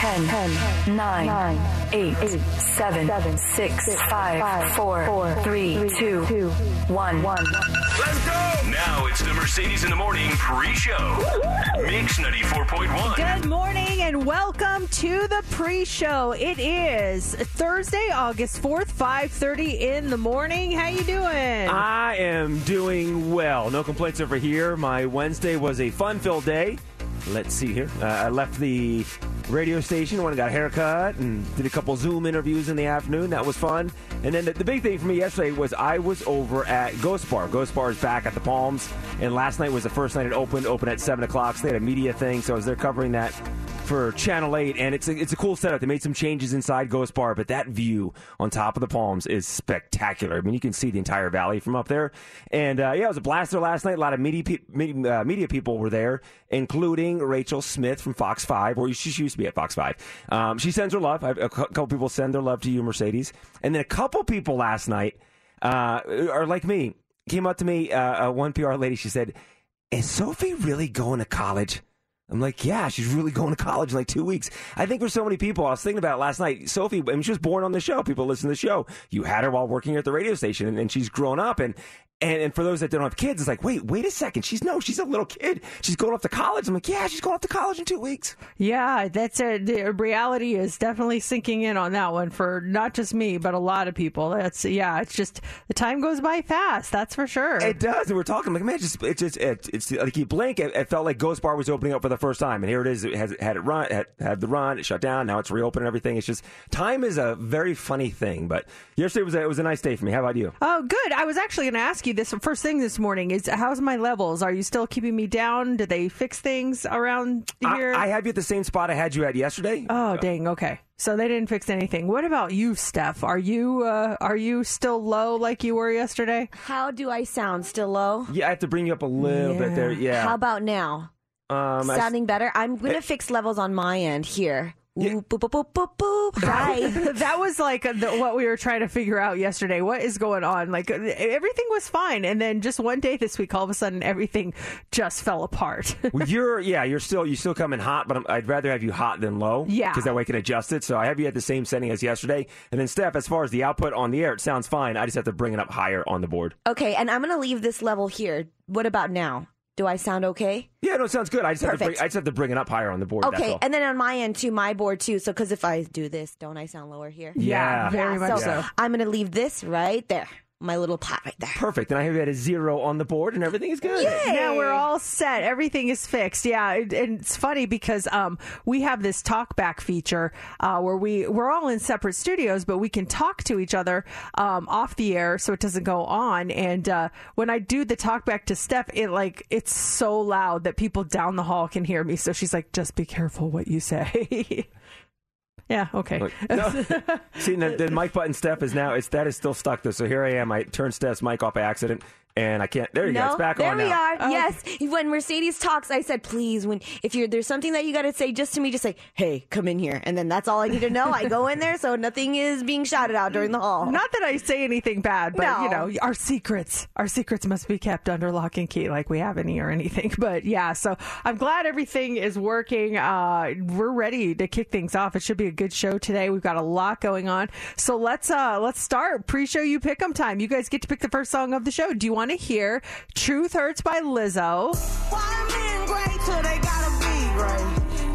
10, 10 9, 9 8, 8 7, 7 6, 5, 4, 4 3, 2, 1. Let's go! Now it's the Mercedes in the Morning pre-show. Mix 94.1. Good morning and welcome to the pre-show. It is Thursday, August 4th, 5:30 in the morning. How you doing? I am doing well. No complaints over here. My Wednesday was a fun-filled day. Let's see here. Uh, I left the radio station, went and got a haircut, and did a couple Zoom interviews in the afternoon. That was fun. And then the, the big thing for me yesterday was I was over at Ghost Bar. Ghost Bar is back at the Palms, and last night was the first night it opened. Opened at seven o'clock. So they had a media thing, so I was there covering that for Channel 8, and it's a, it's a cool setup. They made some changes inside Ghost Bar, but that view on top of the palms is spectacular. I mean, you can see the entire valley from up there. And uh, yeah, it was a blast there last night. A lot of media, pe- uh, media people were there, including Rachel Smith from Fox 5, or she used to be at Fox 5. Um, she sends her love. A couple people send their love to you, Mercedes. And then a couple people last night uh, are like me, came up to me, uh, uh, one PR lady, she said, Is Sophie really going to college? I'm like, yeah, she's really going to college in like two weeks. I think for so many people, I was thinking about last night. Sophie, I mean, she was born on the show. People listen to the show. You had her while working at the radio station, and, and she's grown up. And and, and for those that don't have kids, it's like, wait, wait a second. She's no, she's a little kid. She's going off to college. I'm like, yeah, she's going off to college in two weeks. Yeah, that's a, the reality is definitely sinking in on that one for not just me, but a lot of people. That's yeah, it's just the time goes by fast. That's for sure. It does. And we're talking like, man, it just it just it, it's like you blink. It, it, felt like Ghost Bar was opening up for the first time, and here it is. It has had it run, had, had the run. It shut down. Now it's reopened. and Everything. It's just time is a very funny thing. But yesterday was a, it was a nice day for me. How about you? Oh, good. I was actually going to ask you this first thing this morning is how's my levels? Are you still keeping me down? Did they fix things around here? I, I have you at the same spot I had you at yesterday. Oh, dang. Okay. So they didn't fix anything. What about you, Steph? Are you uh, are you still low like you were yesterday? How do I sound? Still low? Yeah, I have to bring you up a little bit there. Yeah. How about now? Um, I- Sounding better? I'm going to fix levels on my end here. Ooh, boop, boop, boop, boop, boop. Hi. that was like the, what we were trying to figure out yesterday. What is going on? Like uh, everything was fine, and then just one day this week, all of a sudden, everything just fell apart. Well, you're yeah, you're still you still coming hot, but I'm, I'd rather have you hot than low. Yeah. because that way I can adjust it. So I have you at the same setting as yesterday, and then Steph, as far as the output on the air, it sounds fine. I just have to bring it up higher on the board. okay, and I'm going to leave this level here. What about now? Do I sound okay? Yeah, no, it sounds good. I just have to bring, Perfect. I just have to bring it up higher on the board. Okay, and then on my end too, my board too. So, because if I do this, don't I sound lower here? Yeah. very Yeah, much so so. I'm going to leave this right there, my little pot right there. Perfect. And I have you at a zero on the board, and everything is good. Yeah, we're all set. Everything is fixed. Yeah, and and it's funny because um, we have this talk back feature uh, where we we're all in separate studios, but we can talk to each other um, off the air, so it doesn't go on. And uh, when I do the talk back to Steph, it like it's so loud that people down the hall can hear me. So she's like, "Just be careful what you say." yeah. Okay. Look, no. See, the, the mic button, Steph, is now it's that is still stuck though. So here I am. I turned Steph's mic off by accident. And I can't. There you go. No, It's back there on we now. are. Oh. Yes, when Mercedes talks, I said, please, when if you're there's something that you got to say just to me, just say, hey, come in here, and then that's all I need to know. I go in there, so nothing is being shouted out during the hall. Not that I say anything bad, but No. you know, our secrets, our secrets must be kept under lock and key, like we have any or anything. But yeah, so I'm glad everything is working. Uh, we're ready to kick things off. It should be a good show today. We've got a lot going on. So let's uh let's start pre-show you pick 'em time. You guys get to pick the first song of the show. Do you want to hear "Truth Hurts" by Lizzo? Why men great till they gotta be great?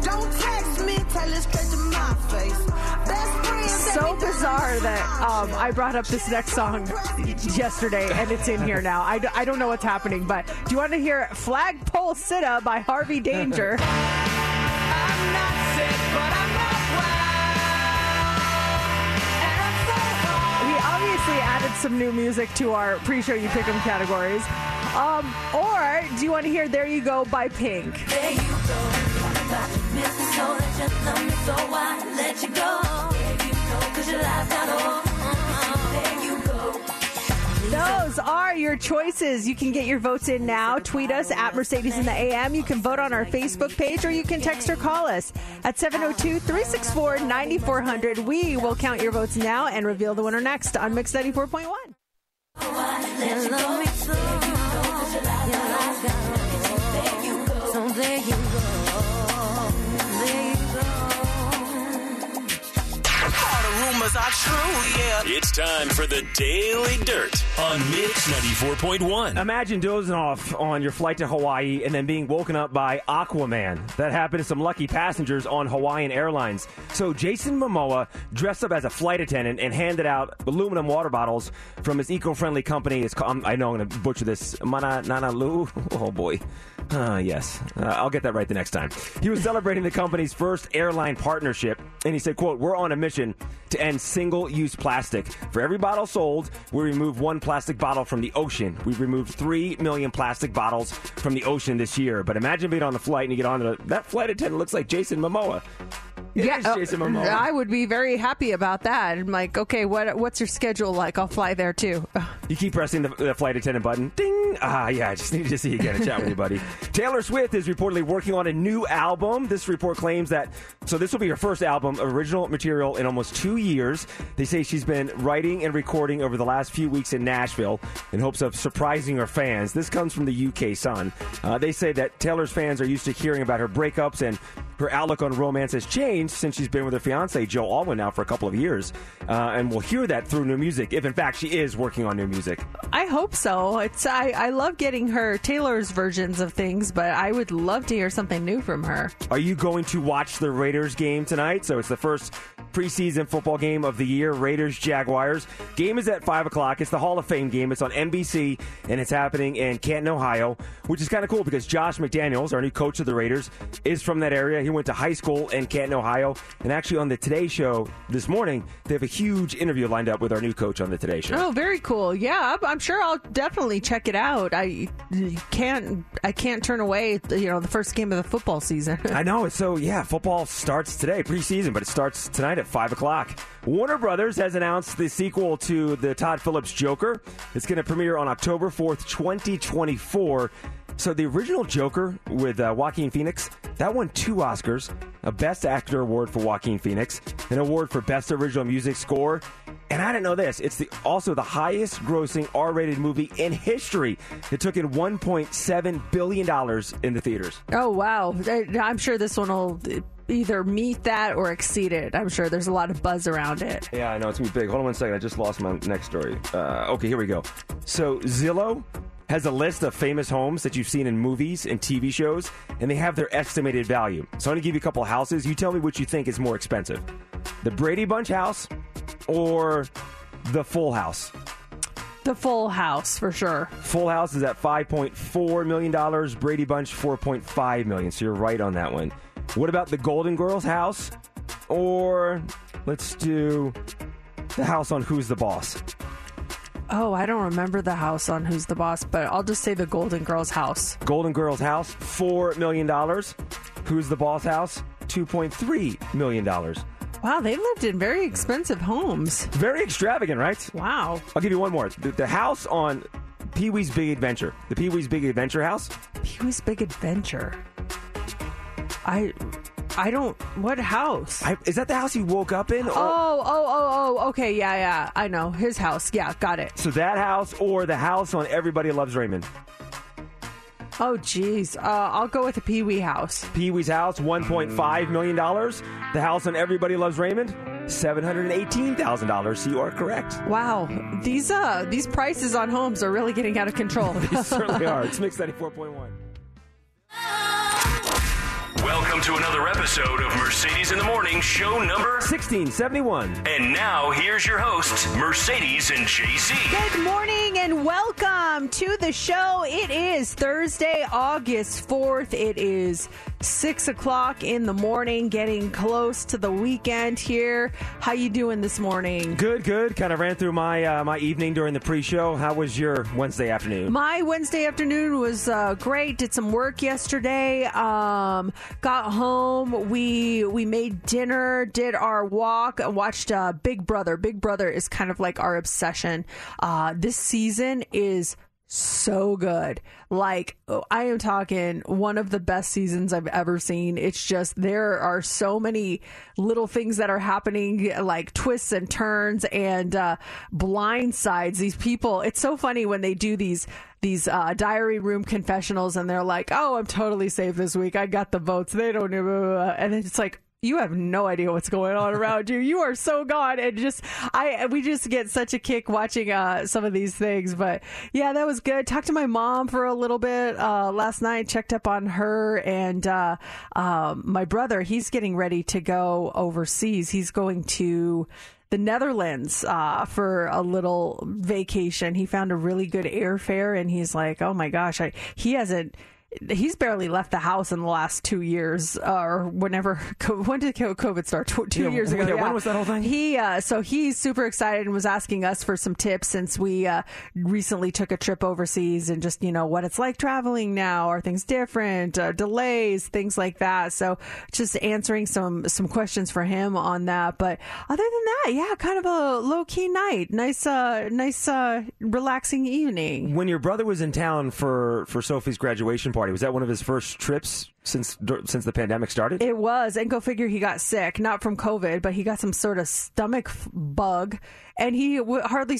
Don't text me, tell it straight to my face. So bizarre that um, I brought up this next song yesterday and it's in here now. I, d- I don't know what's happening, but do you want to hear Flagpole Sitta by Harvey Danger? obviously added some new music to our pre show you pick 'em categories. Um, or do you want to hear There You Go by Pink? There you go. You go. There you go. Those are your choices. You can get your votes in now. Tweet us at Mercedes in the AM. You can vote on our Facebook page or you can text or call us at 702 364 9400. We will count your votes now and reveal the winner next on Mix 94.1. Let love me so. There you go. Rumors are true, yeah. It's time for the Daily Dirt on Mix 94.1. Imagine dozing off on your flight to Hawaii and then being woken up by Aquaman. That happened to some lucky passengers on Hawaiian Airlines. So Jason Momoa dressed up as a flight attendant and handed out aluminum water bottles from his eco-friendly company. It's called, I know I'm going to butcher this. Mana Nanalu. Oh boy. Uh, yes, uh, I'll get that right the next time. He was celebrating the company's first airline partnership, and he said, "quote We're on a mission to end single-use plastic. For every bottle sold, we remove one plastic bottle from the ocean. We've removed three million plastic bottles from the ocean this year. But imagine being on the flight and you get on the that flight attendant looks like Jason Momoa. It is Jason Momoa. I would be very happy about that. I'm like, okay, what what's your schedule like? I'll fly there too. You keep pressing the, the flight attendant button. Ding! Ah, yeah, I just needed to see you again and chat with you, buddy. Taylor Swift is reportedly working on a new album. This report claims that, so this will be her first album, original material in almost two years. They say she's been writing and recording over the last few weeks in Nashville in hopes of surprising her fans. This comes from the UK Sun. Uh, they say that Taylor's fans are used to hearing about her breakups and her outlook on romance has changed since she's been with her fiance, Joe Alwyn, now for a couple of years. Uh, and we'll hear that through new music, if in fact she is working on new music. I hope so. It's I, I love getting her Taylor's versions of things, but I would love to hear something new from her. Are you going to watch the Raiders game tonight? So it's the first preseason football game of the year, Raiders Jaguars. Game is at 5 o'clock. It's the Hall of Fame game. It's on NBC, and it's happening in Canton, Ohio, which is kind of cool because Josh McDaniels, our new coach of the Raiders, is from that area. He went to high school in Canton, Ohio. And actually, on the Today Show this morning, they have a huge interview lined up with our new coach on the Today Show. Oh, very cool. Yeah, I'm, I'm sure I'll definitely check it out. I can't I can't turn away, you know, the first game of the football season. I know. So, yeah, football starts today, preseason, but it starts tonight at 5 o'clock. Warner Brothers has announced the sequel to the Todd Phillips Joker. It's going to premiere on October 4th, 2024. So the original Joker with uh, Joaquin Phoenix, that won two Oscars, a Best Actor award for Joaquin Phoenix, an award for Best Original Music Score, and I didn't know this. It's the also the highest grossing R-rated movie in history. It took in 1.7 billion dollars in the theaters. oh wow, I'm sure this one will either meet that or exceed it. I'm sure there's a lot of buzz around it. Yeah, I know it's gonna be big. Hold on one second. I just lost my next story. Uh, okay, here we go. So Zillow has a list of famous homes that you've seen in movies and TV shows, and they have their estimated value. So I'm gonna give you a couple houses. You tell me which you think is more expensive: the Brady Bunch house or the Full House. The Full House for sure. Full House is at 5.4 million dollars. Brady Bunch 4.5 million. So you're right on that one. What about the Golden Girls house? Or let's do the house on Who's the Boss. Oh, I don't remember the house on Who's the Boss, but I'll just say the Golden Girls house. Golden Girls house, four million dollars. Who's the Boss house? Two point three million dollars. Wow, they lived in very expensive homes. Very extravagant, right? Wow. I'll give you one more. The, the house on Pee Wee's Big Adventure. The Pee Wee's Big Adventure house. Pee Wee's Big Adventure. I, I don't. What house? I, is that the house he woke up in? Or- Oh, oh, oh, oh. Okay, yeah, yeah. I know his house. Yeah, got it. So that house or the house on Everybody Loves Raymond. Oh, geez. Uh, I'll go with the Pee Wee house. Pee Wee's house, $1.5 million. The house on Everybody Loves Raymond, $718,000. You are correct. Wow, these uh these prices on homes are really getting out of control. They certainly are. It's Mix 94.1. Welcome to another episode of Mercedes in the Morning, show number. 1671. And now here's your hosts, Mercedes and JC. Good morning and welcome to the show. It is Thursday, August 4th. It is 6 o'clock in the morning, getting close to the weekend here. How you doing this morning? Good, good. Kind of ran through my uh, my evening during the pre-show. How was your Wednesday afternoon? My Wednesday afternoon was uh, great. Did some work yesterday. Um, got home. We we made dinner. Did our walk. Watched uh, Big Brother. Big Brother is kind of like our obsession. Uh, this season is so good. Like I am talking one of the best seasons I've ever seen. It's just there are so many little things that are happening like twists and turns and uh blind sides. These people, it's so funny when they do these these uh, diary room confessionals and they're like, "Oh, I'm totally safe this week. I got the votes. They don't know." And it's like you have no idea what's going on around you. You are so gone, and just I we just get such a kick watching uh, some of these things. But yeah, that was good. Talked to my mom for a little bit uh, last night. Checked up on her and uh, um, my brother. He's getting ready to go overseas. He's going to the Netherlands uh, for a little vacation. He found a really good airfare, and he's like, "Oh my gosh, I, he hasn't." He's barely left the house in the last two years, uh, or whenever. When did COVID start? Two, two Yeah, years ago. yeah, when was that whole thing? He uh, so he's super excited and was asking us for some tips since we uh, recently took a trip overseas and just you know what it's like traveling now. Are things different? Uh, delays, things like that. So just answering some some questions for him on that. But other than that, yeah, kind of a low key night. Nice, uh, nice, uh, relaxing evening. When your brother was in town for for Sophie's graduation party, was that one of his first trips since since the pandemic started? It was, and go figure, he got sick, not from COVID, but he got some sort of stomach bug, and he w- hardly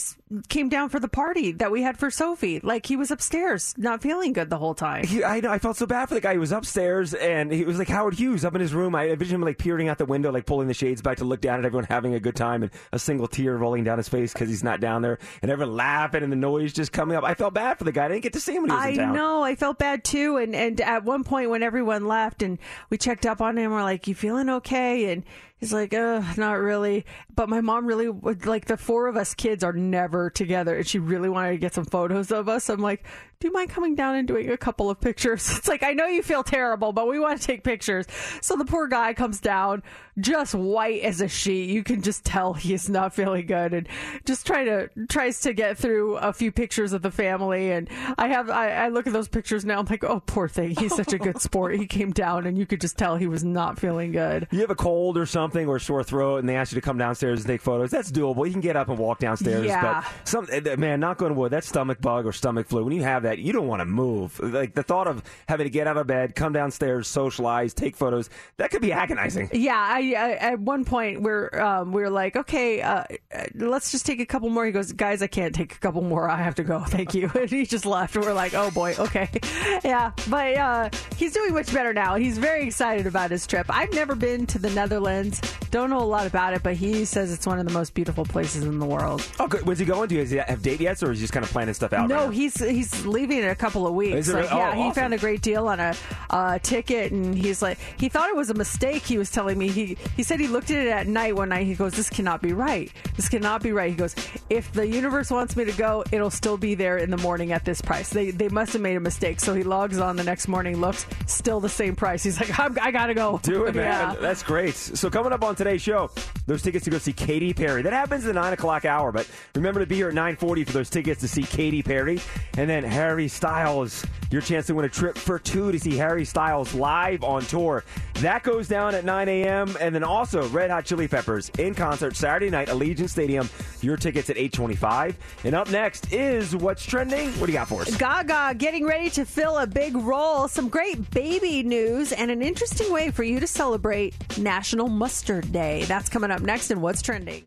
came down for the party that we had for Sophie. Like he was upstairs, not feeling good the whole time. He, I know. I felt so bad for the guy. He was upstairs, and he was like Howard Hughes up in his room. I envisioned him like peering out the window, like pulling the shades back to look down at everyone having a good time, and a single tear rolling down his face because he's not down there, and everyone laughing, and the noise just coming up. I felt bad for the guy. I didn't get to see him when he was I in town. know. I felt bad too. And and at one point when everyone left and we checked up on him, we're like, "You feeling okay?" And he's like, "Uh, not really." But my mom really would like the four of us kids are never together, and she really wanted to get some photos of us. I'm like, "Do you mind coming down and doing a couple of pictures?" It's like I know you feel terrible, but we want to take pictures. So the poor guy comes down, just white as a sheet. You can just tell he's not feeling good, and just try to tries to get through a few pictures of the family. And I have I, I look at those pictures now. I'm like, oh, poor thing. He's such a good sport. He came down, and you could just tell he was not feeling good. You have a cold or something or sore throat, and they ask you to come downstairs and take photos. That's doable. You can get up and walk downstairs. Yeah. But some eh, man, knock on wood, that stomach bug or stomach flu. When you have that, you don't want to move. Like the thought of having to get out of bed, come downstairs, socialize, take photos, that could be agonizing. Yeah, I, I at one point we're um, we are like, okay, uh, uh, let's just take a couple more. He goes, guys, I can't take a couple more. I have to go. Thank you. And he just left. And we're like, oh boy, okay, yeah. But uh, he's doing much better now. He's very excited about his trip. I've never been to the Netherlands. Don't know a lot about it, but he says it's one of the most beautiful places in the world. Oh, good. When's he going? Do you does he have date yet, or is he just kind of planning stuff out? No, right he's he's leaving in a couple of weeks. Is it Like? Oh, yeah, he found a great deal on a uh, ticket, and he's like, he thought it was a mistake. He was telling me he he said he looked at it at night one night. He goes, "This cannot be right. This cannot be right." He goes, "If the universe wants me to go, it'll still be there in the morning at this price. They they must have made a mistake." So he logs on the next morning, looks still the same price. He's like, I'm, "I gotta go." Do it, man. Yeah. That's great. So coming coming up on today's show, those tickets to go see Katy Perry. That happens at the 9 o'clock hour, but remember to be here at 940 for those tickets to see Katy Perry. And then Harry Styles, your chance to win a trip for two to see Harry Styles live on tour. That goes down at 9 a.m. And then also Red Hot Chili Peppers in concert Saturday night, Allegiant Stadium. Your tickets at 825. And up next is What's Trending. What do you got for us? Gaga getting ready to fill a big role, some great baby news, and an interesting way for you to celebrate National Mustard Day. That's coming up next in What's Trending.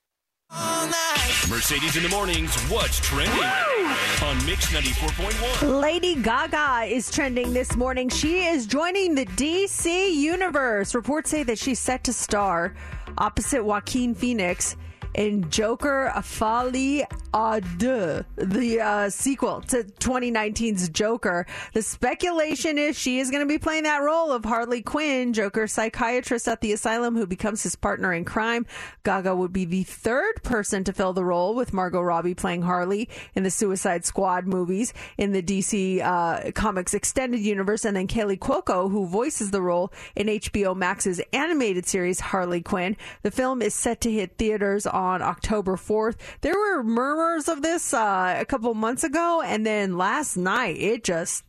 Mercedes in the mornings. What's trending on Mix 94.1? Lady Gaga is trending this morning. She is joining the DC universe. Reports say that she's set to star opposite Joaquin Phoenix in Joker Folie Deux, the uh, sequel to 2019's Joker. The speculation is she is going to be playing that role of Harley Quinn, Joker's psychiatrist at the asylum who becomes his partner in crime. Gaga would be the third person to fill the role with Margot Robbie playing Harley in the Suicide Squad movies in the DC uh, Comics extended universe, and then Kaley Cuoco, who voices the role in HBO Max's animated series Harley Quinn. The film is set to hit theaters October 4th. There were murmurs of this uh, a couple months ago, and then last night it just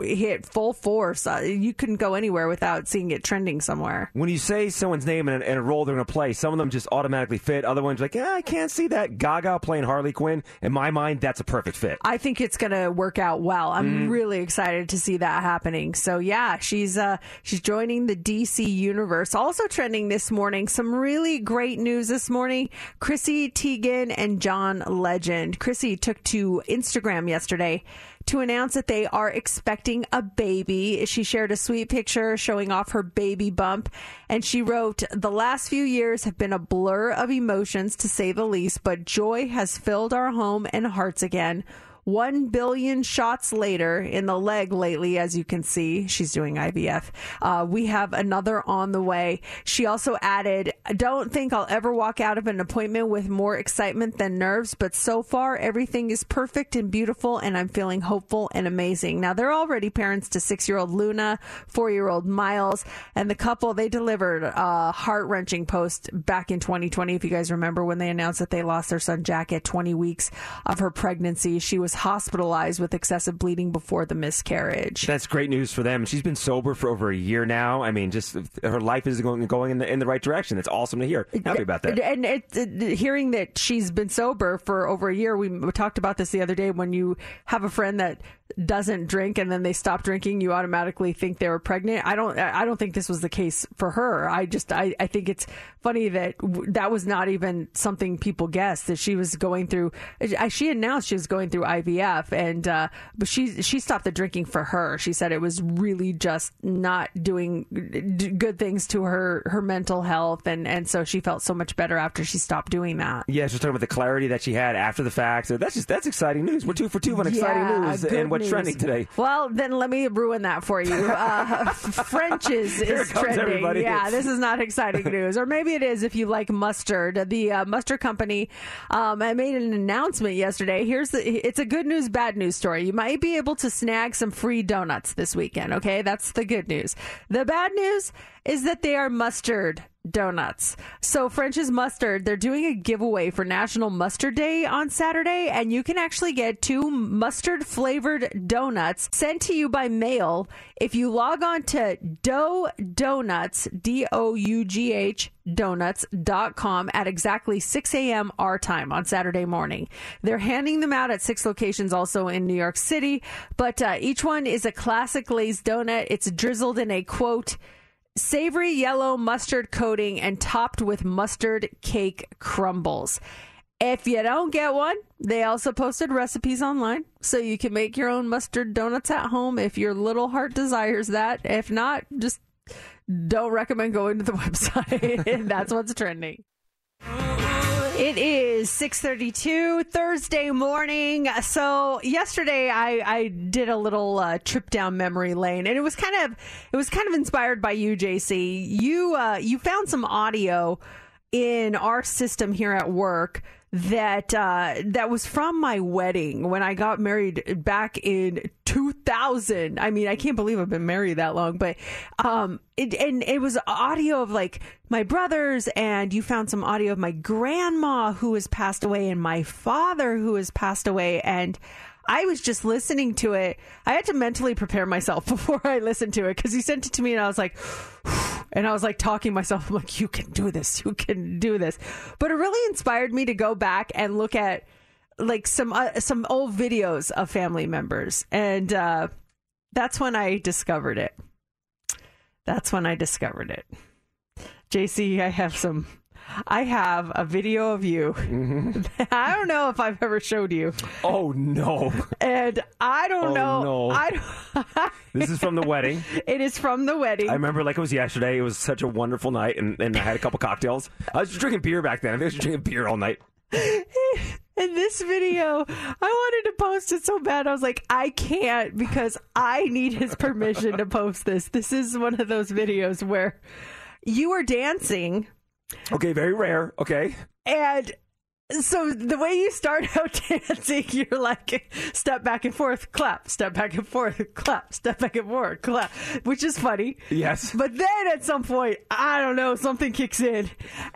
hit full force. Uh, you couldn't go anywhere without seeing it trending somewhere. When you say someone's name and, and a role they're going to play, some of them just automatically fit. Other ones, like, yeah, I can't see that. Gaga playing Harley Quinn. In my mind, that's a perfect fit. I think it's going to work out well. I'm really excited to see that happening. So yeah, she's uh she's joining the DC universe. Also trending this morning, some really great news this morning. Chrissy Teigen and John Legend. Chrissy took to Instagram yesterday to announce that they are expecting a baby. She shared a sweet picture showing off her baby bump and she wrote, "The last few years have been a blur of emotions to say the least, but joy has filled our home and hearts again." One billion shots later in the leg lately, as you can see, she's doing IVF. Uh, we have another on the way. She also added, don't think I'll ever walk out of an appointment with more excitement than nerves, but so far everything is perfect and beautiful, and I'm feeling hopeful and amazing. Now, they're already parents to six year old Luna, four year old Miles, and the couple, they delivered a heart wrenching post back in 2020. If you guys remember when they announced that they lost their son Jack at 20 weeks of her pregnancy, she was hospitalized with excessive bleeding before the miscarriage. That's great news for them. She's been sober for over a year now. I mean, just her life is going going in the in the right direction. It's awesome to hear. Happy about that. And it, it- hearing that she's been sober for over a year, we talked about this the other day. When you have a friend that doesn't drink and then they stop drinking, you automatically think they were pregnant. I don't. I don't think this was the case for her. I just. I, I think it's funny that that was not even something people guessed that she was going through. She announced she was going through IVF, and uh, but she she stopped the drinking for her. She said it was really just not doing d- good things to her her mental health, and and so she felt so much better after she stopped doing that. Yeah, she's talking about the clarity that she had after the fact. So that's just that's exciting news. We're two for two on exciting Yeah, news and what's news. trending today. Well, then let me ruin that for you. Uh, French's Here is comes, trending. everybody. Yeah, this is not exciting news, or maybe it is if you like mustard. The uh, mustard company um, I made an announcement yesterday. Here's the. It's a good news, bad news story. You might be able to snag some free donuts this weekend. Okay, that's the good news. The bad news is that they are mustard donuts. So French's Mustard, they're doing a giveaway for National Mustard Day on Saturday, and you can actually get two mustard flavored donuts sent to you by mail if you log on to Dough Donuts, D O U G H donuts.com at exactly 6 a.m. our time on Saturday morning. They're handing them out at six locations also in New York City, but uh, each one is a classic glazed donut. It's drizzled in a quote, savory yellow mustard coating and topped with mustard cake crumbles. If you don't get one, they also posted recipes online so you can make your own mustard donuts at home if your little heart desires that. If not, just don't recommend going to the website. That's what's trending. It is 6:32 Thursday morning. So yesterday I, I did a little uh, trip down memory lane, and it was kind of it was kind of inspired by you, JC. You uh, you found some audio in our system here at work that uh, that was from my wedding when I got married back in 2000. I mean, I can't believe I've been married that long, but um, it and it was audio of like my brothers, and you found some audio of my grandma who has passed away, and my father who has passed away, and. I was just listening to it. I had to mentally prepare myself before I listened to it because he sent it to me and I was like, and I was like talking myself. I'm like, you can do this. You can do this. But it really inspired me to go back and look at like some uh, some old videos of family members, and uh, that's when I discovered it. That's when I discovered it. JC, I have some. I have a video of you. Mm-hmm. I don't know if I've ever showed you, Oh no! and I don't Oh, know. no. I don't, This is from the wedding. it is from the wedding. I remember like it was yesterday. It was such a wonderful night, and, and I had a couple cocktails. I was drinking beer back then. I think I was drinking beer all night. in this video, I wanted to post it so bad. I was like, I can't because I need his permission to post this. This is one of those videos where you are dancing Okay, very rare. Okay, and so the way you start out dancing, you're like step back and forth, clap, step back and forth, clap, step back and forth, clap, which is funny. yes. But then at some point, I don't know, something kicks in,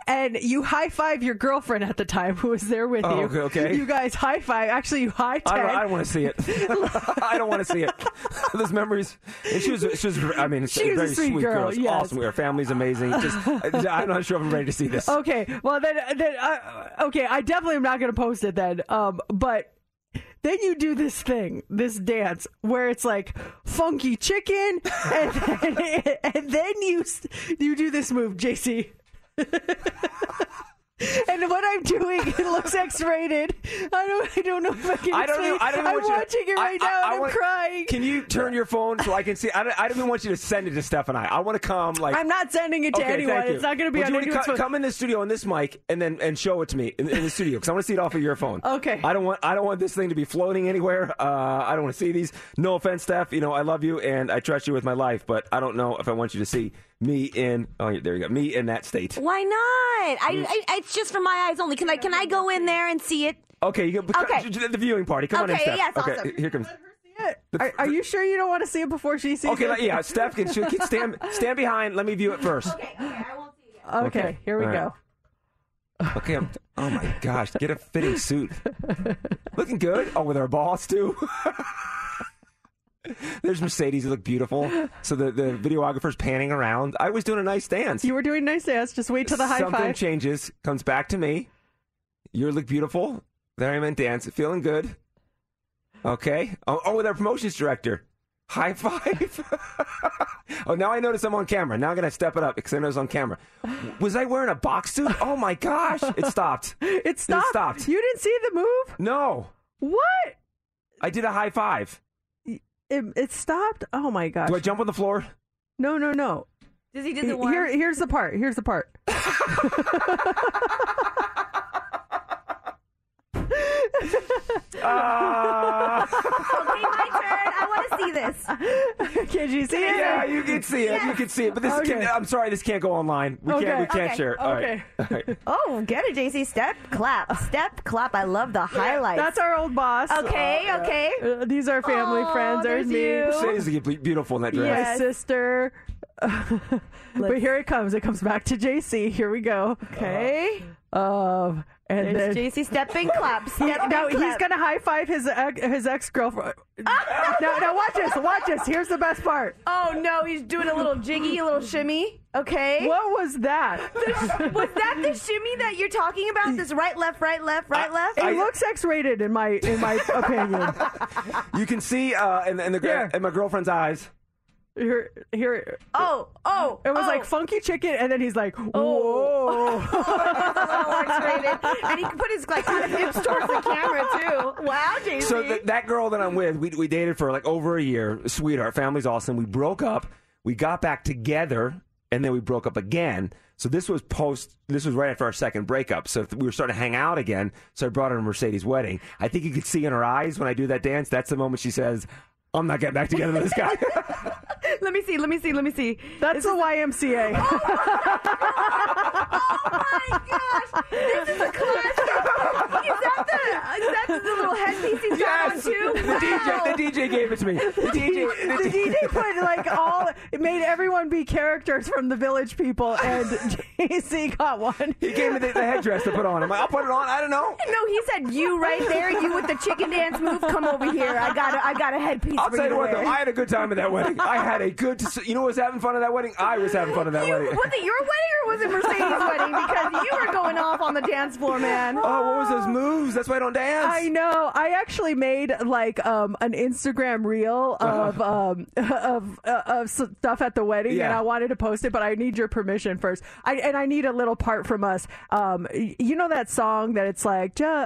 and you high five your girlfriend at the time who was there with Oh, you. okay, okay. You guys high five. Actually, you high I ten. don't, I don't want to see it. I don't want to see it. Those memories. And she was, she was. I mean, She was a very sweet girl, It's yes. awesome. Her family's amazing. Just, I'm not sure if I'm ready to see this. Okay, well then, then uh, okay, I definitely am not going to post it then. Um, but then you do this thing, this dance where it's like funky chicken, and then, and then you you do this move, JC. And what I'm doing, it looks X-rated. I don't, I don't know if I can. I don't know. I don't even I'm want you to- watching it right I- now, I and I'm wanna- crying. Can you turn your phone so I can see? I don't, I don't even want you to send it to Steph and I. I want to come like. I'm not sending it to Okay, anyone. It's not going to be Would on anyone's co- phone. Come in the studio on this mic and then and show it to me in, in the studio because I want to see it off of your phone. Okay. I don't want I don't want this thing to be floating anywhere. Uh, I don't want to see these. No offense, Steph. You know I love you and I trust you with my life, but I don't know if I want you to see me in. Oh, there you go. Me in that state. Why not? I, mm. I, it's just for my eyes only. Can I can I go in there and see it? Okay, you go. Okay. The viewing party. Come on in, Okay, Steph. yes, okay, awesome. here comes. Are, are you sure you don't want to see it before she sees Okay, it? like, yeah, Steph can, she can stand stand behind. Let me view it first. Okay, okay, I won't see it. Okay, Okay, here we all right. go. Okay. I'm, oh my gosh, get a fitting suit. Looking good. Oh, with our boss too. There's Mercedes. You look beautiful. So the, the videographer's panning around. I was doing a nice dance. You were doing nice dance. Just wait till the high Something five. changes. Comes back to me. You look beautiful. There I'm in dance. Feeling good. Okay. Oh, oh with our promotions director. High five. oh, now I notice I'm on camera. Now I'm going to step it up because I know it's on camera. Was I wearing a box suit? Oh my gosh. It stopped. It stopped. stopped. You didn't see the move? No. What? I did a high five. It, it stopped? Oh my gosh. Do I jump on the floor? No, no, no. Does he do the one? Here, here's the part. Here's the part. Uh, Okay, my turn. I want to see this. Can you see it? yeah, you can see it. You can see it. But this Okay. can, I'm sorry, this can't go online. We Okay. can't. We can't Okay. share it. All right. Okay. All right. Oh, get it, JC. Step, clap, step, clap. I love the highlights. That's our old boss. okay. Okay. Uh, these are family Aw, friends. There's, there's me. you. Mercedes is beautiful in that dress. My sister. but here it comes. It comes back to JC. Here we go. Okay. Um, and There's then JC. Step and clap. Step now and he's gonna high five his ex, his ex girlfriend. now, now watch this. Watch this. Here's the best part. Oh no, he's doing a little jiggy, a little shimmy. Okay. What was that? Was that the shimmy that you're talking about? This right, left, right, left, right, left. It I- looks X-rated in my in my opinion. You can see uh, in, in the in my girlfriend's eyes. Here, here. oh, oh. It was oh. like funky chicken, and then he's like, oh. "Whoa!" Oh, and he can put his like kind of hips towards the camera too. Wow, JC. So th- that girl that I'm with, we, we dated for like over a year. Sweetheart, family's awesome. We broke up. We got back together, and then we broke up again. So this was post. This was right after our second breakup. So we were starting to hang out again. So I brought her to Mercedes' wedding. I think you could see in her eyes when I do that dance. That's the moment she says, "I'm not getting back together with this guy." let me see. Let me see. Let me see. That's a YMCA. Oh my gosh! This is a classic. That the little headpiece he's got on too? the DJ, the DJ gave it to me. The DJ, the DJ put like all it made everyone be characters from the Village People, and JC got one. he gave me the, the headdress to put on. I'm like, I'll put it on. I don't know. No, he said you right there, you with the chicken dance move. Come over here. I got a, I got a headpiece I'll tell you what, though. I had a good time at that wedding. I had a good. You know who was having fun at that wedding? I was having fun at that You- wedding. was it your wedding or was it Mercedes' wedding? Because you were going off on the dance floor, man. Oh, what was those moves? That's why I don't dance. I know. I actually made like um, an Instagram reel of um, of uh, of stuff at the wedding, and I wanted to post it, but I need your permission first. I and I need a little part from us. Um, y- you know that song that it's like, "Ju-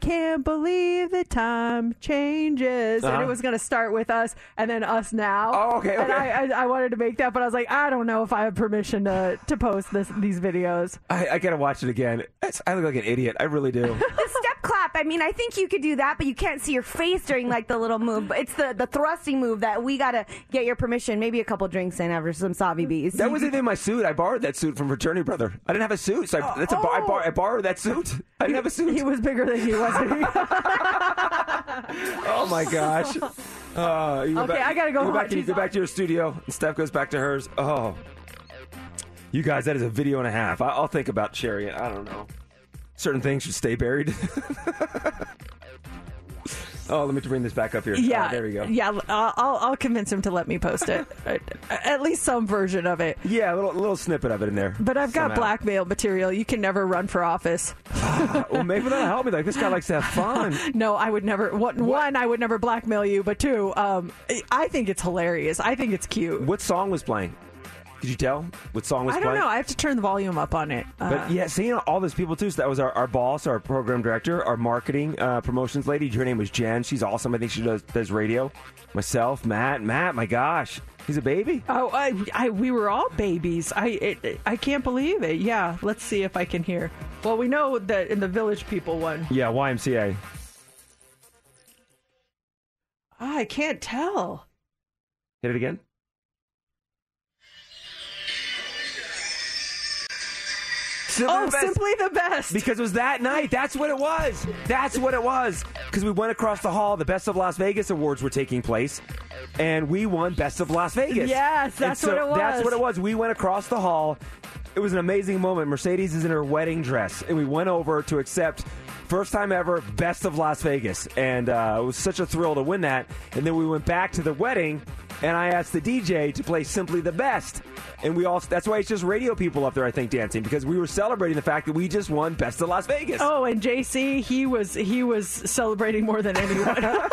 can't believe the time changes, and Uh-huh. it was going to start with us and then us now. Oh, okay, And okay. I, I I wanted to make that, but I was like, I don't know if I have permission to to post this these videos. I, I gotta watch it again. It's- I look like an idiot. I really do. step clap. I mean, I think you could do that, but you can't see your face during like the little move. But it's the the thrusting move that we gotta get your permission. Maybe a couple drinks in after some savi bees. That wasn't even my suit. I borrowed that suit from fraternity brother. I didn't have a suit, so I, that's a bar, I, bar, I borrowed that suit. I didn't have a suit. He was bigger than you, wasn't he? oh my gosh. Uh, you Okay, I gotta go You go, back to, you go back to your studio, and Steph goes back to hers. Oh, you guys, that is a video and a half. I, I'll think about sharing it. I don't know. Certain things should stay buried. oh, let me bring this back up here. Yeah, Oh, there we go. Yeah, I'll, I'll convince him to let me post it, At- least some version of it. Yeah, a little, little snippet of it in there. But I've got somehow. blackmail material. You can never run for office. Well, maybe that'll help me. Like this guy likes to have fun. No, I would never. One, one, I would never blackmail you. But two, um, I think it's hilarious. I think it's cute. What song was playing? Could you tell what song was I don't playing? know. I have to turn the volume up on it. Uh, But yeah, seeing all those people too. So that was our, our boss, our program director, our marketing uh, promotions lady. Her name was Jen. She's awesome. I think she does, does radio. Myself, Matt, Matt. My gosh, he's a baby. Oh, I, I, we were all babies. I, it, I can't believe it. Yeah, let's see if I can hear. Well, we know that in the Village People one, Yeah, YMCA. Ah, I can't tell. Hit it again. Simply Oh, the best. simply the best. Because it was that night. That's what it was. That's what it was. Because we went across the hall. The Best of Las Vegas awards were taking place, and we won Best of Las Vegas. Yes, that's so what it was. That's what it was. We went across the hall. It was an amazing moment. Mercedes is in her wedding dress, and we went over to accept. First time ever, Best of Las Vegas. And uh, it was such a thrill to win that. And then we went back to the wedding, and I asked the DJ to play Simply the Best. And we all, that's why it's just radio people up there, I think, dancing, because we were celebrating the fact that we just won Best of Las Vegas. Oh, and JC, he was he was celebrating more than anyone.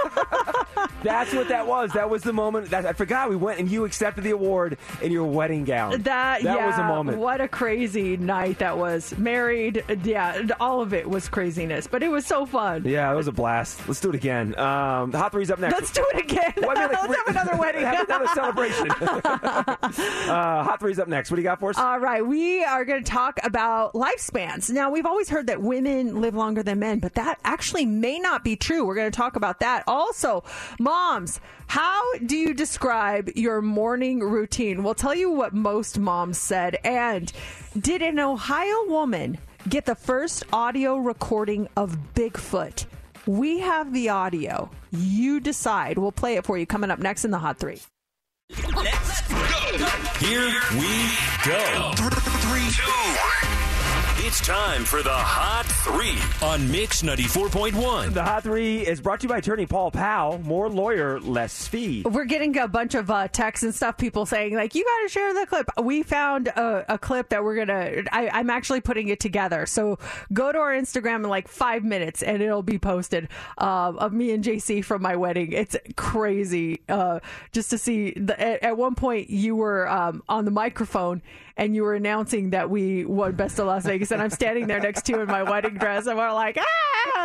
That's what that was. That was the moment. That, I forgot we went and you accepted the award in your wedding gown. that that yeah, was a moment. What a crazy night that was. Married, yeah, all of it was craziness, but it was so fun. Yeah, it was a blast. Let's do it again. Um, the Hot Three's up next. Let's do it again. Well, I mean, like, Let's have another wedding. Have another celebration. uh, Hot Three's up next. What do you got for us? All right, we are going to talk about lifespans. Now, we've always heard that women live longer than men, but that actually may not be true. We're going to talk about that. Also, moms, how do you describe your morning routine? We'll tell you what most moms said. And did an Ohio woman get the first audio recording of Bigfoot? We have the audio. You decide. We'll play it for you coming up next in the Hot Three. Let's go. Here we go. Three, two. It's time for the Hot Three on Mix 94.1. the Hot Three is brought to you by attorney Paul Powell. More lawyer, less fee. We're getting a bunch of uh, texts and stuff. People saying like, "You got to share the clip." We found a, a clip that we're gonna. I, I'm actually putting it together. So go to our Instagram in like five minutes, and it'll be posted uh, of me and JC from my wedding. It's crazy uh, just to see. The, at, at one point, you were um, on the microphone and you were announcing that we won Best of Las Vegas, and I'm standing there next to you in my wedding dress, and we're like, ah!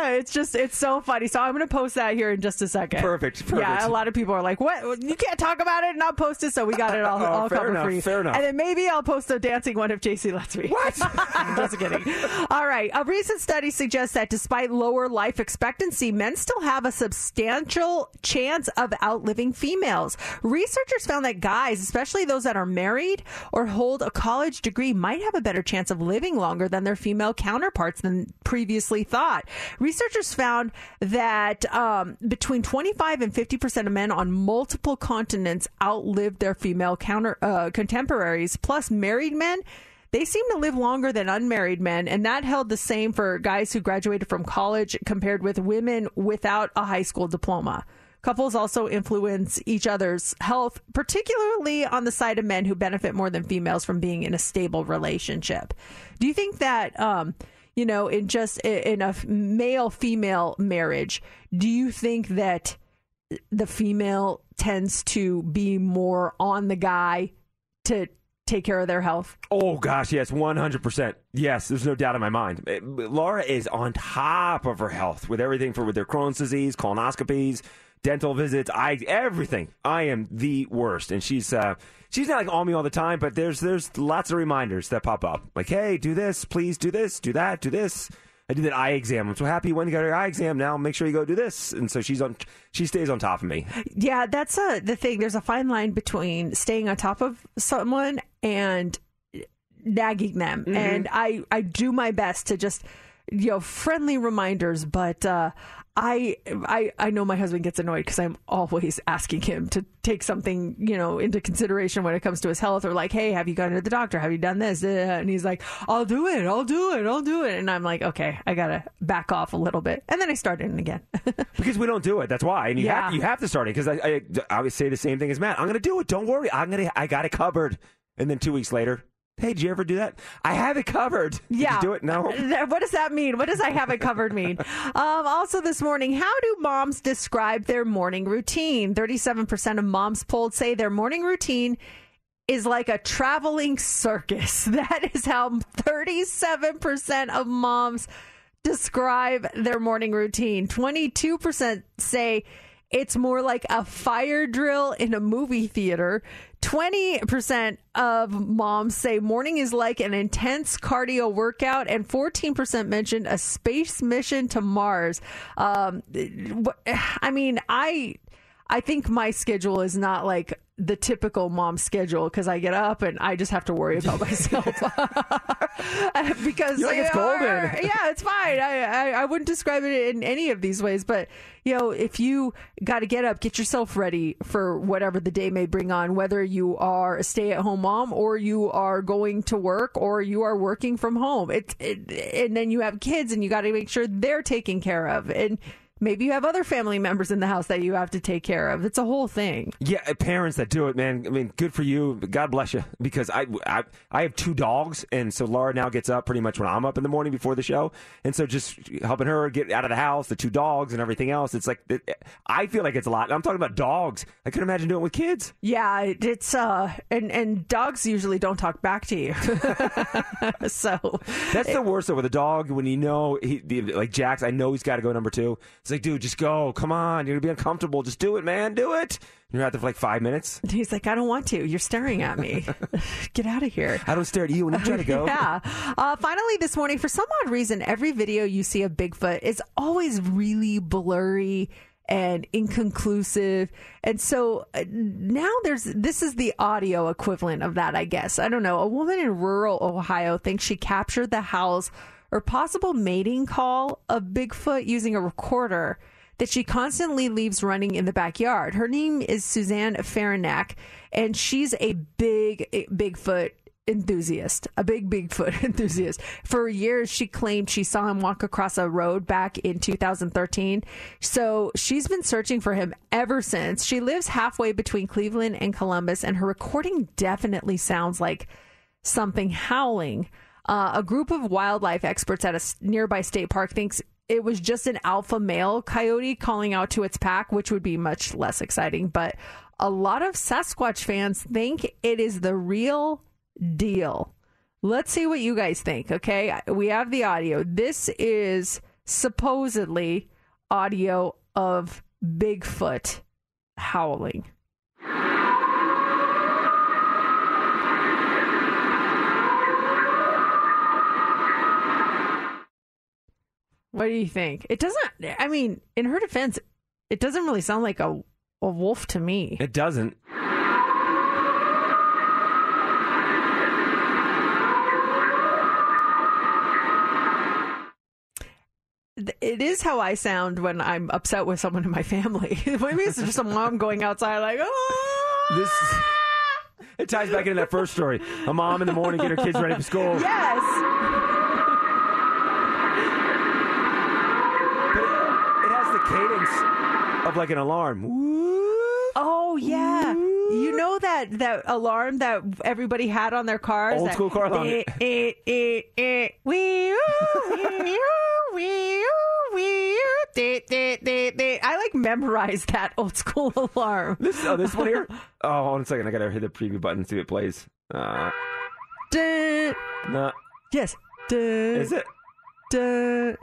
It's just, it's so funny. So I'm going to post that here in just a second. Perfect, perfect. Yeah, a lot of people are like, "What? You can't talk about it and not post it." So we got it all, Oh, all fair covered enough, for you. fair enough. And then maybe I'll post a dancing one if JC lets me. What? just kidding. All right. A recent study suggests that despite lower life expectancy, men still have a substantial chance of outliving females. Researchers found that guys, especially those that are married or hold a college degree might have a better chance of living longer than their female counterparts than previously thought. Researchers found that um, between 25 and 50 percent of men on multiple continents outlived their female counter uh, contemporaries. Plus, married men they seem to live longer than unmarried men, and that held the same for guys who graduated from college compared with women without a high school diploma. Couples also influence each other's health, particularly on the side of men who benefit more than females from being in a stable relationship. Do you think that, um, you know, in just in a male female marriage, do you think that the female tends to be more on the guy to take care of their health? Oh gosh, yes, one hundred percent. Yes, there's no doubt in my mind. Eh, Laura is on top of her health with everything for with their Crohn's disease, colonoscopies, dental visits, I everything. I am the worst, and she's uh, she's not like on me all the time, but there's there's lots of reminders that pop up, like hey, do this, please do this, do that, do this. I did that eye exam. I'm so happy when you got your eye exam. Now make sure you go do this, and so she's on. She stays on top of me. Yeah, that's uh, the thing. There's a fine line between staying on top of someone and nagging them, Mm-hmm. and I I do my best to just you know friendly reminders, but uh, I I I know my husband gets annoyed because I'm always asking him to take something you know into consideration when it comes to his health, or like, hey, have you gone to the doctor? Have you done this? Uh, And he's like, I'll do it, I'll do it, I'll do it, and I'm like, okay, I gotta back off a little bit, and then I start in again. Because we don't do it. That's why. And you Yeah. have you have to start it because I, I I always say the same thing as Matt. I'm going to do it. Don't worry. I'm to I got it covered. And then two weeks later, hey, did you ever do that? I have it covered. Did Yeah. you do it? No. What does that mean? What does I have it covered mean? Um, also, this morning, how do moms describe their morning routine? 37% of moms polled say their morning routine is like a traveling circus. That is how 37% of moms describe their morning routine. 22% say it's more like a fire drill in a movie theater. 20% of moms say morning is like an intense cardio workout, and 14% mentioned a space mission to Mars. Um, I mean, I. I think my schedule is not like the typical mom schedule because I get up and I just have to worry about myself because like, "It's golden." yeah, it's fine. I, I I wouldn't describe it in any of these ways, but you know, if you got to get up, get yourself ready for whatever the day may bring on, whether you are a stay-at-home mom or you are going to work or you are working from home. It, it and then you have kids and you got to make sure they're taken care of and. Maybe you have other family members in the house that you have to take care of. It's a whole thing. Yeah, uh, parents that do it, man. I mean, good for you. God bless you. Because I, I, I have two dogs, and so Laura now gets up pretty much when I'm up in the morning before the show, and so just helping her get out of the house, the two dogs, and everything else. It's like I feel like it's a lot. I'm talking about dogs. I can imagine doing it with kids. Yeah, it's uh, and and dogs usually don't talk back to you. so That's the worst though with a dog when you know he like Jax. I know he's got to go number two. It's like, dude, just go. Come on, you're gonna be uncomfortable. Just do it, man. Do it. You're out there for like five minutes. he's like, I don't want to. You're staring at me. Get out of here. I don't stare at you when you try to go. Yeah. Uh, finally, this morning, for some odd reason, every video you see of Bigfoot is always really blurry and inconclusive. And so uh, now there's this is the audio equivalent of that, I guess. I don't know. A woman in rural Ohio thinks she captured the howls or possible mating call of Bigfoot using a recorder that she constantly leaves running in the backyard. Her name is Suzanne Farinack, and she's a big Bigfoot enthusiast, a big Bigfoot enthusiast. For years, she claimed she saw him walk across a road back in 2013. So she's been searching for him ever since. She lives halfway between Cleveland and Columbus, and her recording definitely sounds like something howling. Uh, a group of wildlife experts at a nearby state park thinks it was just an alpha male coyote calling out to its pack, which would be much less exciting. But a lot of Sasquatch fans think it is the real deal. Let's see what you guys think, okay? We have the audio. This is supposedly audio of Bigfoot howling. What do you think? It doesn't. I mean, in her defense, it doesn't really sound like a a wolf to me. It doesn't. It is how I sound when I'm upset with someone in my family. Maybe it's just a mom going outside like, oh. This it ties back into that first story. A mom in the morning get her kids ready for school. Yes. Of like an alarm. Oh yeah. You know that that alarm that everybody had on their cars. Old that, school car alarm. Eh, eh, eh, eh, wee, wee, wee, wee, ooh, de, de, de, de. I like memorized that old school alarm. This oh this one here. Oh, hold on a second. I gotta hit the preview button and see if it plays. Uh, Dun, no, yes. Dun, is it? dun.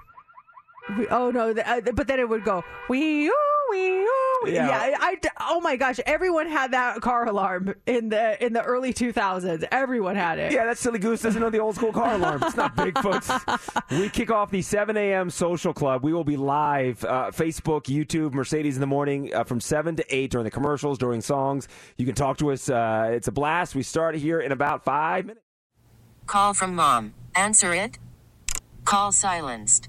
We- Oh no! the- uh, but then it would go wee oo wee oo. Yeah. Yeah, I, I- oh my gosh! Everyone had that car alarm in the in the early 2000s. Everyone had it. Yeah, that silly goose doesn't know the old school car alarm. It's not Bigfoot's. we kick off the 7 a.m. social club. We will be live uh, Facebook, YouTube, Mercedes in the morning uh, from 7 to 8 during the commercials, during songs. You can talk to us. Uh, it's a blast. We start here in about five minutes. Call from mom. Answer it. Call silenced.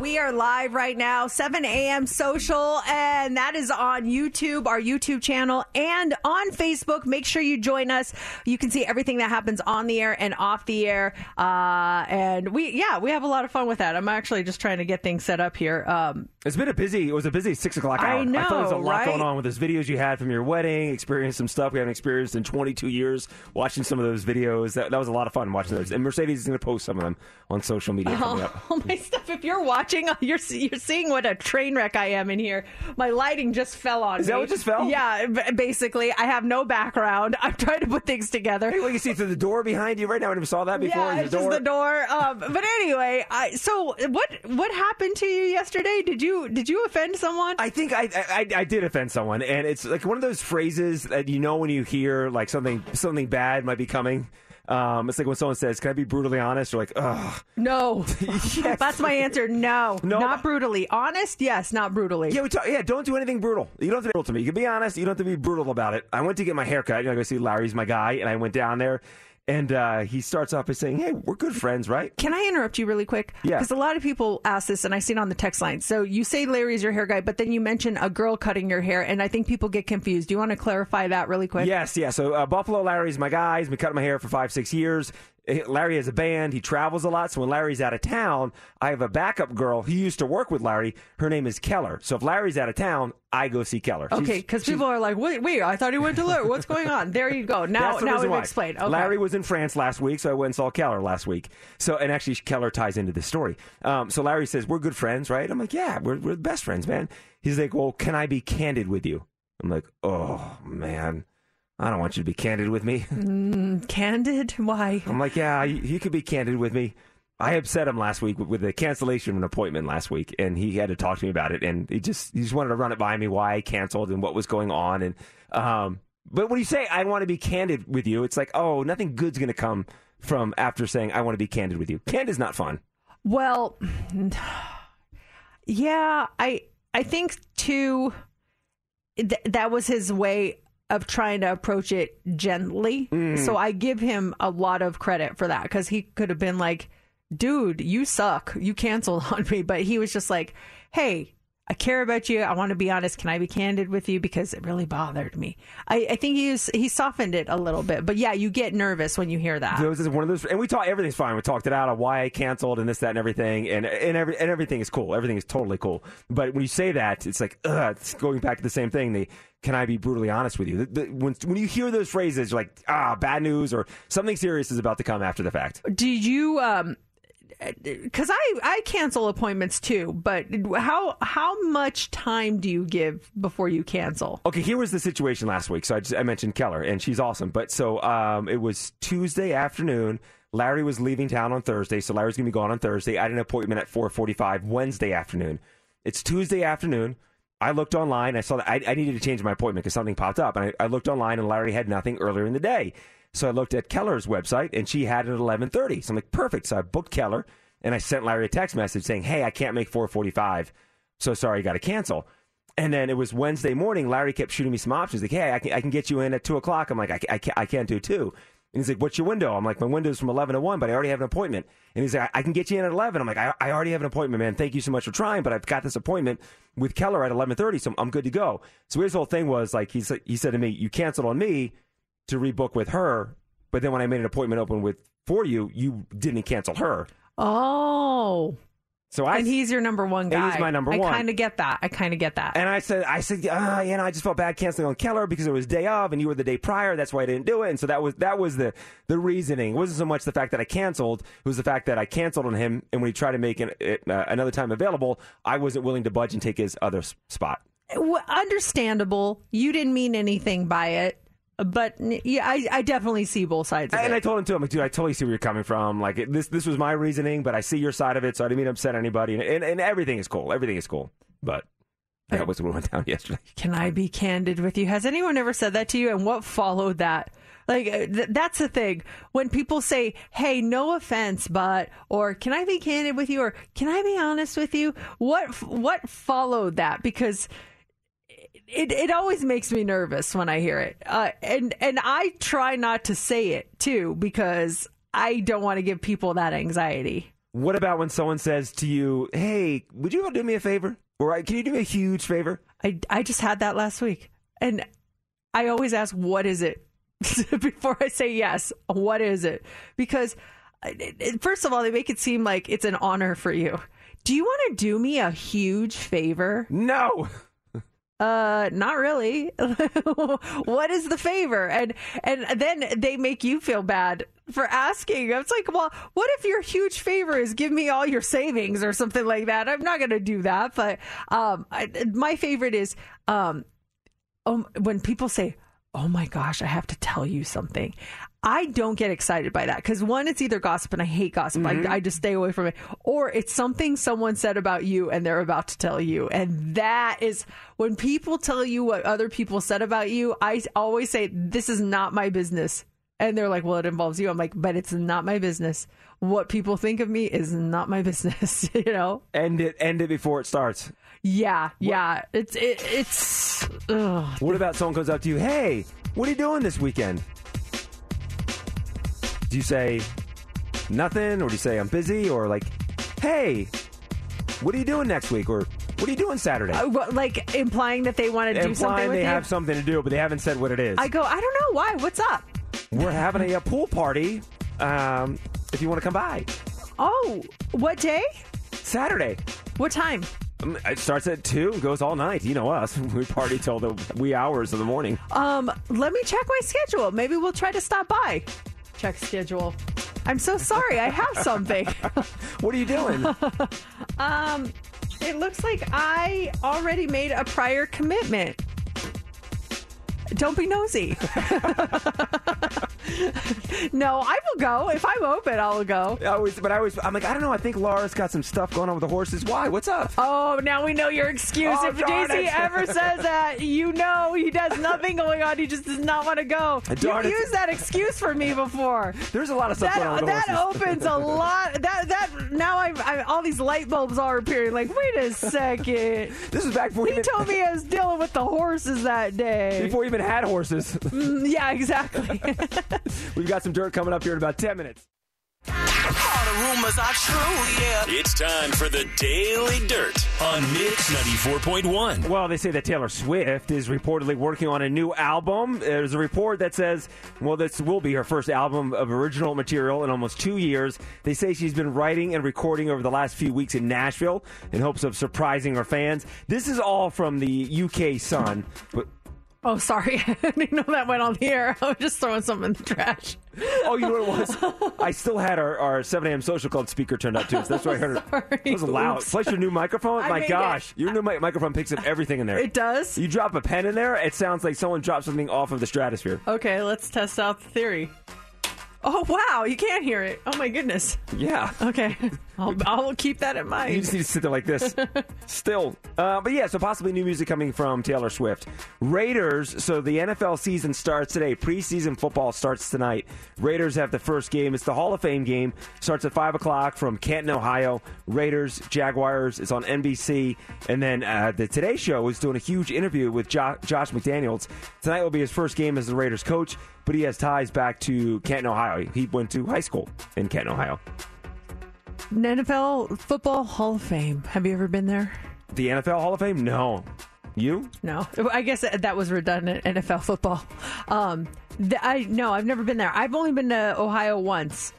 We are live right now, 7 a.m. social, and that is on YouTube, our YouTube channel, and on Facebook. Make sure you join us. You can see everything that happens on the air and off the air. Uh, and we, yeah, we have a lot of fun with that. I'm actually just trying to get things set up here. Um, It's been a busy. It was a busy six o'clock hour. I know, I thought there was a lot right? going on with those videos you had from your wedding. Experienced some stuff we haven't experienced in 22 years. Watching some of those videos, that, that was a lot of fun watching those. And Mercedes is going to post some of them on social media up. all my stuff. If you're watching, you're you're seeing what a train wreck I am in here. My lighting just fell on Is me. that what just fell? Yeah, basically, I have no background. I'm trying to put things together. Hey, what you see through the door behind you right now? I never saw that before. Yeah, the just door- the door. Um, but anyway, I, so what what happened to you yesterday? Did you did you offend someone? I think I, I I did offend someone, and it's like one of those phrases that you know when you hear like something something bad might be coming. Um, it's like when someone says, "Can I be brutally honest?" You're like, "Ugh." no, that's my answer. No, No. not brutally honest. Yes, not brutally. Yeah, we talk, yeah. Don't do anything brutal. You don't have to be brutal to me. You can be honest. You don't have to be brutal about it. I went to get my haircut. You know, I go see Larry's my guy, and I went down there, And uh, he starts off by saying, "Hey, we're good friends, right?" Can I interrupt you really quick? Yeah. Because a lot of people ask this, and I see it on the text line. So you say Larry's your hair guy, but then you mention a girl cutting your hair, and I think people get confused. Do you want to clarify that really quick? Yes, yeah. So uh, Buffalo Larry's my guy. He's been cutting my hair for five, six years. Eh, Larry has a band. He travels a lot. So when Larry's out of town, I have a backup girl. He used to work with Larry. Her name is Keller. So if Larry's out of town, I go see Keller. Okay, because people are like, wait, wait, I thought he went to Larry. What's going on? There you go. Now, That's the now we've why. explained. Okay. Larry was in France last week, so I went and saw Keller last week. So, and actually, Keller ties into this story. Um, so Larry says, "We're good friends, right?" I'm like, "Yeah, we're we're best friends, man." He's like, "Well, can I be candid with you?" I'm like, "Oh man, I don't want you to be candid with me." Mm, candid? Why? I'm like, "Yeah, you, could be candid with me." I upset him last week with, with the cancellation of an appointment last week, and he had to talk to me about it. And he just he just wanted to run it by me why I canceled and what was going on. And um, but when you say I want to be candid with you, it's like, oh, nothing good's going to come from after saying I want to be candid with you. Candid's not fun. Well, yeah, I I think too th- that was his way of trying to approach it gently. Mm. So I give him a lot of credit for that because he could have been like, "Dude, you suck. You canceled on me," but he was just like, "Hey." I care about you. I want to be honest. Can I be candid with you because it really bothered me? I, I think he's he softened it a little bit, but yeah, you get nervous when you hear that. Those is one of those, and we talked. Everything's fine. We talked it out on why I canceled and this, that, and everything, and and every and everything is cool. Everything is totally cool. But when you say that, it's like, ugh, it's going back to the same thing. The can I be brutally honest with you? The, the, when when you hear those phrases, you're like, ah, bad news or something serious is about to come after the fact. Did you um because I I cancel appointments too, but how how much time do you give before you cancel? Okay, here was the situation last week. So I, just, I mentioned Keller, and she's awesome. But so um, it was Tuesday afternoon. Larry was leaving town on Thursday, so Larry's gonna be gone on Thursday. I had an appointment at 4:45 Wednesday afternoon. It's Tuesday afternoon. I looked online. I saw that I, I needed to change my appointment because something popped up, and I, I looked online, and Larry had nothing earlier in the day. So I looked at Keller's website, and she had it at 11:30. So I'm like, perfect. So I booked Keller, and I sent Larry a text message saying, "Hey, I can't make 4:45. So sorry, got to cancel." And then it was Wednesday morning. Larry kept shooting me some options. Like, hey, I can, I can get you in at two o'clock. I'm like, I, I, can't, I can't do two. And he's like, what's your window? I'm like, my window's from 11 to 1, but I already have an appointment. And he's like, I can get you in at 11. I'm like, I, I already have an appointment, man. Thank you so much for trying, but I've got this appointment with Keller at 11:30, so I'm good to go. So his whole thing was like, he said, he said to me, you canceled on me to rebook with her, but then when I made an appointment open with for you, you didn't cancel her. Oh, So I and he's your number one guy. he's my number I one. I kind of get that. I kind of get that. And I said, I said, ah, you know, I just felt bad canceling on Keller because it was day of, and you were the day prior. That's why I didn't do it. And so that was that was the the reasoning. It wasn't so much the fact that I canceled; it was the fact that I canceled on him. And when he tried to make an, it, uh, another time available, I wasn't willing to budge and take his other spot. Understandable. You didn't mean anything by it, but yeah, I, I definitely see both sides of And it. I told him too. I'm like, dude, I totally see where you're coming from. Like it, this, this was my reasoning, but I see your side of it, so I didn't mean to upset anybody. And, and, and everything is cool. Everything is cool. But that was what went down yesterday. Can I be candid with you? Has anyone ever said that to you? And what followed that? Like, uh, th- that's the thing. When people say, hey, no offense, but, or can I be candid with you? Or can I be honest with you? What, f- what followed that? Because it, it always makes me nervous when I hear it. Uh, and, and I try not to say it too, because I don't want to give people that anxiety. What about when someone says to you, "Hey, would you do me a favor? Or can you do me a huge favor?" I, I just had that last week. And I always ask, what is it? Before I say yes, what is it? Because, uh, first of all, they make it seem like it's an honor for you. Do you want to do me a huge favor? No. Uh, not really. what is the favor? And and then they make you feel bad for asking. It's like, well, what if your huge favor is give me all your savings or something like that? I'm not to do that. But um, I, my favorite is um, um, when people say, "Oh my gosh, I have to tell you something." I don't get excited by that because one, it's either gossip and I hate gossip. I, mm-hmm. I just stay away from it, or it's something someone said about you and they're about to tell you, and that is when people tell you what other people said about you. I always say, "This is not my business," and they're like, "Well, it involves you." I'm like, "But it's not my business. What people think of me is not my business." you know? End it. End it before it starts. Yeah, yeah. It's it, it's. Ugh. What about someone comes up to you, "Hey, what are you doing this weekend?" Do you say nothing, or do you say I'm busy, or like, hey, what are you doing next week, or what are you doing Saturday? Uh, what, like implying that they want to do something Implying they you. have something to do, but they haven't said what it is. I go. I don't know why. What's up? We're having a, uh pool party. Um, if you want to come by, Oh, what day? Saturday. What time? Um, It starts at two, goes all night. You know us. We party till the wee hours of the morning. Um, let me check my schedule. Maybe we'll try to stop by. Check schedule. I'm so sorry. I have something. What are you doing? um, it looks like I already made a prior commitment. Don't be nosy. no, I will go. If I'm open, I'll go. I always, but I always, I'm like, I don't know. I think Laura's got some stuff going on with the horses. Why? What's up? Oh, now we know your excuse. Oh, if JC ever says that, you know he does nothing going on. He just does not want to go. Darn You've used that excuse for me before. There's a lot of stuff going on That, that opens a lot. That that now I've, I, all these light bulbs are appearing. Like, wait a second. This is back before He you even, told me I was dealing with the horses that day. before you even had horses. Mm, yeah, exactly. We've got some dirt coming up here in about ten minutes. All the rumors are true, yeah. It's time for the Daily Dirt on Mix 94.1. Well, they say that Taylor Swift is reportedly working on a new album. There's a report that says, well, this will be her first album of original material in almost two years. They say she's been writing and recording over the last few weeks in Nashville in hopes of surprising her fans. This is all from the UK Sun. But oh, sorry. I didn't know that went on the air. I was just throwing something in the trash. Oh, you know what it was? I still had our, our 7 a.m. social club speaker turned up too, so that's why I heard it. Sorry. It was loud. Oops. Plus your new microphone. I My gosh, it. your new mi- microphone picks up everything in there. It does? You drop a pen in there, it sounds like someone dropped something off of the stratosphere. Okay, let's test out the theory. Oh, wow. You can't hear it. Oh, my goodness. Yeah. Okay. I'll, I'll keep that in mind. You just need to sit there like this. Still. Uh, but yeah, so possibly new music coming from Taylor Swift. Raiders, so the NFL season starts today. Preseason football starts tonight. Raiders have the first game. It's the Hall of Fame game. Starts at 5 o'clock from Canton, Ohio. Raiders, Jaguars. It's on NBC. And then uh, the Today Show is doing a huge interview with jo- Josh McDaniels. Tonight will be his first game as the Raiders coach, but he has ties back to Canton, Ohio. He went to high school in Canton, Ohio. NFL Football Hall of Fame. Have you ever been there? The NFL Hall of Fame? No. You? No, I guess that was redundant. NFL football. Um, th- I no, I've never been there. I've only been to Ohio once,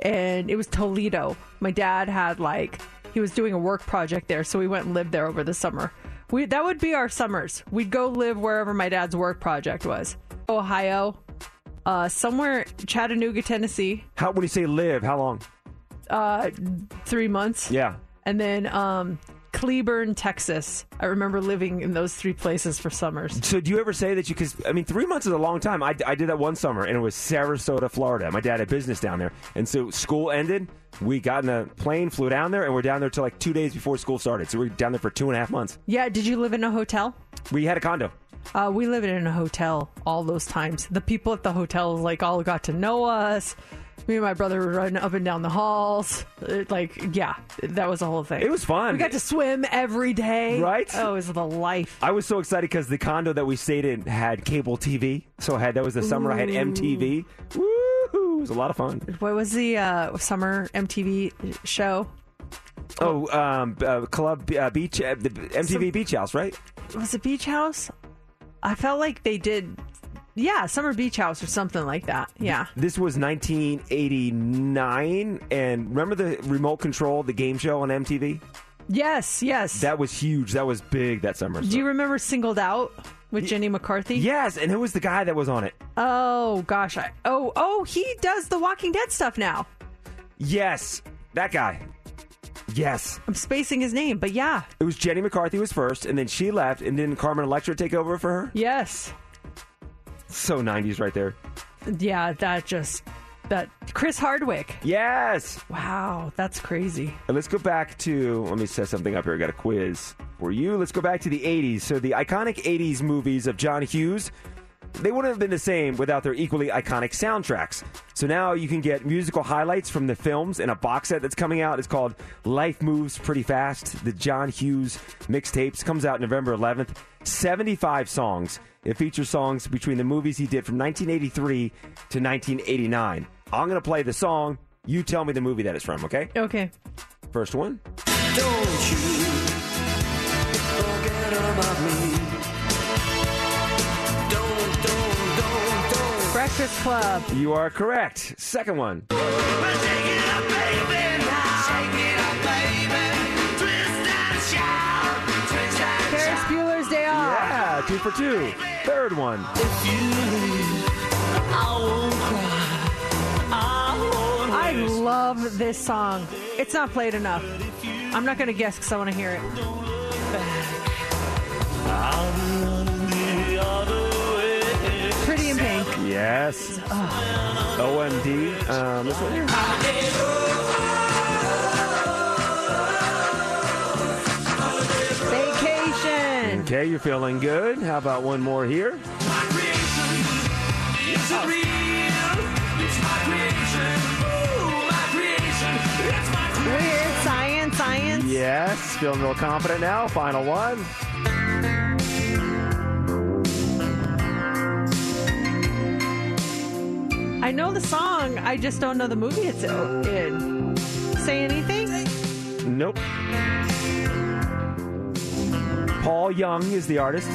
and it was Toledo. My dad had like he was doing a work project there, so we went and lived there over the summer. We that would be our summers. We'd go live wherever my dad's work project was. Ohio, uh, somewhere Chattanooga, Tennessee. How when you say live, how long? Uh, three months. Yeah. And then um, Cleburne, Texas. I remember living in those three places for summers. So do you ever say that you? Because I mean, three months is a long time. I, I did that one summer, and it was Sarasota, Florida. My dad had business down there, and so school ended. We got in a plane, flew down there, and we're down there till like two days before school started. So we are down there for two and a half months. Yeah, did you live in a hotel? We had a condo. Uh, we lived in a hotel all those times. The people at the hotel like all got to know us. Me and my brother would run up and down the halls. It, like, yeah, that was the whole thing. It was fun. We got to swim every day. Right? Oh, it was the life. I was so excited because the condo that we stayed in had cable TV. So I had that was the summer I had MTV. Woo! It was a lot of fun. What was the uh, summer MTV show? Oh, um, uh, club uh, beach, uh, the MTV Beach House, right? Was it Beach House? I felt like they did. Yeah, Summer Beach House or something like that. Yeah. This was 1989, and remember the remote control, the game show on MTV? Yes, yes. That was huge. That was big that summer. Do you remember Singled Out with Jenny McCarthy? Yes, and who was the guy that was on it? Oh gosh. I, oh oh, he does the Walking Dead stuff now. Yes, that guy. Yes, I'm spacing his name, but yeah. it was Jenny McCarthy was first, and then she left, and then Carmen Electra take over for her. Yes. So 90s right there. Yeah, that just that Chris Hardwick. Yes. Wow, that's crazy. And let's go back to, let me set something up here. I got a quiz for you. Let's go back to the 80s. So, the iconic 80s movies of John Hughes, they wouldn't have been the same without their equally iconic soundtracks. So, now you can get musical highlights from the films in a box set that's coming out. It's called Life Moves Pretty Fast. The John Hughes mixtapes comes out November 11th. 75 songs. It features songs between the movies he did from 1983 to 1989. I'm going to play the song. You tell me the movie that it's from, okay? Okay. First one. Don't you forget about me. Breakfast Club. You are correct. Second one. Ferris Bueller's Day Off. Yeah, two for two. Third one. I love this song. It's not played enough. I'm not going to guess because I want to hear it. Pretty in Yes. OMD. Um, this one here. Vacation. Okay, you're feeling good. How about one more here? Weird science, science. Yes, feeling real confident now. Final one. I know the song. I just don't know the movie it's in. Say anything? Nope. Paul Young is the artist.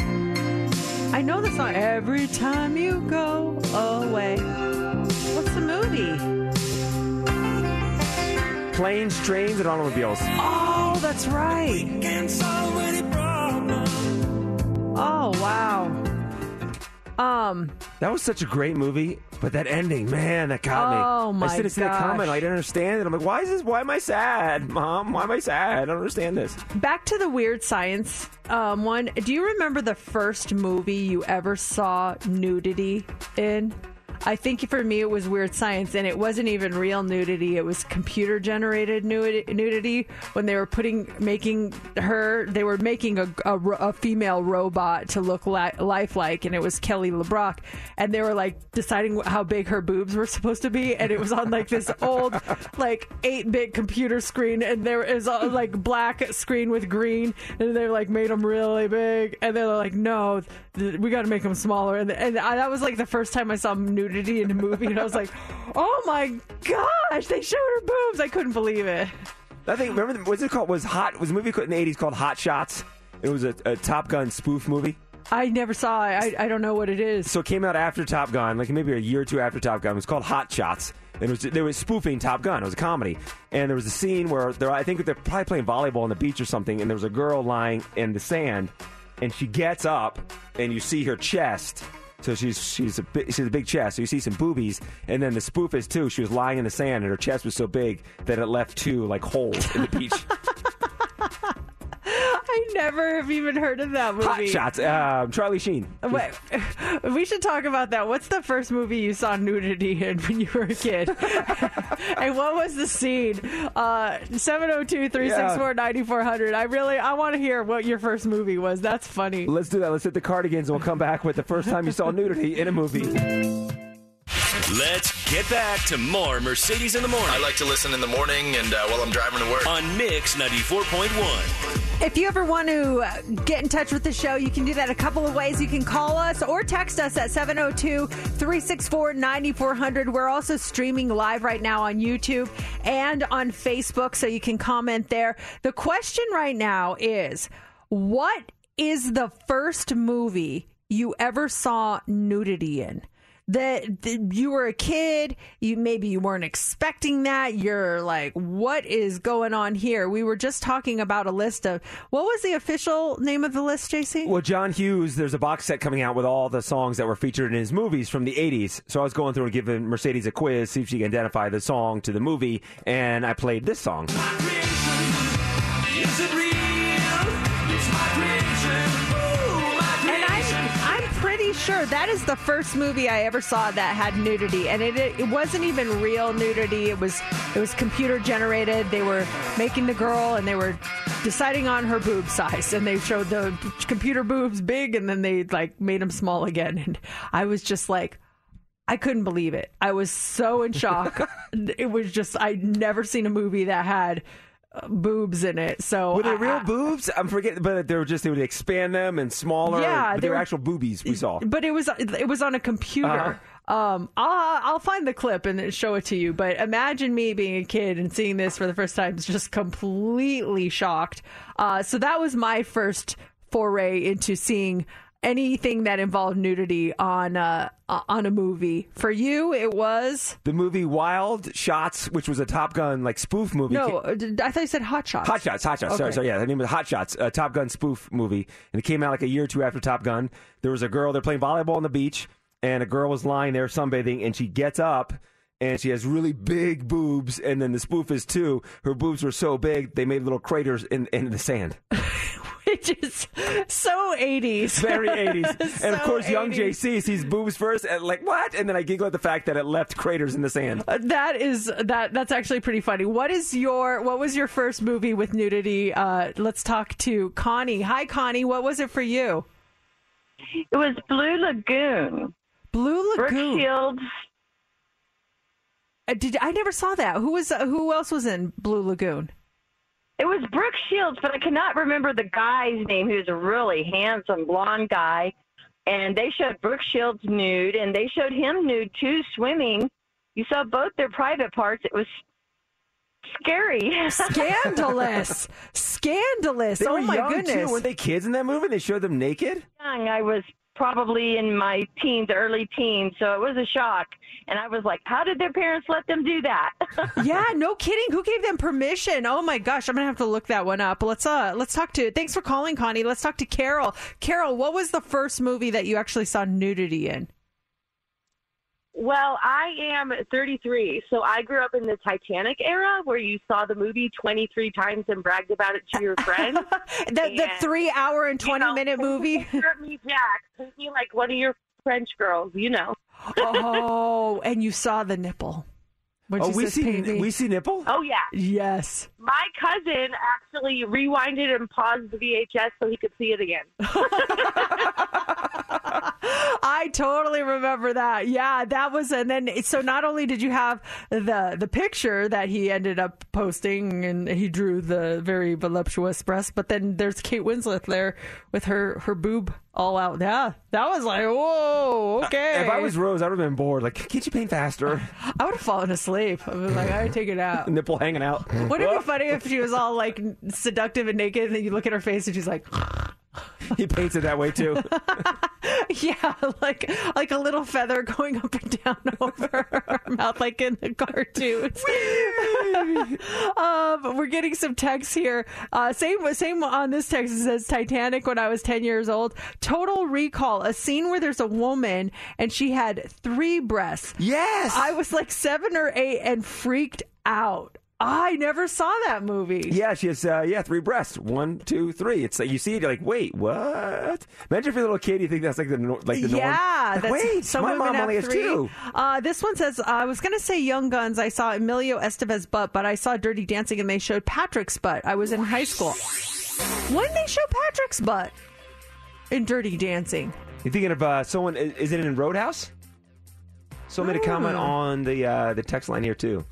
I know the song. Every time you go away. What's the movie? Planes, Trains, and Automobiles. Oh, that's right. Oh, wow. Um, That was such a great movie, but that ending, man, that got me. Oh, my I didn't see the comment. I didn't understand it. I'm like, why is this? Why am I sad, Mom? Why am I sad? I don't understand this. back to the weird science um, one. Do you remember the first movie you ever saw nudity in? I think for me it was Weird Science, and it wasn't even real nudity. It was computer generated nudity, when they were putting, making her, they were making a, a, a female robot to look li- lifelike, and it was Kelly LeBrock. And they were like deciding how big her boobs were supposed to be, and it was on like this old, like 8 bit computer screen, and there is a like black screen with green, and they like made them really big, and they're like, no, th- we got to make them smaller. And, and I, that was like the first time I saw nudity in a movie, and I was like, oh my gosh, they showed her boobs. I couldn't believe it. I think remember the- what's it called? Was hot was a movie in the '80s called Hot Shots. It was a, a Top Gun spoof movie. I never saw it. I, I don't know what it is. So it came out after Top Gun, like maybe a year or two after Top Gun. It was called Hot Shots. And it was they were spoofing Top Gun. It was a comedy, and there was a scene where they're I think they're probably playing volleyball on the beach or something, and there was a girl lying in the sand, and she gets up, and you see her chest. So she's she's a big, she's a big chest. So you see some boobies, and then the spoof is too. She was lying in the sand, and her chest was so big that it left two like holes in the beach. I never have even heard of that movie. Hot Shots. Um, Charlie Sheen. Wait, we should talk about that. What's the first movie you saw nudity in when you were a kid? and what was the scene? Uh, 702-364-9400. I really, I want to hear what your first movie was. That's funny. Let's do that. Let's hit the cardigans, and we'll come back with the first time you saw nudity in a movie. Let's get back to more Mercedes in the morning I like to listen in the morning and uh, while I'm driving to work. on Mix 94.1. If you ever want to get in touch with the show, you can do that a couple of ways. You can call us or text us at 702 364 9400. We're also streaming live right now on YouTube and on Facebook, so you can comment there. The question right now is what is the first movie you ever saw nudity in? That, that you were a kid you maybe you weren't expecting that you're like what is going on here we were just talking about a list of what was the official name of the list jc Well, John Hughes, there's a box set coming out with all the songs that were featured in his movies from the 80s. So I was going through and giving Mercedes a quiz, see if she can identify the song to the movie, and I played this song. Sure that is the first movie I ever saw that had nudity, and it it wasn't even real nudity. It was it was computer generated. They were making the girl, and they were deciding on her boob size, and they showed the computer boobs big, and then they like made them small again. And I was just like. I couldn't believe it. I was so in shock. it was just I'd never seen a movie that had boobs in it. So Were they real I- boobs? I'm forgetting, but they were just they would expand them and smaller. Yeah, but they were- actual boobies we saw. but it was it was on a computer. Uh-huh. Um, I'll, I'll find the clip and show it to you. But imagine me being a kid and seeing this for the first time, just completely shocked. Uh, so that was my first foray into seeing anything that involved nudity on uh, on a movie. For you, it was The movie Wild Shots, which was a Top Gun like spoof movie. no. uh, I thought you said Hot Shots. Hot Shots, Hot Shots. Sorry, Okay. sorry. Yeah, the name was Hot Shots, a Top Gun spoof movie, and it came out like a year or two after Top Gun. There was a girl. They're playing volleyball on the beach, and a girl was lying there sunbathing, and she gets up. And she has really big boobs, and then the spoof is too. Her boobs were so big they made little craters in, in the sand. Which is so 80s. Very 80s. and of So course, young 80s. JC sees boobs first, and like, what? And then I giggle at the fact that it left craters in the sand. Uh, That is that. That's actually pretty funny. What is your What was your first movie with nudity? Uh, let's talk to Connie. Hi, Connie. What was it for you? It was Blue Lagoon. Blue Brooke Lagoon. Shields. Uh, did I never saw that? Who was uh, Who else was in Blue Lagoon? It was Brooke Shields, but I cannot remember the guy's name. He was a really handsome blonde guy. And they showed Brooke Shields nude, and they showed him nude too, swimming. You saw both their private parts. It was scary. Scandalous, scandalous. They oh were my young goodness. too. Weren't they kids in that movie? They showed them naked. young. I was probably in my teens, early teens, so it was a shock. And I was like, how did their parents let them do that? yeah, no kidding. Who gave them permission? Oh my gosh, I'm gonna have to look that one up. Let's uh, let's talk to. Thanks for calling, Connie. Let's talk to Carol. Carol, what was the first movie that you actually saw nudity in? Well, I am 33, so I grew up in the Titanic era where you saw the movie 23 times and bragged about it to your friends. the, the three hour and 20 minute movie. Hurt me, Jack. Paint me like one of your French girls, you know. oh, and you saw the nipple. When Oh, we see- "Paint we see nipple. Oh yeah. Yes. My cousin actually rewinded and paused the VHS so he could see it again. I totally remember that. Yeah, that was, and then so not only did you have the the picture that he ended up posting, and he drew the very voluptuous breast, but then there's Kate Winslet there with her her boob all out. Yeah, that was like, whoa, okay. If I was Rose, I would have been bored. Like, can't you paint faster? I would have fallen asleep. I was like, I would take it out. Nipple hanging out. Wouldn't it be funny if she was all like seductive and naked, and then you look at her face and she's like, he paints it that way too. yeah, like like a little feather going up and down over her mouth, like in the cartoons. um, we're getting some texts here. Uh, same same on this text. It says Titanic when I was ten years old. Total Recall, a scene where there's a woman and she had three breasts. Yes, I was like seven or eight and freaked out. I never saw that movie. Yeah, she has uh, yeah three breasts. One, two, three. It's like you see it, you're like, wait, what? Imagine if you're a little kid, you think that's like the nor- like the norm. yeah, Like, that's, wait, some my mom only has three. two. Uh, this one says I was going to say Young Guns. I saw Emilio Estevez's butt, but I saw Dirty Dancing, and they showed Patrick's butt. I was in high school. When they show Patrick's butt in Dirty Dancing? You thinking of uh, someone? Is, is it in Roadhouse? Someone made a comment Oh. on the uh, the text line here too.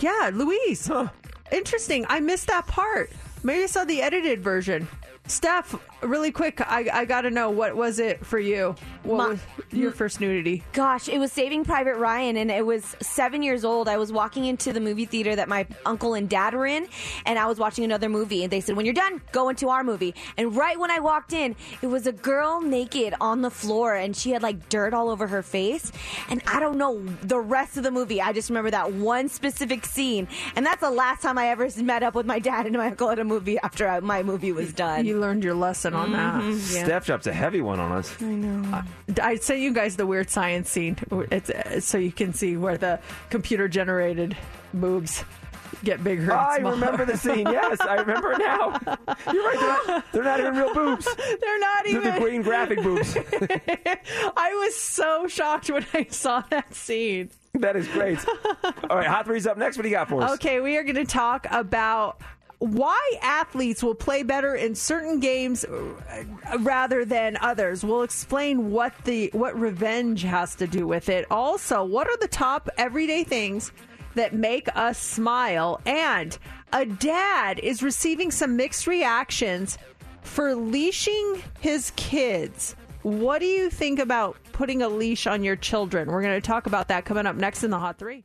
Yeah, Louise. Interesting. I missed that part. Maybe I saw the edited version. Steph, really quick, I, I got to know what was it for you? What Ma- was your first nudity? Gosh, it was Saving Private Ryan, and it was seven years old. I was walking into the movie theater that my uncle and dad were in, and I was watching another movie. And they said, "When you're done, go into our movie." And right when I walked in, it was a girl naked on the floor, and she had like dirt all over her face. And I don't know the rest of the movie. I just remember that one specific scene, and that's the last time I ever met up with my dad and my uncle at a movie after I, my movie was done. You learned your lesson on that. Steph dropped a heavy one on us. I know. I sent you guys the weird science scene. It's, uh, so you can see where the computer generated boobs get bigger. and I smaller. remember the scene. Yes, I remember it now. You're right. They're not, they're not even real boobs. They're not They're even. the green graphic boobs. I was so shocked when I saw that scene. That is great. All right, Hot Three's up next. What do you got for us? Okay, we are going to talk about why athletes will play better in certain games uh, rather than others. We'll explain what the what revenge has to do with it. Also, what are the top everyday things that make us smile? And a dad is receiving some mixed reactions for leashing his kids. What do you think about putting a leash on your children? We're going to talk about that coming up next in the Hot Three.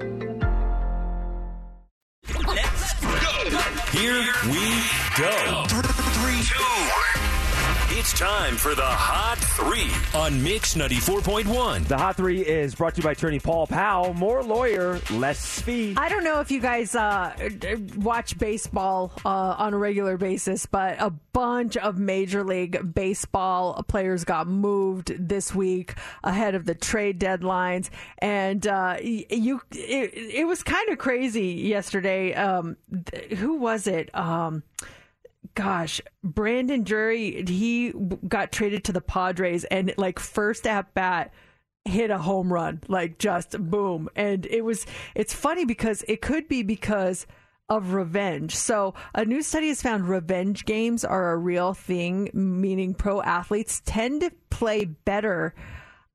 Here we go. Three, two. It's time for the Hot Three on Mix 94.1. The Hot Three is brought to you by attorney Paul Powell. More lawyer, less fee. I don't know if you guys uh, watch baseball uh, on a regular basis, but a bunch of Major League Baseball players got moved this week ahead of the trade deadlines, and uh, you it, it was kind of crazy yesterday. Um, th- who was it? Um, gosh, Brandon Drury, he got traded to the Padres and like first at bat hit a home run, like just boom. And it was, it's funny because it could be because of revenge. So, a new study has found revenge games are a real thing, meaning pro athletes tend to play better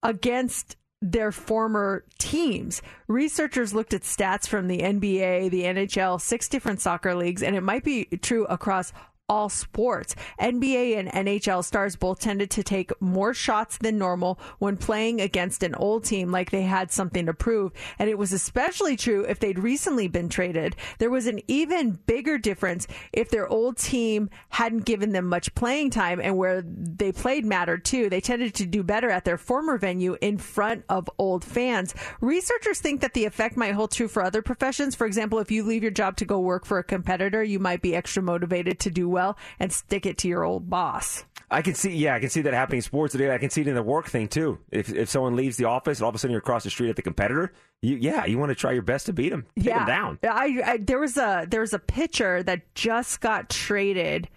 against their former teams. Researchers looked at stats from the NBA, the NHL, six different soccer leagues, and it might be true across all sports. NBA and NHL stars both tended to take more shots than normal when playing against an old team like they had something to prove. And it was especially true if they'd recently been traded. There was an even bigger difference if their old team hadn't given them much playing time and where they played mattered too. They tended to do better at their former venue in front of old fans. Researchers think that the effect might hold true for other professions. For example, if you leave your job to go work for a competitor, you might be extra motivated to do well and stick it to your old boss. I can see, yeah, I can see that happening in sports today. I can see it in the work thing too. If if someone leaves the office and all of a sudden you're across the street at the competitor, you, yeah, you want to try your best to beat them, take yeah. them down. I, I there was a there was a pitcher that just got traded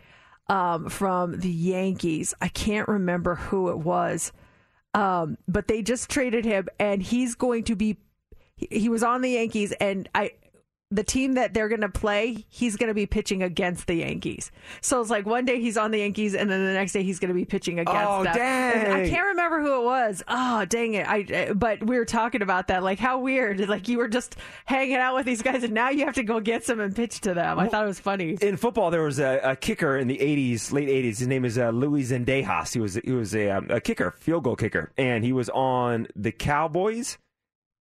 um, from the Yankees. I can't remember who it was, um, but they just traded him, and he's going to be. He, he was on the Yankees, and I the team that they're going to play, he's going to be pitching against the Yankees. So it's like one day he's on the Yankees, and then the next day he's going to be pitching against Oh, them. dang. And I can't remember who it was. Oh, dang it! I but we were talking about that. Like how weird. Like you were just hanging out with these guys, and now you have to go get some and pitch to them. I thought it was funny. In football, there was a, a kicker in the '80s, late '80s. His name is uh, Louis Zendejas. He was he was a, um, a kicker, field goal kicker, and he was on the Cowboys.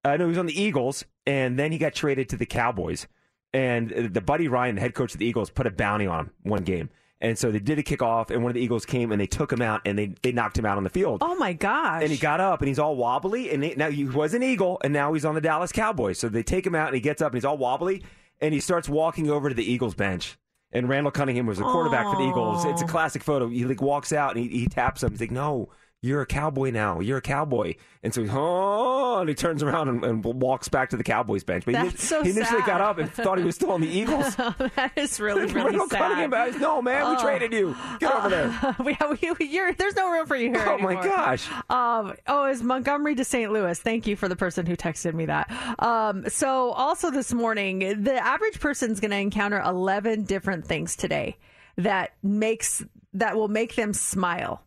Uh, no, he was on the Eagles, and then he got traded to the Cowboys. And the Buddy Ryan, the head coach of the Eagles, put a bounty on him one game. And so they did a kickoff, and one of the Eagles came and they took him out and they, they knocked him out on the field. Oh my gosh! And he got up and he's all wobbly. And they, now he was an Eagle, and now he's on the Dallas Cowboys. So they take him out and he gets up and he's all wobbly, and he starts walking over to the Eagles bench. And Randall Cunningham was the quarterback for the Eagles. It's a classic photo. He like walks out and he, he taps him. He's like, "No, you're a cowboy now. You're a cowboy." And so, he, oh, and he turns around and, and walks back to the Cowboys bench. But he, so he initially sad. got up and thought he was still on the Eagles. that is really really sad. No man, we Oh. traded you. Get over there. we, we, you're, there's no room for you here. Oh, my gosh. Um, oh, it's Montgomery to St. Louis. Thank you for the person who texted me that. Um, so also this morning, the average person's going to encounter 11 different things today that makes that will make them smile.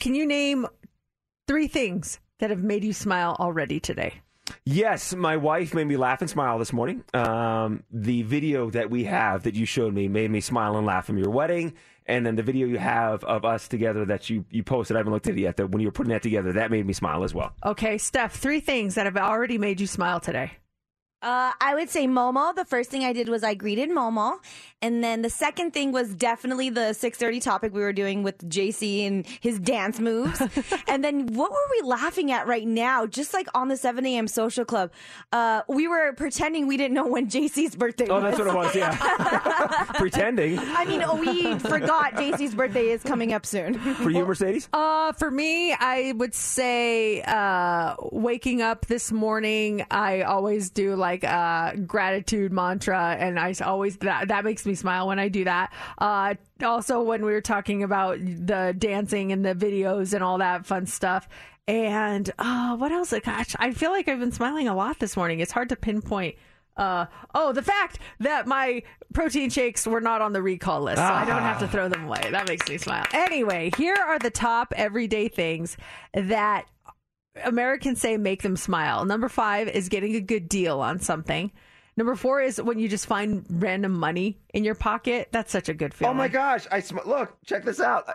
Can you name three things that have made you smile already today? Yes, my wife made me laugh and smile this morning. Um, the video that we have that you showed me made me smile and laugh from your wedding. And then the video you have of us together that you, you posted, I haven't looked at it yet, that when you were putting that together, that made me smile as well. Okay, Steph, three things that have already made you smile today. Uh, I would say Momo. The first thing I did was I greeted Momo, and then the second thing was definitely the six thirty topic we were doing with JC and his dance moves. and then what were we laughing at right now? Just like on the seven a.m. social club, uh, we were pretending we didn't know when JC's birthday. Oh, was. that's what it was. Yeah, pretending. I mean, oh, we forgot JC's birthday is coming up soon. For you, Mercedes? Uh, for me, I would say uh, waking up this morning, I always do like a gratitude mantra, and I always that that makes me smile when I do that. Uh, also, when we were talking about the dancing and the videos and all that fun stuff. And uh, what else? Gosh, I feel like I've been smiling a lot this morning. It's hard to pinpoint. Uh, oh, the fact that my protein shakes were not on the recall list, so I don't have to Ah. throw them away. That makes me smile. Anyway, here are the top everyday things that Americans say make them smile. Number five is getting a good deal on something. Number four is when you just find random money in your pocket. That's such a good feeling. Oh my gosh! I sm- look. Check this out.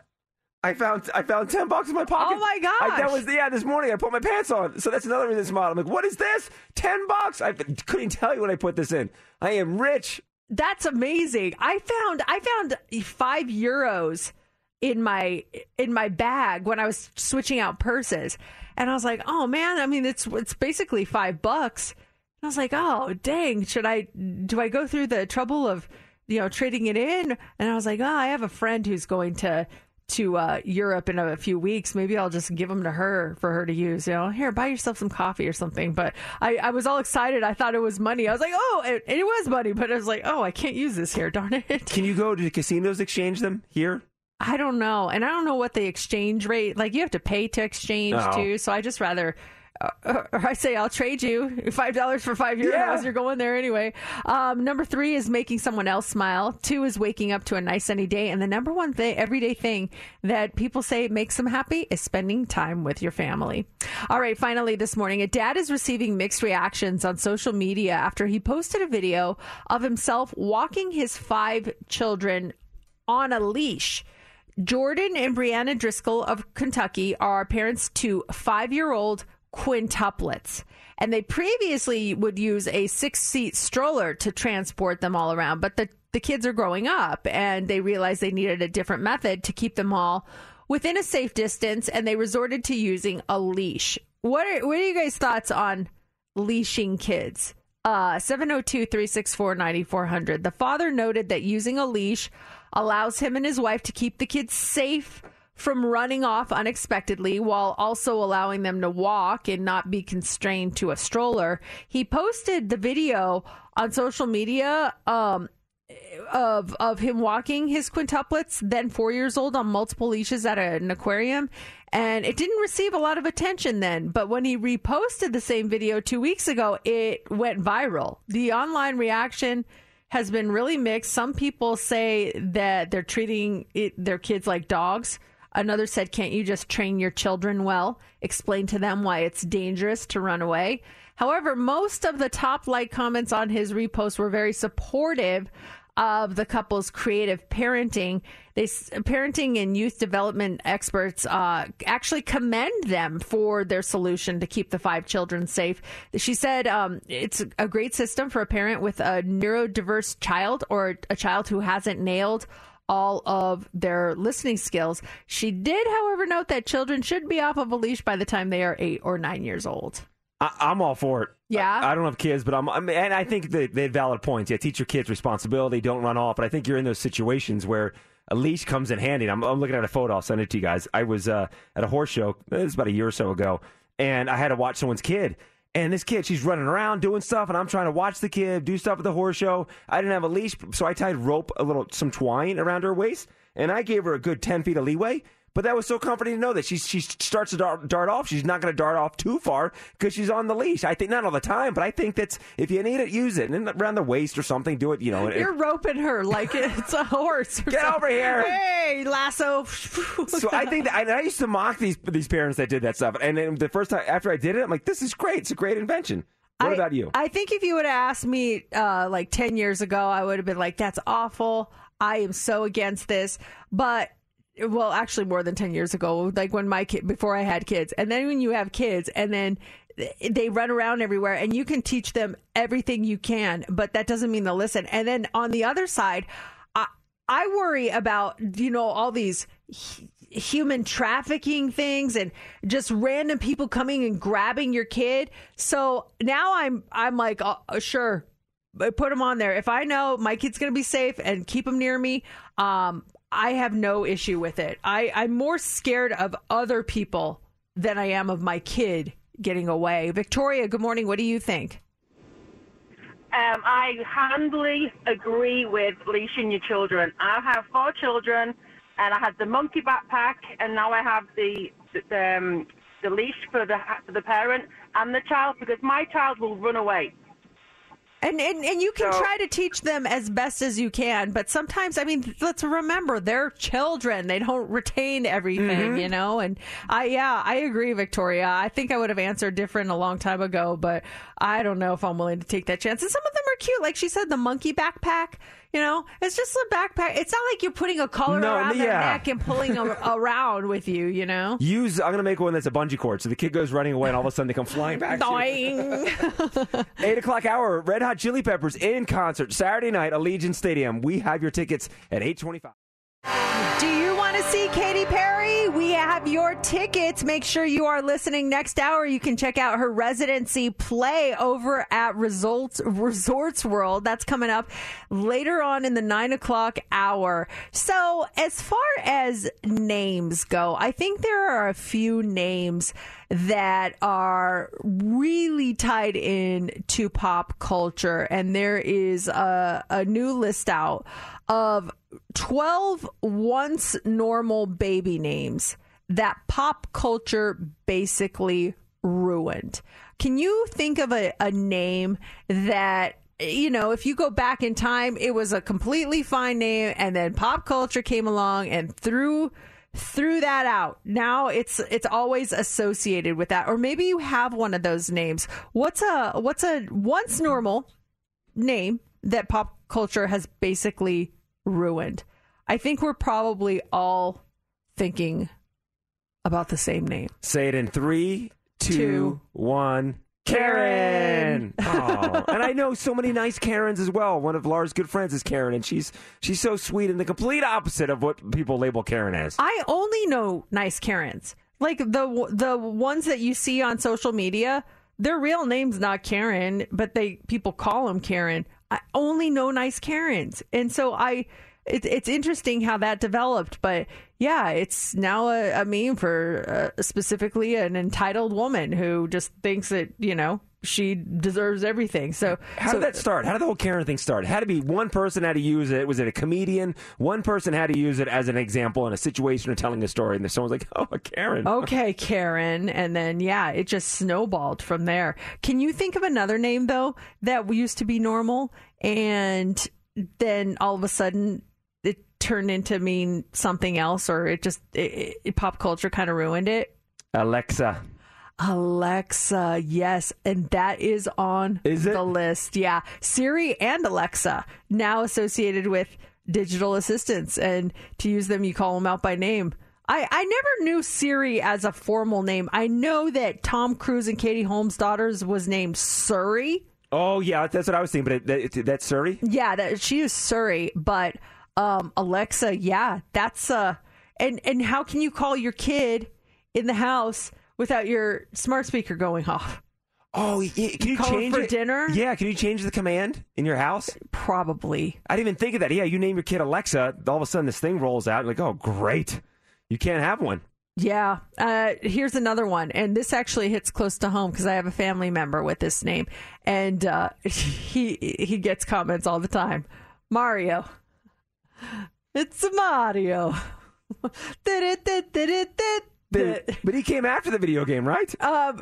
I- found I found ten bucks in my pocket. Oh my I, that was yeah. This morning I put my pants on, so that's another reason to smile. I'm like, what is this? Ten bucks? I couldn't tell you when I put this in. I am rich. That's amazing. I found I found five euros in my in my bag when I was switching out purses, and I was like, "Oh man, I mean, it's it's basically five bucks." And I was like, "Oh dang, should I do I go through the trouble of you know trading it in?" And I was like, "Oh, I have a friend who's going to." To uh, Europe in a few weeks, maybe I'll just give them to her for her to use. You know, here, buy yourself some coffee or something. But I, I was all excited. I thought it was money. I was like, oh, it, it was money. But I was like, oh, I can't use this here. Darn it. Can you go to the casinos exchange them here? I don't know, and I don't know what the exchange rate. Like you have to pay to exchange Oh. too. So I just rather. Uh, or I say I'll trade you five dollars for five euros. Yeah. You're going there anyway. Um, number three is making someone else smile. Two is waking up to a nice sunny day, and the number one thing, everyday thing that people say makes them happy is spending time with your family. All right, finally this morning, a dad is receiving mixed reactions on social media after he posted a video of himself walking his five children on a leash. Jordan and Brianna Driscoll of Kentucky are parents to five year old quintuplets. And they previously would use a six seat stroller to transport them all around. But the, the kids are growing up and they realized they needed a different method to keep them all within a safe distance. And they resorted to using a leash. What are, what are you guys' thoughts on leashing kids? Uh, 702 364 9400. The father noted that using a leash allows him and his wife to keep the kids safe from running off unexpectedly while also allowing them to walk and not be constrained to a stroller. He posted the video on social media um, of of him walking his quintuplets, then four years old, on multiple leashes at an aquarium, and it didn't receive a lot of attention then. But when he reposted the same video two weeks ago, it went viral. The online reaction has been really mixed. Some people say that they're treating it, their kids like dogs. Another said, Can't you just train your children well? Explain to them why it's dangerous to run away. However, most of the top like comments on his repost were very supportive of the couple's creative parenting. They parenting and youth development experts uh, actually commend them for their solution to keep the five children safe. She said um, it's a great system for a parent with a neurodiverse child or a child who hasn't nailed all of their listening skills. She did, however, note that children should be off of a leash by the time they are eight or nine years old. I, I'm all for it. Yeah? I, I don't have kids, but I'm, I'm and I think that they had valid points. Yeah, teach your kids responsibility. Don't run off. But I think you're in those situations where a leash comes in handy. I'm, I'm looking at a photo. I'll send it to you guys. I was uh, at a horse show. It was about a year or so ago, and I had to watch someone's kid. And this kid, she's running around doing stuff, and I'm trying to watch the kid do stuff at the horse show. I didn't have a leash, so I tied rope, a little, some twine around her waist, and I gave her a good 10 feet of leeway. But that was so comforting to know that she she starts to dart, dart off. She's not going to dart off too far because she's on the leash. I think not all the time, but I think that's if you need it, use it. And around the waist or something, do it. You know, You're roping her like it's a horse. or Get something. over here. Hey, lasso. so I think that, and I used to mock these these parents that did that stuff. And then the first time after I did it, I'm like, this is great. It's a great invention. What I- about you? I think if you would have asked me uh, like 10 years ago, I would have been like, that's awful. I am so against this. But, well, actually, more than 10 years ago, like when my kid, before I had kids. And then when you have kids, and then they run around everywhere and you can teach them everything you can, but that doesn't mean they'll listen. And then on the other side, I, I worry about, you know, all these human trafficking things and just random people coming and grabbing your kid. So now I'm, I'm like, uh, sure, put them on there. If I know my kid's going to be safe and keep them near me, um, I have no issue with it. I, I'm more scared of other people than I am of my kid getting away. Victoria, good morning. What do you think? Um, I handily agree with leashing your children. I have four children, and I had the monkey backpack, and now I have the the, um, the leash for the for the parent and the child because my child will run away. And, and and you can try to teach them as best as you can, but sometimes, I mean, let's remember they're children; they don't retain everything, Mm-hmm. Mhm. you know. And I, yeah, I agree, Victoria. I think I would have answered different a long time ago, but I don't know if I'm willing to take that chance. And some of them are cute, like she said, the monkey backpack. You know, it's just a backpack. It's not like you're putting a collar No, around their neck and pulling them around with you. You know. Use. I'm gonna make one that's a bungee cord, so the kid goes running away, and all of a sudden they come flying back. Eight o'clock hour. Red Hot Chili Peppers in concert Saturday night, Allegiant Stadium. We have your tickets at eight twenty-five. Do you want to see Katy Perry? We have your tickets. Make sure you are listening next hour. You can check out her residency play over at Results Resorts World. That's coming up later on in the nine o'clock hour. So, as far as names go, I think there are a few names that are really tied in to pop culture, and there is a, a new list out of 12 once normal baby names that pop culture basically ruined. Can you think of a, a name that you know, if you go back in time, it was a completely fine name, and then pop culture came along and threw threw that out. Now it's it's always associated with that, or maybe you have one of those names. What's a what's a once normal name that pop culture has basically ruined? I think we're probably all thinking about the same name. Say it in three, two, Two. one. Karen. oh, and I know so many nice Karens as well. One of Laura's good friends is Karen, and she's she's so sweet and the complete opposite of what people label Karen as. I only know nice Karens. Like the the ones that you see on social media, their real name's not Karen, but they people call them Karen. I only know nice Karens, and so I. It, it's interesting how that developed, but yeah, it's now a, a meme for uh, specifically an entitled woman who just thinks that you know she deserves everything. So How so, did that start? How did the whole Karen thing start? It had to be one person had to use it. Was it a comedian? One person had to use it as an example in a situation or telling a story, and then someone's like, "Oh, Karen." Okay, Karen. And then, yeah, it just snowballed from there. Can you think of another name, though, that used to be normal and then all of a sudden it turned into mean something else or it just, it, it, pop culture kind of ruined it? Alexa. Alexa, yes, and that is on is the list. Yeah, Siri and Alexa now associated with digital assistants, and to use them, you call them out by name. I, I never knew Siri as a formal name. I know that Tom Cruise and Katie Holmes' daughters was named Suri. Oh yeah, that's what I was thinking. But it, that, that's Suri. Yeah, that she is Suri, but um, Alexa, yeah, that's uh, and and how can you call your kid in the house without your smart speaker going off? Oh, yeah, can you call change for it? dinner? Yeah, can you change the command in your house? Probably. I didn't even think of that. Yeah, you name your kid Alexa, all of a sudden this thing rolls out. Like, oh, great, you can't have one. Yeah. Uh, here's another one, and this actually hits close to home because I have a family member with this name, and uh, he he gets comments all the time. Mario. It's Mario. But, but he came after the video game, right? Um,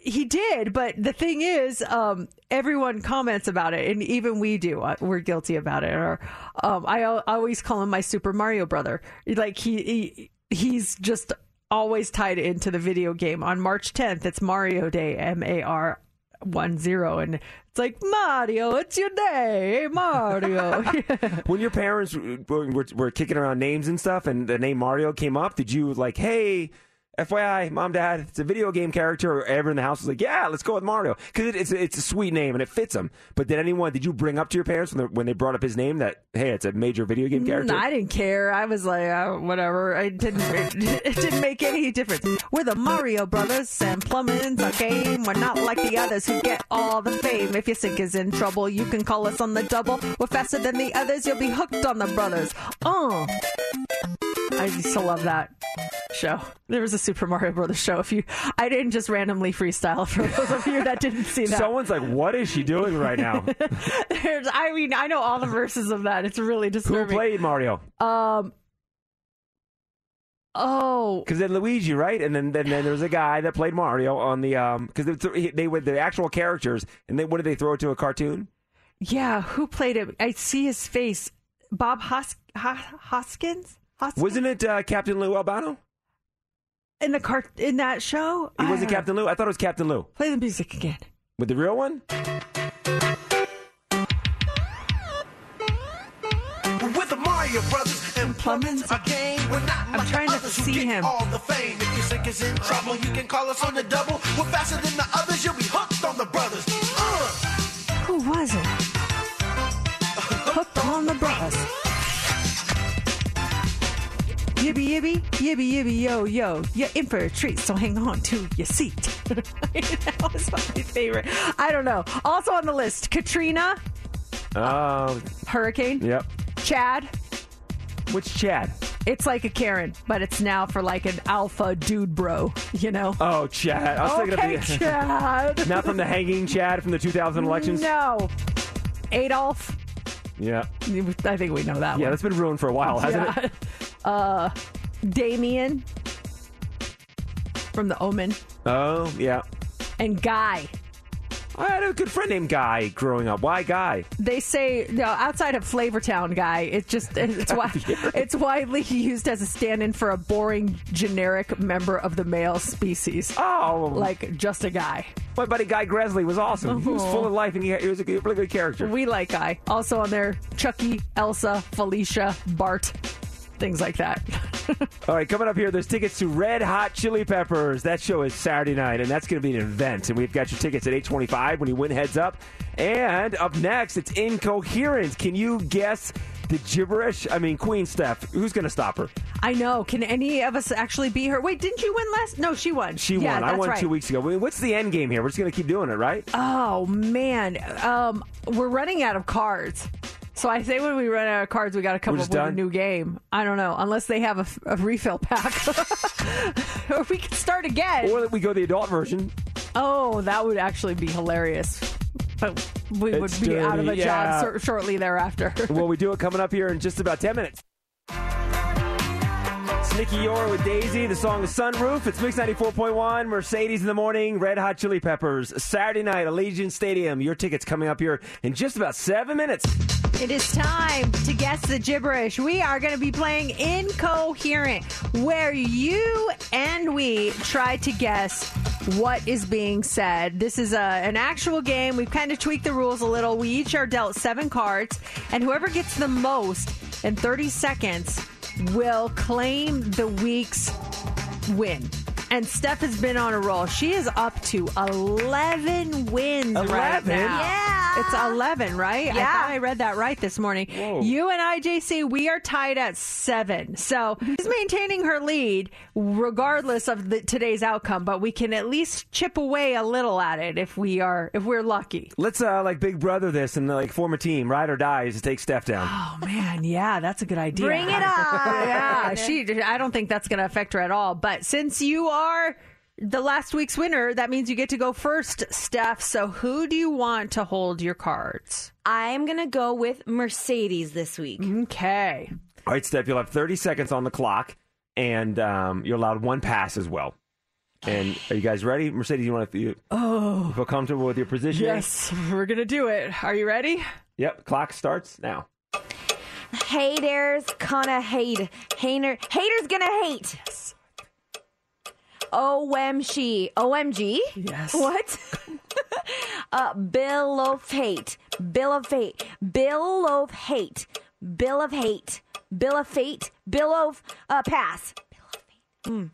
he did, but the thing is, um, everyone comments about it, and even we do. Uh, We're guilty about it. Or um, I, I always call him my Super Mario brother. Like he, he he's just always tied into the video game. On March 10th, it's Mario Day, M A R one zero, and it's like Mario, it's your day, Mario. when your parents were, were, were kicking around names and stuff, and the name Mario came up, did you like, hey, FYI, mom, dad, it's a video game character. Everyone in the house was like, "Yeah, let's go with Mario," because it, it's it's a sweet name and it fits him. But did anyone? Did you bring up to your parents when they, when they brought up his name that hey, it's a major video game character? I didn't care. I was like, uh, whatever. I didn't. It, it didn't make any difference. We're the Mario Brothers, and plumbing's our game. We're not like the others who get all the fame. If your sink is in trouble, you can call us on the double. We're faster than the others. You'll be hooked on the brothers. Oh, I used to love that show. There was a Super Mario Brothers show. If you, I didn't just randomly freestyle for those of you that didn't see that. Someone's like, "What is she doing right now?" There's, I mean, I know all the verses of that. It's really disturbing. Who played Mario? Um. Oh, Because then Luigi, right? And then, then then there was a guy that played Mario on the um because they, th- they were the actual characters, and then what did they throw it to a cartoon? yeah. Who played it? I see his face. Bob Hos- Hos- Hoskins. Hoskins? Wasn't it uh, Captain Lou Albano? In the cart in that show? It I wasn't. Captain Lou. I thought it was Captain Lou. Play the music again. With the real one? We're the Mario Brothers and plumbing's our game. We're not I'm like trying to see him. all the fame. If your sink is in trouble, you can call us on the double. We're faster than the others. You'll be hooked on the brothers. Uh. Who was it? Hooked on the brothers. Yibby yibby, yibby yibby yo yo. You're in for a treat, so hang on to your seat. that was my favorite. I don't know. Also on the list, Katrina, Oh, Hurricane, yep. Chad. Which Chad? It's like a Karen, but it's now for like an alpha dude bro, you know? Oh, Chad. I was okay, thinking of the Chad. not from the hanging Chad from the 2000 elections. No. Adolf. Yeah. I think we know that Yeah, one. that's been ruined for a while, hasn't Yeah. it? Uh, Damien from The Omen Oh, yeah. and Guy. I had a good friend named Guy growing up. Why Guy? They say no outside of Flavortown Guy. It's just it's it's widely used as a stand-in for a boring generic member of the male species. Oh, like just a guy. My buddy Guy Gresley was awesome. He was Oh. full of uh-huh. life and he, he was a good- really good character. We like Guy. Also on there, Chucky, Elsa, Felicia, Bart, things like that. All right, coming up here, there's tickets to Red Hot Chili Peppers. That show is Saturday night, and that's going to be an event. And we've got your tickets at 825 when you win heads up. And up next, it's Incoherent. Can you guess the gibberish? I mean, Queen Steph, who's going to stop her? I know. Can any of us actually be her? Wait, didn't you win last? No, she won. She Yeah, won. I won right. two weeks ago. What's the end game here? We're just going to keep doing it, right? Oh man, um, we're running out of cards. So I say when we run out of cards, we got to come We're up with a new game. I don't know, unless they have a refill pack, or we can start again. Or that we go the adult version. Oh, that would actually be hilarious. But we would It's be out of a yeah. job shor- shortly thereafter. well, we do it coming up here in just about 10 minutes. It's Nicky Youre with dazy. The song is Sunroof. It's Mix 94.1, Mercedes in the morning, Red Hot Chili Peppers. Saturday night, Allegiant Stadium. Your tickets coming up here in just about seven minutes. It is time to guess the gibberish. We are going to be playing Incoherent, where you and we try to guess what is being said. This is a, an actual game. We've kind of tweaked the rules a little. We each are dealt seven cards, and whoever gets the most in 30 seconds will claim the week's win. And Steph has been on a roll. She is up to 11 wins right 11? now. Yeah. It's 11, right? I Yeah. thought I read that right this morning. You and I, JC, we are tied at seven. So she's maintaining her lead regardless of the, today's outcome, but we can at least chip away a little at it if we are if we're lucky. Let's uh, like Big Brother this and like form a team, ride or die, to take Steph down. Oh man, yeah, that's a good idea. Bring it on. yeah, she. I don't think that's going to affect her at all. But since you are the last week's winner, that means you get to go first, Steph. So who do you want to hold your cards? I'm gonna go with Mercedes this week. Okay. All right, Steph, you'll have 30 seconds on the clock, and um, you're allowed one pass as well. And are you guys ready? Mercedes, you want to you Oh, feel comfortable with your position? yes, we're gonna do it. Are you ready? Yep, clock starts now. Haters gonna hate. Hater, haters gonna hate. OMG. OMG? Yes. What? uh, Bill of hate. Bill of hate. Bill of hate. Bill of hate. Bill of fate. Bill of uh, pass. Bill of fate. Mm.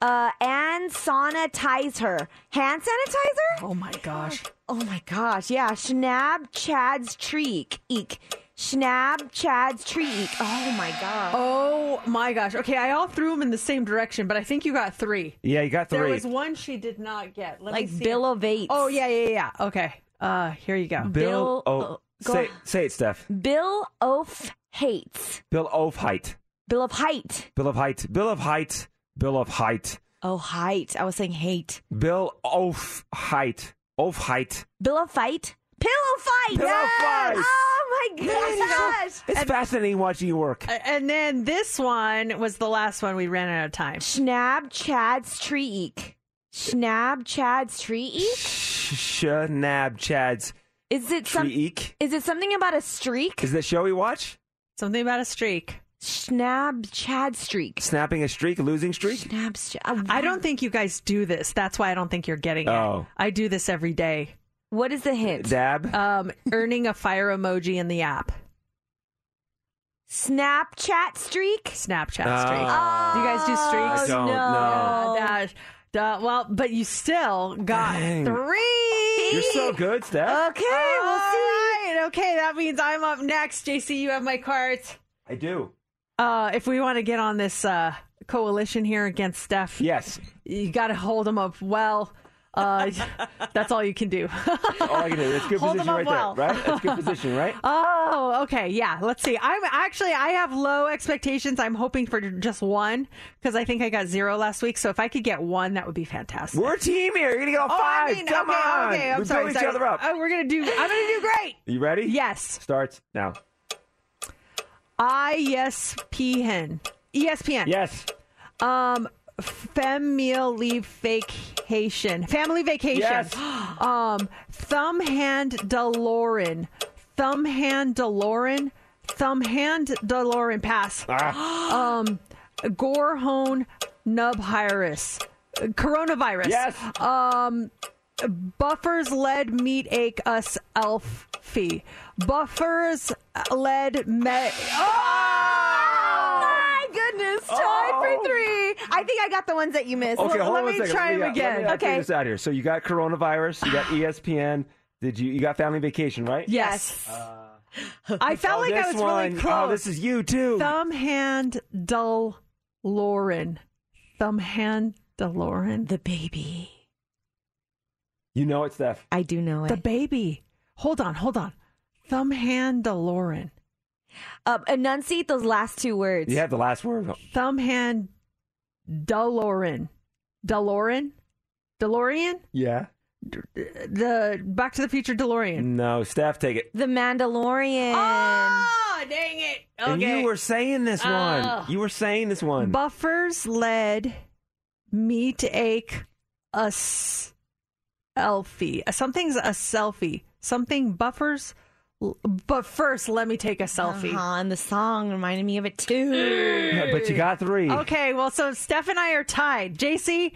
Uh, and sanitizer. Hand sanitizer? Oh my gosh. Oh my gosh. Yeah. Schnab Chad's Treek. Eek. Schnab Chad's Treek. Oh my god. Oh my gosh. Okay, I all threw them in the same direction, but I think you got three. Yeah, you got three. There was one she did not get. Let Like me see. Bill of Eight. Oh yeah, yeah, yeah. Okay. Uh, here you go. Bill. Bill- oh, uh, go say say it, Steph. Bill Oaf hates. Bill of height. Bill of height. Bill of height. Bill of height. Bill of height. Oh, height. I was saying hate. Bill of height. Of height. Bill of fight. Pillow fight. Pillow Yes! fight. Oh my gosh. It's fascinating watching you work. And then this one was the last one we ran out of time. Schnab Chad's tree eek. Schnab Chad's tree eek? Shanab Chad's Is it some, Eek. Is it something about a streak? Is that show we watch? Something about a streak. Schnab Chad streak. Snapping a streak, losing streak? Schnab Ch- I don't think you guys do this. That's why I don't think you're getting it. Oh. I do this every day. What is the hint? Dab? Um, earning a fire emoji in the app. Snapchat streak? Snapchat streak. Oh. Do you guys do streaks? I don't no. know. Yeah, that- that- well, but you still got Dang. three. You're so good, Steph. Okay, we'll see. All right, okay, that means I'm up next. JC, you have my cards. I do. Uh, if we want to get on this uh, coalition here against Steph, Yes. you got to hold them up well. Uh, that's all you can do. All I can do. That's good Hold position right well. there, right? That's good position, right? Oh, okay. Yeah. Let's see. I'm actually I have low expectations. I'm hoping for just one because I think I got zero last week. So if I could get one, that would be fantastic. We're a team here. You're gonna get all oh, five. I mean, Come okay, on. okay. I'm we sorry. build each sorry. other up. Oh, we're gonna do. I'm gonna do great. You ready? Yes. Starts now. ISPN. ESPN. Yes. Um, leave vacation. Family vacation. Yes. Um, thumb hand DeLorean. Thumb hand DeLorean. Thumb hand DeLorean. Pass. Ah. Um, Gorhone Nubvirus. Coronavirus. Yes. Um, Buffers led meat ache us elf fee. Buffers led me. Oh goodness. Tied Oh. for three. I think I got the ones that you missed. Okay, Well, hold let on one me second. try Let me him get- uh, let me again. not figure Okay. this out here. So you got coronavirus. You got ESPN. Did you? You got family vacation, right? Yes. Uh, I felt Oh, like I was one. really close. Oh, this is you too. Thumb hand dull Lauren. Thumb hand DeLorean. The baby. You know it, Steph. I do know it. The baby. Hold on, hold on. Thumb hand DeLorean. Uh, enunciate those last two words. You have the last word. Thumb hand DeLorean. DeLorean? DeLorean? Yeah. The Back to the Future DeLorean. No, Steph, take it. The Mandalorian. Oh, dang it. And you were saying this Oh. one. You were saying this one. Buffers led me to ache a s- selfie. Something's a selfie. Something buffers. But first, let me take a selfie. Uh-huh, and the song reminded me of it too. Yeah, but you got three. Okay, well, so Steph and I are tied. JC,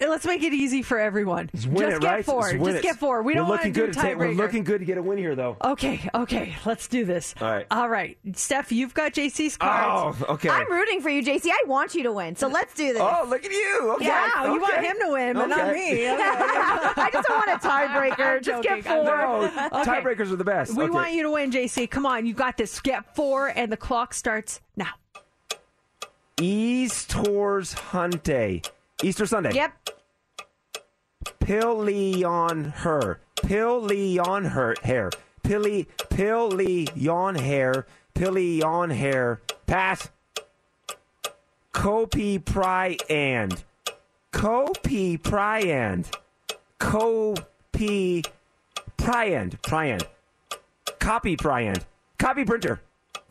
let's make it easy for everyone. Just win it, get right? four. Just win Just get four. We we're don't want to looking do a good We're tiebreaker. looking good to get a win here, though. Okay, okay, let's do this. All right. All right, Steph, you've got JC's cards. Oh, okay. I'm rooting for you, JC. I want you to win. So let's do this. Oh, look at you. Okay. Yeah, you want him to win, but not me. I just don't want a tiebreaker. I'm Just joking. get four. No, Okay. tiebreakers are the best. We Okay. want you to win, JC. Come on, you got this. Get four, and the clock starts now. Easter's Hunte. Easter Sunday. Yep. Pilly on her. Pilly on her hair. Pilly pilly on hair. Pilly on hair. Pass. Kopi pry and. Kopi pry and. Kopi pryand. Pryand. Copy pryand. Copy printer.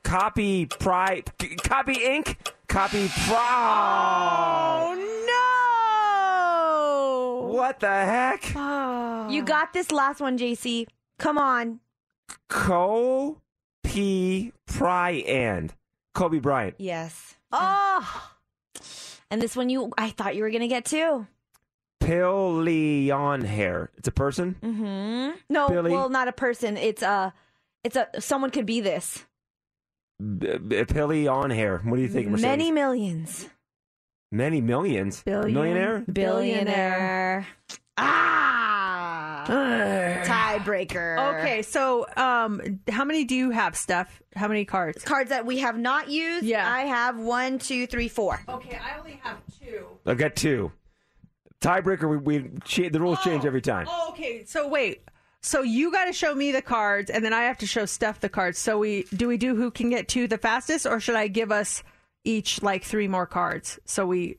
Copy pry. Copy ink. Copy pry. Oh no! What the heck? You ah. got this last one, JC. Come on. Co P Pry and Kobe Bryant. Yes. Oh, And this one you I thought you were gonna get too. Pilly on hair. It's a person. Mm-hmm. No, Billy? well, not a person. It's a it's a someone could be this. B- b- Pilly on hair. What do you think, Mercedes? Many millions. Many millions. Billion. Millionaire? Billionaire. Ah. Tiebreaker. Okay, so um, how many do you have, Steph? How many cards? Cards that we have not used. Yeah. I have one, two, three, four. Okay, I only have two. I've got two. Tiebreaker, we, we cha- the rules change every time. Oh, okay. So wait. So you got to show me the cards, and then I have to show Steph the cards. So we do we do who can get to the fastest, or should I give us each like three more cards? So we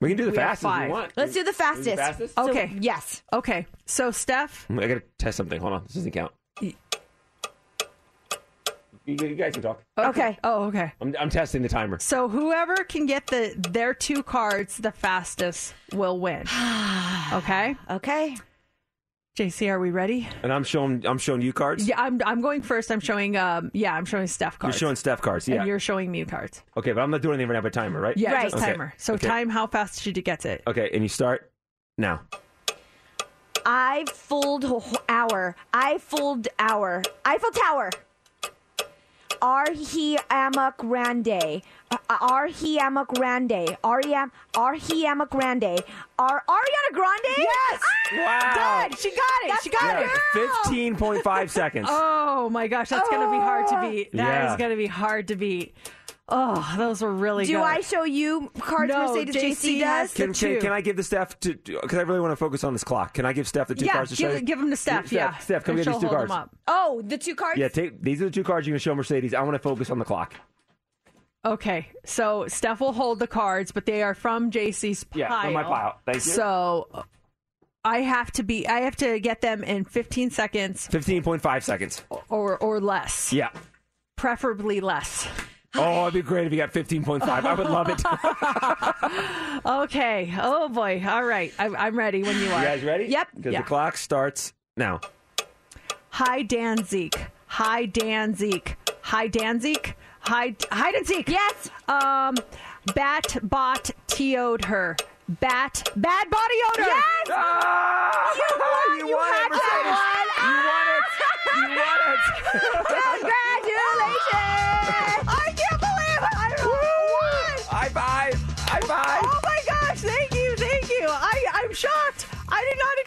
We can do the we fastest if five. you want. Let's do the fastest. fastest? So, Okay. yes. Okay. So Steph, hmm, I gotta test something. Hold on. This doesn't count. You, you guys can talk. Okay. Oh, okay. I'm, I'm testing the timer. So whoever can get the their two cards the fastest will win. Okay. Okay. JC, are we ready? And I'm showing I'm showing you cards. Yeah, I'm I'm going first. I'm showing um yeah, I'm showing Steph cards. You're showing Steph cards. Yeah. And you're showing me cards. Okay, but I'm not doing anything right now. But timer, right? Yeah, Right. just Okay. timer. So Okay. time how fast she gets it. Okay, and you start now. Eiffel hour. Eiffel hour. Eiffel Tower. Arhiama Grande. Uh, Arhiama Grande. Ariam. Arhiama Grande. Ar- Ariana Grande. Yes. Wow. Done. She got it. That's she got my it. Fifteen point five seconds. Oh my gosh, that's gonna be hard to beat. That is Yeah. gonna be hard to beat. Oh, those were really good. Do good. I show you cards No, Mercedes JC JC does? the Can, can, two. can I give the Steph to? Because I really want to focus on this clock. Can I give Steph the two yeah, cards to give, you? give them to Steph. yeah, Steph, come And get these she'll two hold cards. them up. Oh, the two cards. Yeah, take these are the two cards you can show Mercedes. I want to focus on the clock. Okay, so Steph will hold the cards, but they are from JC's pile. Yeah, from my pile. Thank you. So I have to be. I have to get them in 15 seconds Fifteen point five seconds. or or less, Yeah. preferably less. Oh, it'd be great if you got fifteen point five. I would love it. Okay. Oh boy. All right. I'm, I'm ready when you are. You guys ready? Yep. Because Yeah. the clock starts now. Hi Danzig. Hi Danzig. Hi Danzig. Hi hide and seek. Yes. Um, bat bot TO'd her. Bat bad body odor. Yes. Ah! You won. You You, won it, had Mercedes. that one. You won it. You won it. Congratulations.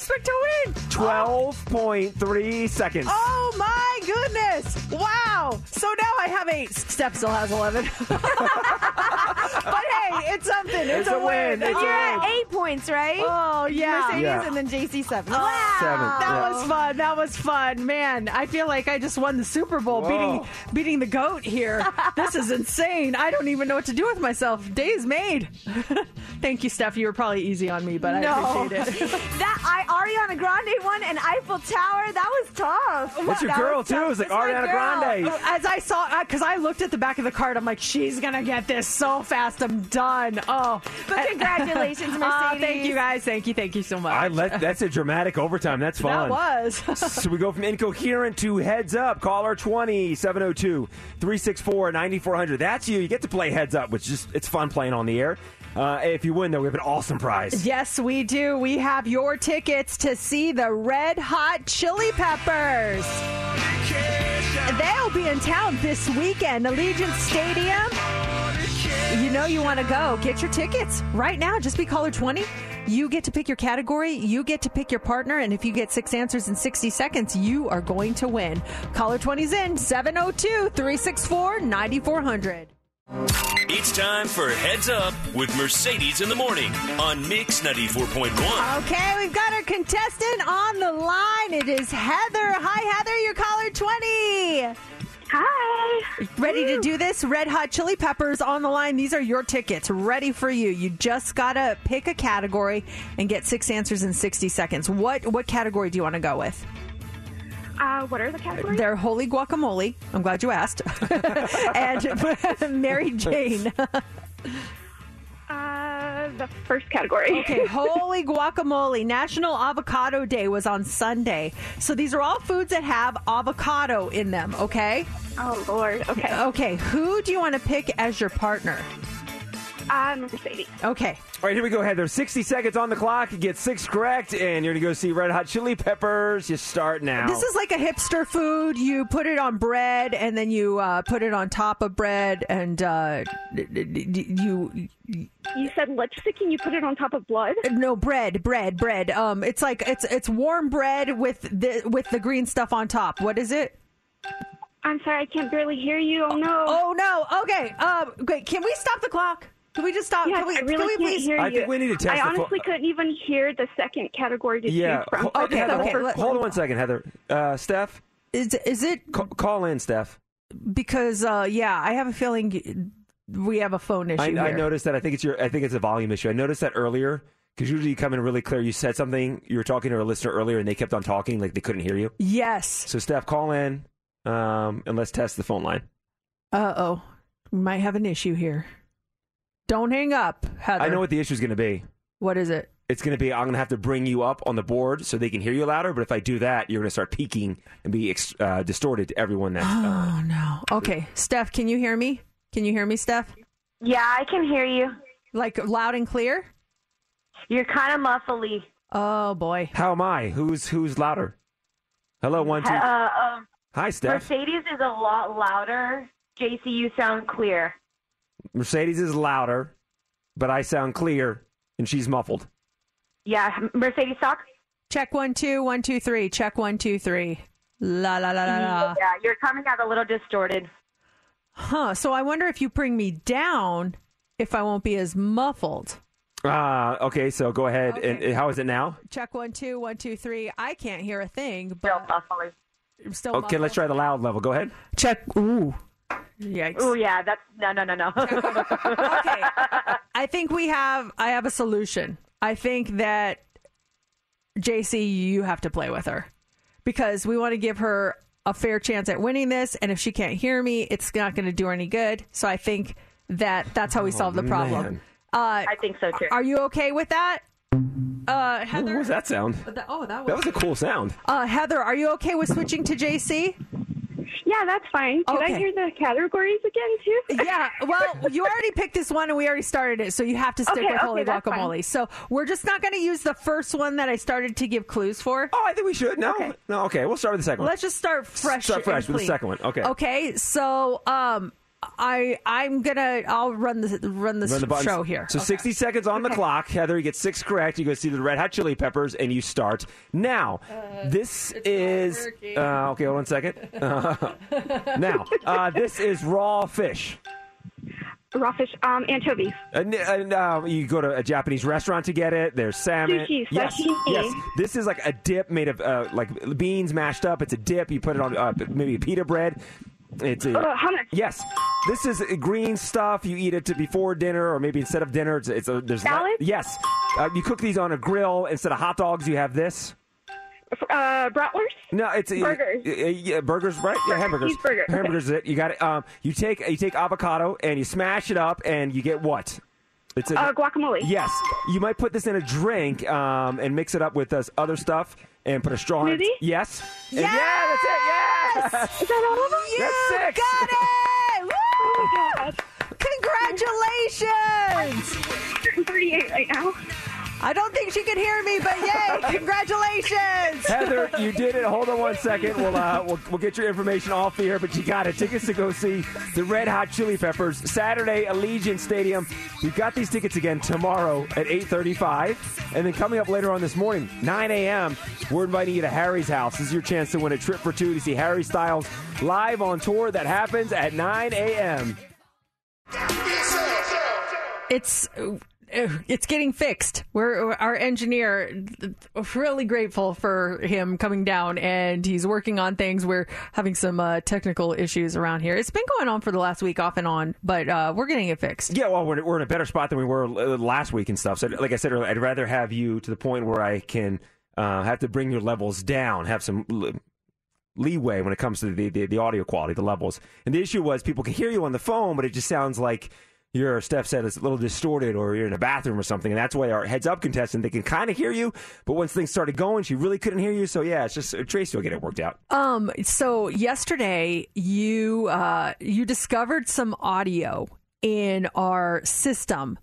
Expect to win. Twelve point three seconds. Oh my goodness! Wow. So now I have eight. Steph still has eleven. but hey, it's something. It's, It's a win. It's It's a a You're at win. eight points, right? Oh yeah. Mercedes Yeah. and then JC seven. Wow. Seven, That yeah. was fun. That was fun, man. I feel like I just won the Super Bowl, Whoa. beating beating the goat here. this is insane. I don't even know what to do with myself. Day's made. Thank you, Steph. You were probably easy on me, but I appreciate it. that I Ariana Grande won and Eiffel Tower. That was tough. That's your That girl too. tough. It's like my Ariana girl. Grande. As I saw, because I looked at the back of the card, I'm like, she's gonna get this so fast. I'm done. Oh, But congratulations, Uh, Mercedes. thank you guys. Thank you. Thank you so much. I let. That's a dramatic overtime. That's fun. that was. so we go from incoherent to heads up. Caller 20 702 364 9400. That's you. You get to play heads up, which is it's fun playing on the air. Uh, if you win, though, we have an awesome prize. Yes, we do. We have your tickets to see the Red Hot Chili Peppers. They'll be in town this weekend, Allegiant Stadium. You know you want to go. Get your tickets right now. Just be caller 20. You get to pick your category. You get to pick your partner. And if you get six answers in 60 seconds, you are going to win. Caller 20's in 702 364 9400. It's time for Heads Up with Mercedes in the Morning on Mix 94.1. Okay, we've got our contestant on the line. It is Heather. Hi, Heather. You're caller 20. Hi. Ready to do this? Red Hot Chili Peppers on the line. These are your tickets ready for you. You just got to pick a category and get six answers in 60 seconds. What what category do you want to go with? Uh, what are the categories? They're Holy Guacamole. I'm glad you asked. and Mary Jane. Uh, the first category. Okay, holy guacamole. National Avocado Day was on Sunday. So these are all foods that have avocado in them, okay? Oh, Lord. Okay. Okay, who do you want to pick as your partner? Uh, Mercedes. Okay. All right, here we go, Heather. 60 seconds on the clock. You get six correct, and you're going to go see Red Hot Chili Peppers. You start now. This is like a hipster food. You put it on bread, and then you uh, put it on top of bread, and uh, d- d- d- you. You said lipstick and you put it on top of blood? No bread, bread, bread. Um, it's like it's it's warm bread with the with the green stuff on top. What is it? I'm sorry, I can't barely hear you. Oh no. Oh no. Okay. Um. Wait. Can we stop the clock? Can we just stop? Yes, can we, I really can we can't please? hear you. I think we need to test I the fo- honestly couldn't even hear the second category to yeah. choose from. Okay, Heather, so hold, hold on one second, Heather. Uh, Steph? Is is it Ca- call in, Steph. because? Uh, yeah, I have a feeling we have a phone issue I, here. I noticed that. I think it's your. I think it's a volume issue. I noticed that earlier because usually you come in really clear. You said something. You were talking to a listener earlier, and they kept on talking like they couldn't hear you. Yes. So Steph, call in, um, and let's test the phone line. Uh oh. We might have an issue here. Don't hang up, Heather. I know what the issue is going to be. What is it? It's going to be I'm going to have to bring you up on the board so they can hear you louder. But if I do that, you're going to start peaking and be ex- uh, distorted to everyone that's. Uh, Oh no. Okay, Steph, can you hear me? Can you hear me, Steph? Yeah, I can hear you. Like loud and clear? You're kind of muffly. Oh boy. how am I? Who's who's louder? Hello, one two. Uh, um, Hi, Steph. Mercedes is a lot louder. JC, you sound clear. Mercedes is louder, but I sound clear, and she's muffled. Yeah, Mercedes talk. Check one two one two three. Check one two three. La la la la la. Yeah, you're coming out a little distorted. Huh. So I wonder if you bring me down, if I won't be as muffled. Uh, okay, so go ahead. And Okay. uh, how is it now? Check one two one two three. I can't hear a thing, but I'm still Okay, let's try the loud level. Go ahead. check. Ooh. Yikes. Oh yeah, that's no, no, no, no. okay. I think we have. I have a solution. I think that JC, you have to play with her because we want to give her a fair chance at winning this. And if she can't hear me, it's not going to do her any good. So I think that that's how we solve the problem. Uh, I think so too. are you okay with that, uh, Heather? What was that sound? That- oh, that was. That was a cool sound. Uh, Heather, are you okay with switching to JC? Yeah, that's fine. Can Okay. I hear the categories again too? Yeah, well, you already picked this one and we already started it, so you have to stick Okay, with okay, Holy that's fine. Guacamole. So we're just not going to use the first one that I started to give clues for. Oh, I think we should. No, no. Okay, we'll start with the second one. Let's just start fresh. Start fresh and with the second one. Okay. Okay. So, um, I I'm gonna I'll run the run the, Run the show here. So Okay. 60 seconds on the clock. Heather, you get six correct. You go see the Red Hot Chili Peppers, and you start now. this is uh, okay. Hold on a second. now, uh, this is raw fish. Raw fish, um, anchovies. And, and uh, you go to a Japanese restaurant to get it. There's salmon. Sushi, yes, sashimi. yes. This is like a dip made of uh, like beans mashed up. It's a dip. You put it on uh, maybe pita bread. It's a, Uh, hummus. Yes, this is green stuff. You eat it before dinner, or maybe instead of dinner. It's, it's a there's Salad? yes. Uh, you cook these on a grill instead of hot dogs. You have this. Uh, bratwurst. No, it's Burgers. uh, yeah, burgers, right? Yeah, hamburgers. Cheeseburger, okay. Hamburgers is it. You got it. Um, you take you take avocado and you smash it up, and you get what? It's a, Uh, guacamole. Yes, you might put this in a drink um, and mix it up with this other stuff and put a straw in it. Smoothie? Yes. And yeah, that's it. Yes. Is that all of them? You That's six. got it! Woo! Oh my god. Congratulations! 138 right now. I don't think she can hear me, but yay! Congratulations! Heather, you did it. Hold on one second. We'll, uh, we'll we'll get your information off the air, but you got it. Tickets to go see the Red Hot Chili Peppers Saturday, Allegiant Stadium. We've got these tickets again tomorrow at 8:35, and then coming up later on this morning, 9 a.m. We're inviting you to Harry's house. This is your chance to win a trip for two to see Harry Styles live on tour. That happens at 9 a.m. it's it's getting fixed. We're our engineer really grateful for him coming down and he's working on things. We're having some uh, technical issues around here. It's been going on for the last week off and on, but uh, we're getting it fixed. Yeah, well, we're, we're in a better spot than we were uh, last week and stuff. So, like I said earlier, I'd rather have you to the point where I can uh, have to bring your levels down, have some leeway when it comes to the, the the audio quality, the levels. And the issue was people can hear you on the phone, but it just sounds like your Steph said it's a little distorted, or you're in a bathroom or something. And that's why our heads up contestant they can kind of hear you, but once things started going, she really couldn't hear you. So yeah, it's just Tracy will get it worked out. Um. So yesterday, you uh, you discovered some audio in our system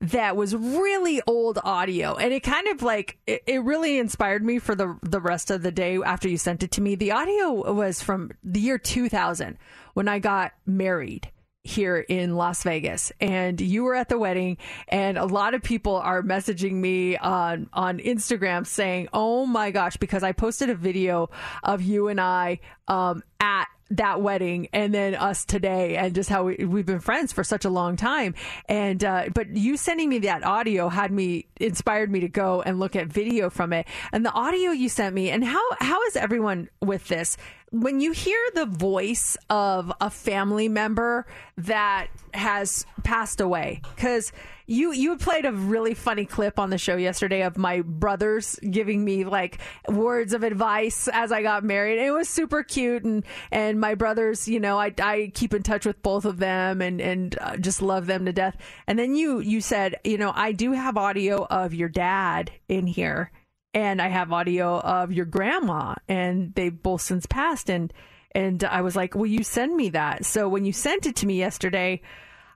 that was really old audio and it kind of like it, it really inspired me for the the rest of the day after you sent it to me the audio was from the year 2000 when i got married here in Las Vegas and you were at the wedding and a lot of people are messaging me on on Instagram saying, "Oh my gosh," because I posted a video of you and I um at that wedding and then us today and just how we, we've been friends for such a long time. And uh, but you sending me that audio had me inspired me to go and look at video from it. And the audio you sent me and how how is everyone with this when you hear the voice of a family member that has passed away because you you played a really funny clip on the show yesterday of my brothers giving me like words of advice as I got married. It was super cute and and my brothers, you know, I I keep in touch with both of them and and uh, just love them to death. And then you you said, you know, I do have audio of your dad in here and I have audio of your grandma and they've both since passed and and I was like, "Will you send me that?" So when you sent it to me yesterday,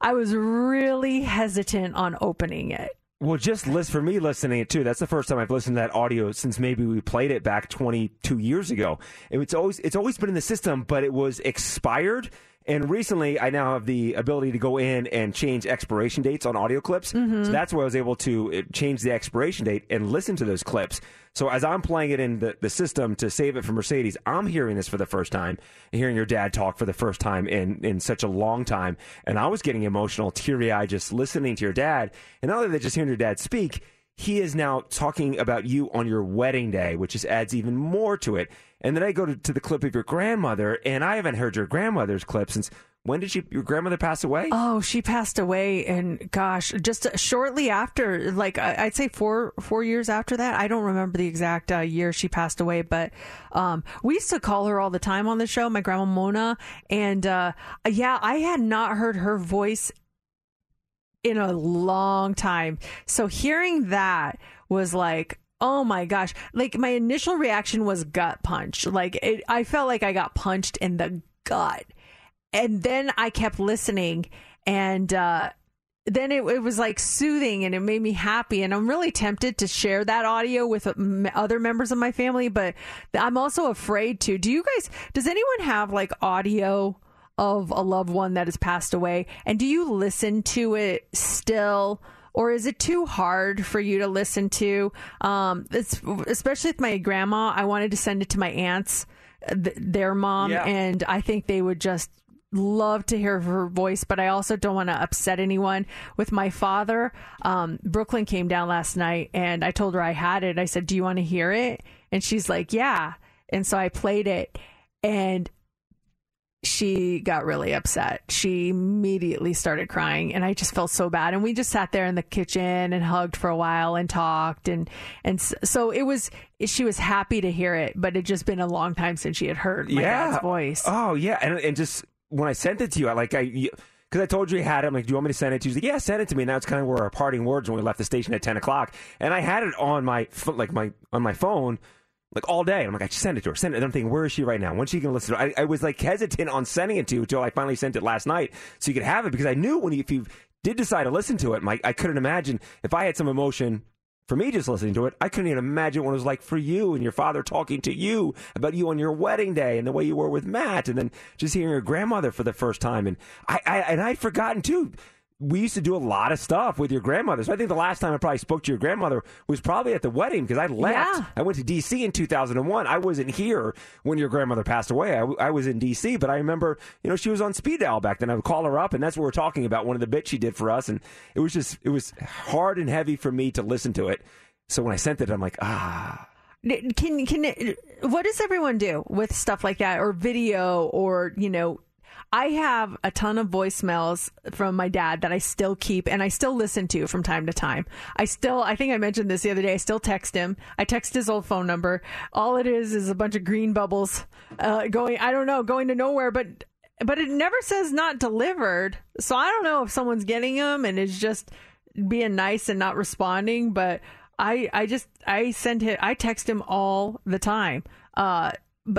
I was really hesitant on opening it. Well, just list for me listening it too. That's the first time I've listened to that audio since maybe we played it back 22 years ago. It's always it's always been in the system, but it was expired. And recently, I now have the ability to go in and change expiration dates on audio clips. So that's where I was able to uh, change the expiration date and listen to those clips. So as I'm playing it in the, the system to save it for Mercedes, I'm hearing this for the first time, hearing your dad talk for the first time in, in such a long time. And I was getting emotional, teary eyed, just listening to your dad. And not only that, just hearing your dad speak, he is now talking about you on your wedding day, which just adds even more to it. And then I go to, to the clip of your grandmother, and I haven't heard your grandmother's clip since when did she, your grandmother pass away? Oh, she passed away, and gosh, just shortly after, like I'd say four four years after that. I don't remember the exact uh, year she passed away, but um, we used to call her all the time on the show, my grandma Mona, and uh, yeah, I had not heard her voice in a long time. So hearing that was like, oh my gosh. Like my initial reaction was gut punch. Like it, I felt like I got punched in the gut. And then I kept listening and, uh, then it, it was like soothing and it made me happy and i'm really tempted to share that audio with uh, other members of my family but i'm also afraid to do you guys does anyone have like audio of a loved one that has passed away and do you listen to it still or is it too hard for you to listen to um it's especially with my grandma i wanted to send it to my aunts th- their mom Yeah. and i think they would just love to hear her voice, but I also don't want to upset anyone. With my father, um, Brooklyn came down last night and I told her I had it. I said, Do you want to hear it? And she's like, Yeah. And so I played it and she got really upset. She immediately started crying and I just felt so bad. And we just sat there in the kitchen and hugged for a while and talked and and so it was she was happy to hear it, but it just been a long time since she had heard my dad's voice. Oh yeah, and and just when I sent it to you, I like I because I told you you had it. I'm like, do you want me to send it to you? He's like, yeah, send it to me. Now it's kind of where our parting words when we left the station at 10 o'clock, and I had it on my like my on my phone. Like all day, I'm like, I should send it to her. Send it. And I'm thinking, where is she right now? When's she gonna listen to it? I, I was like hesitant on sending it to you until I finally sent it last night, so you could have it because I knew when you, if you did decide to listen to it, my, I couldn't imagine if I had some emotion for me just listening to it, I couldn't even imagine what it was like for you and your father talking to you about you on your wedding day and the way you were with Matt, and then just hearing your grandmother for the first time. And I, I and I'd forgotten too. We used to do a lot of stuff with your grandmother. So I think the last time I probably spoke to your grandmother was probably at the wedding because I left. Yeah. I went to D.C. in 2001. I wasn't here when your grandmother passed away. I, I was in D.C., but I remember, you know, she was on speed dial back then. I would call her up, and that's what we're talking about. One of the bits she did for us, and it was just, it was hard and heavy for me to listen to it. So when I sent it, I'm like, ah. Can can what does everyone do with stuff like that or video or you know I have a ton of voicemails from my dad that I still keep and I still listen to from time to time. I still, I think I mentioned this the other day. I still text him. I text his old phone number. All it is is a bunch of green bubbles uh, going, I don't know, going to nowhere, but but it never says not delivered. So I don't know if someone's getting them and is just being nice and not responding. But I, I just, I send him, I text him all the time. Uh,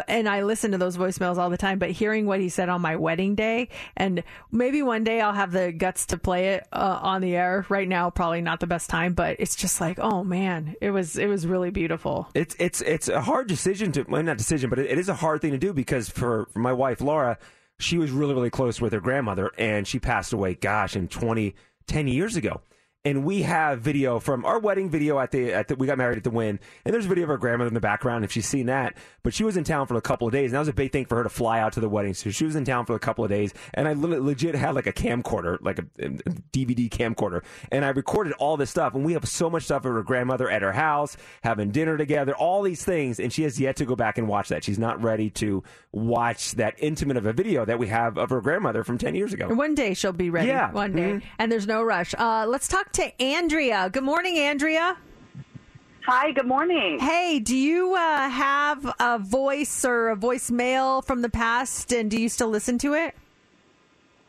and I listen to those voicemails all the time, but hearing what he said on my wedding day, and maybe one day I'll have the guts to play it uh, on the air. Right now, probably not the best time, but it's just like, oh man, it was it was really beautiful. It's it's it's a hard decision to well not decision, but it, it is a hard thing to do because for, for my wife Laura, she was really really close with her grandmother, and she passed away. Gosh, in 20, 10 years ago. And we have video from our wedding video at the at the we got married at the Wynn, and there's a video of our grandmother in the background if she's seen that. But she was in town for a couple of days, and that was a big thing for her to fly out to the wedding. So she was in town for a couple of days, and I le- legit had like a camcorder, like a, a DVD camcorder, and I recorded all this stuff. And we have so much stuff of her grandmother at her house, having dinner together, all these things, and she has yet to go back and watch that. She's not ready to watch that intimate of a video that we have of her grandmother from ten years ago. One day she'll be ready. Yeah. One day. Mhm. And there's no rush. Uh, let's talk to Andrea. Good morning, Andrea. Hi, good morning. Hey, do you uh, have a voice or a voicemail from the past, and do you still listen to it?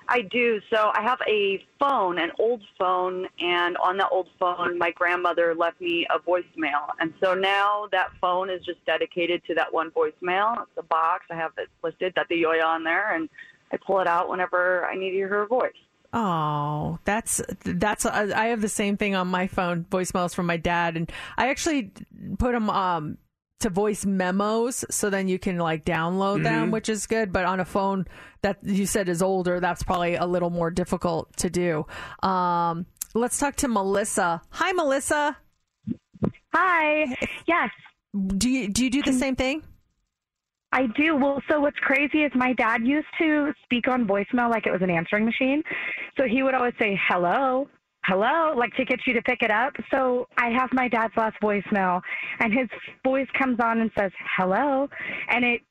I do. So I have a phone, an old phone, and on that old phone, my grandmother left me a voicemail. And so now that phone is just dedicated to that one voicemail. It's a box. I have it listed, that the yoya on there, and I pull it out whenever I need to hear her voice. Oh, that's that's. uh, I have the same thing on my phone. Voicemails from my dad, and I actually put them um to voice memos, so then you can like download them, Mhm. which is good. But on a phone that you said is older, that's probably a little more difficult to do. Um, let's talk to Melissa. Hi, Melissa. Hi. Yes. Do you do you do the same thing? I do. Well, so what's crazy is my dad used to speak on voicemail like it was an answering machine. So he would always say, hello, hello, like to get you to pick it up. So I have my dad's last voicemail, and his voice comes on and says, hello. And it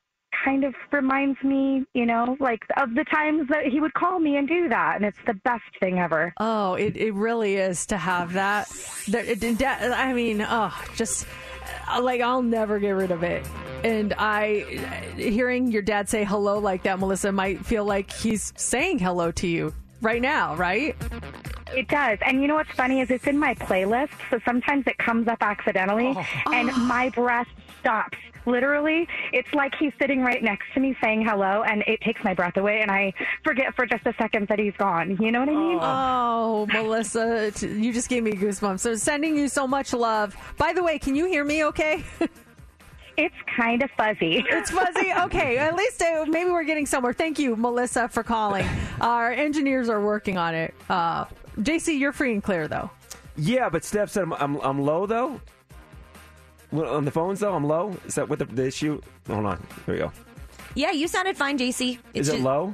kind of reminds me, you know, like of the times that he would call me and do that. And it's the best thing ever. Oh, it, it really is to have that. I mean, oh, just Uh, like I'll never get rid of it. And I, hearing your dad say hello like that, Melissa, might feel like he's saying hello to you right now, right? It does. And you know what's funny is it's in my playlist, so sometimes it comes up accidentally oh. and oh. my breath stops. Literally, it's like he's sitting right next to me saying hello and it takes my breath away and I forget for just a second that he's gone. You know what I mean? Oh, Melissa, t- you just gave me goosebumps. So sending you so much love. By the way, can you hear me okay? It's kind of fuzzy. It's fuzzy. Okay, at least uh, maybe we're getting somewhere. Thank you, Melissa, for calling. Our engineers are working on it. Uh, JC, you're free and clear though. Yeah, but Steph said I'm, I'm, I'm low though. Well, On the phones though, I'm low. Is that what the, the issue? Hold on. Here we go. Yeah, you sounded fine, JC. Is it just- low?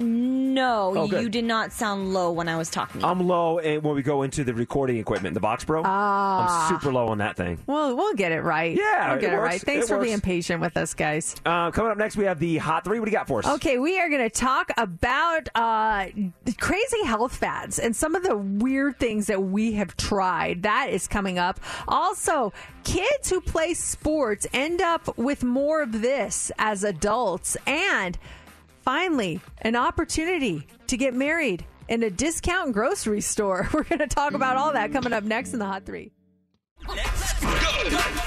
No, Oh, you did not sound low when I was talking. I'm low, and when we go into the recording equipment, the Box Ah. I'm super low on that thing. Well, we'll get it right. Yeah, we'll get it it, right. Thanks It for works. being patient with us, guys. Uh, coming up next, we have the Hot Three. What do you got for us? Okay, we are going to talk about uh, crazy health fads and some of the weird things that we have tried. That is coming up. Also, kids who play sports end up with more of this as adults. And finally, an opportunity to get married in a discount grocery store. We're going to talk about all that coming up next in the Hot Three.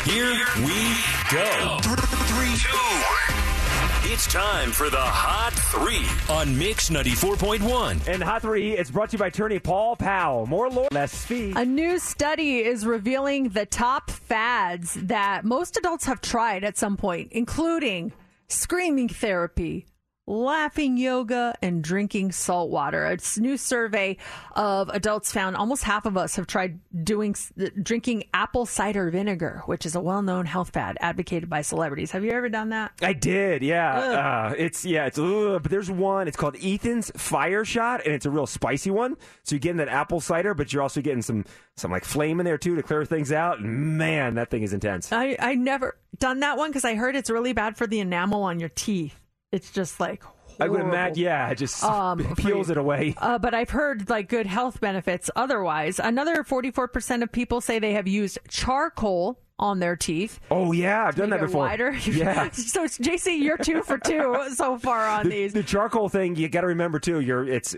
Here we go. Three, two. It's time for the Hot Three on Mix 94.1. And Hot Three, it's brought to you by attorney Paul Powell. More law, less fee. A new study is revealing the top fads that most adults have tried at some point, including screaming therapy, laughing yoga, and drinking salt water. A new survey of adults found almost half of us have tried doing drinking apple cider vinegar, which is a well-known health fad advocated by celebrities. Have you ever done that? I did, yeah. Uh, it's yeah, it's ugh, but there's one. It's called Ethan's Fire Shot, and it's a real spicy one. So you're getting that apple cider, but you're also getting some some like flame in there too to clear things out. And man, that thing is intense. I I never done that one because I heard it's really bad for the enamel on your teeth. It's just like I would imagine, yeah, it just Um, peels it away. Uh, but I've heard like good health benefits otherwise. Another 44% of people say they have used charcoal on their teeth. Oh yeah, I've done that before. Wider. Yeah. so JC, you're two for two so far on the, these. the charcoal thing, you got to remember too. You're it's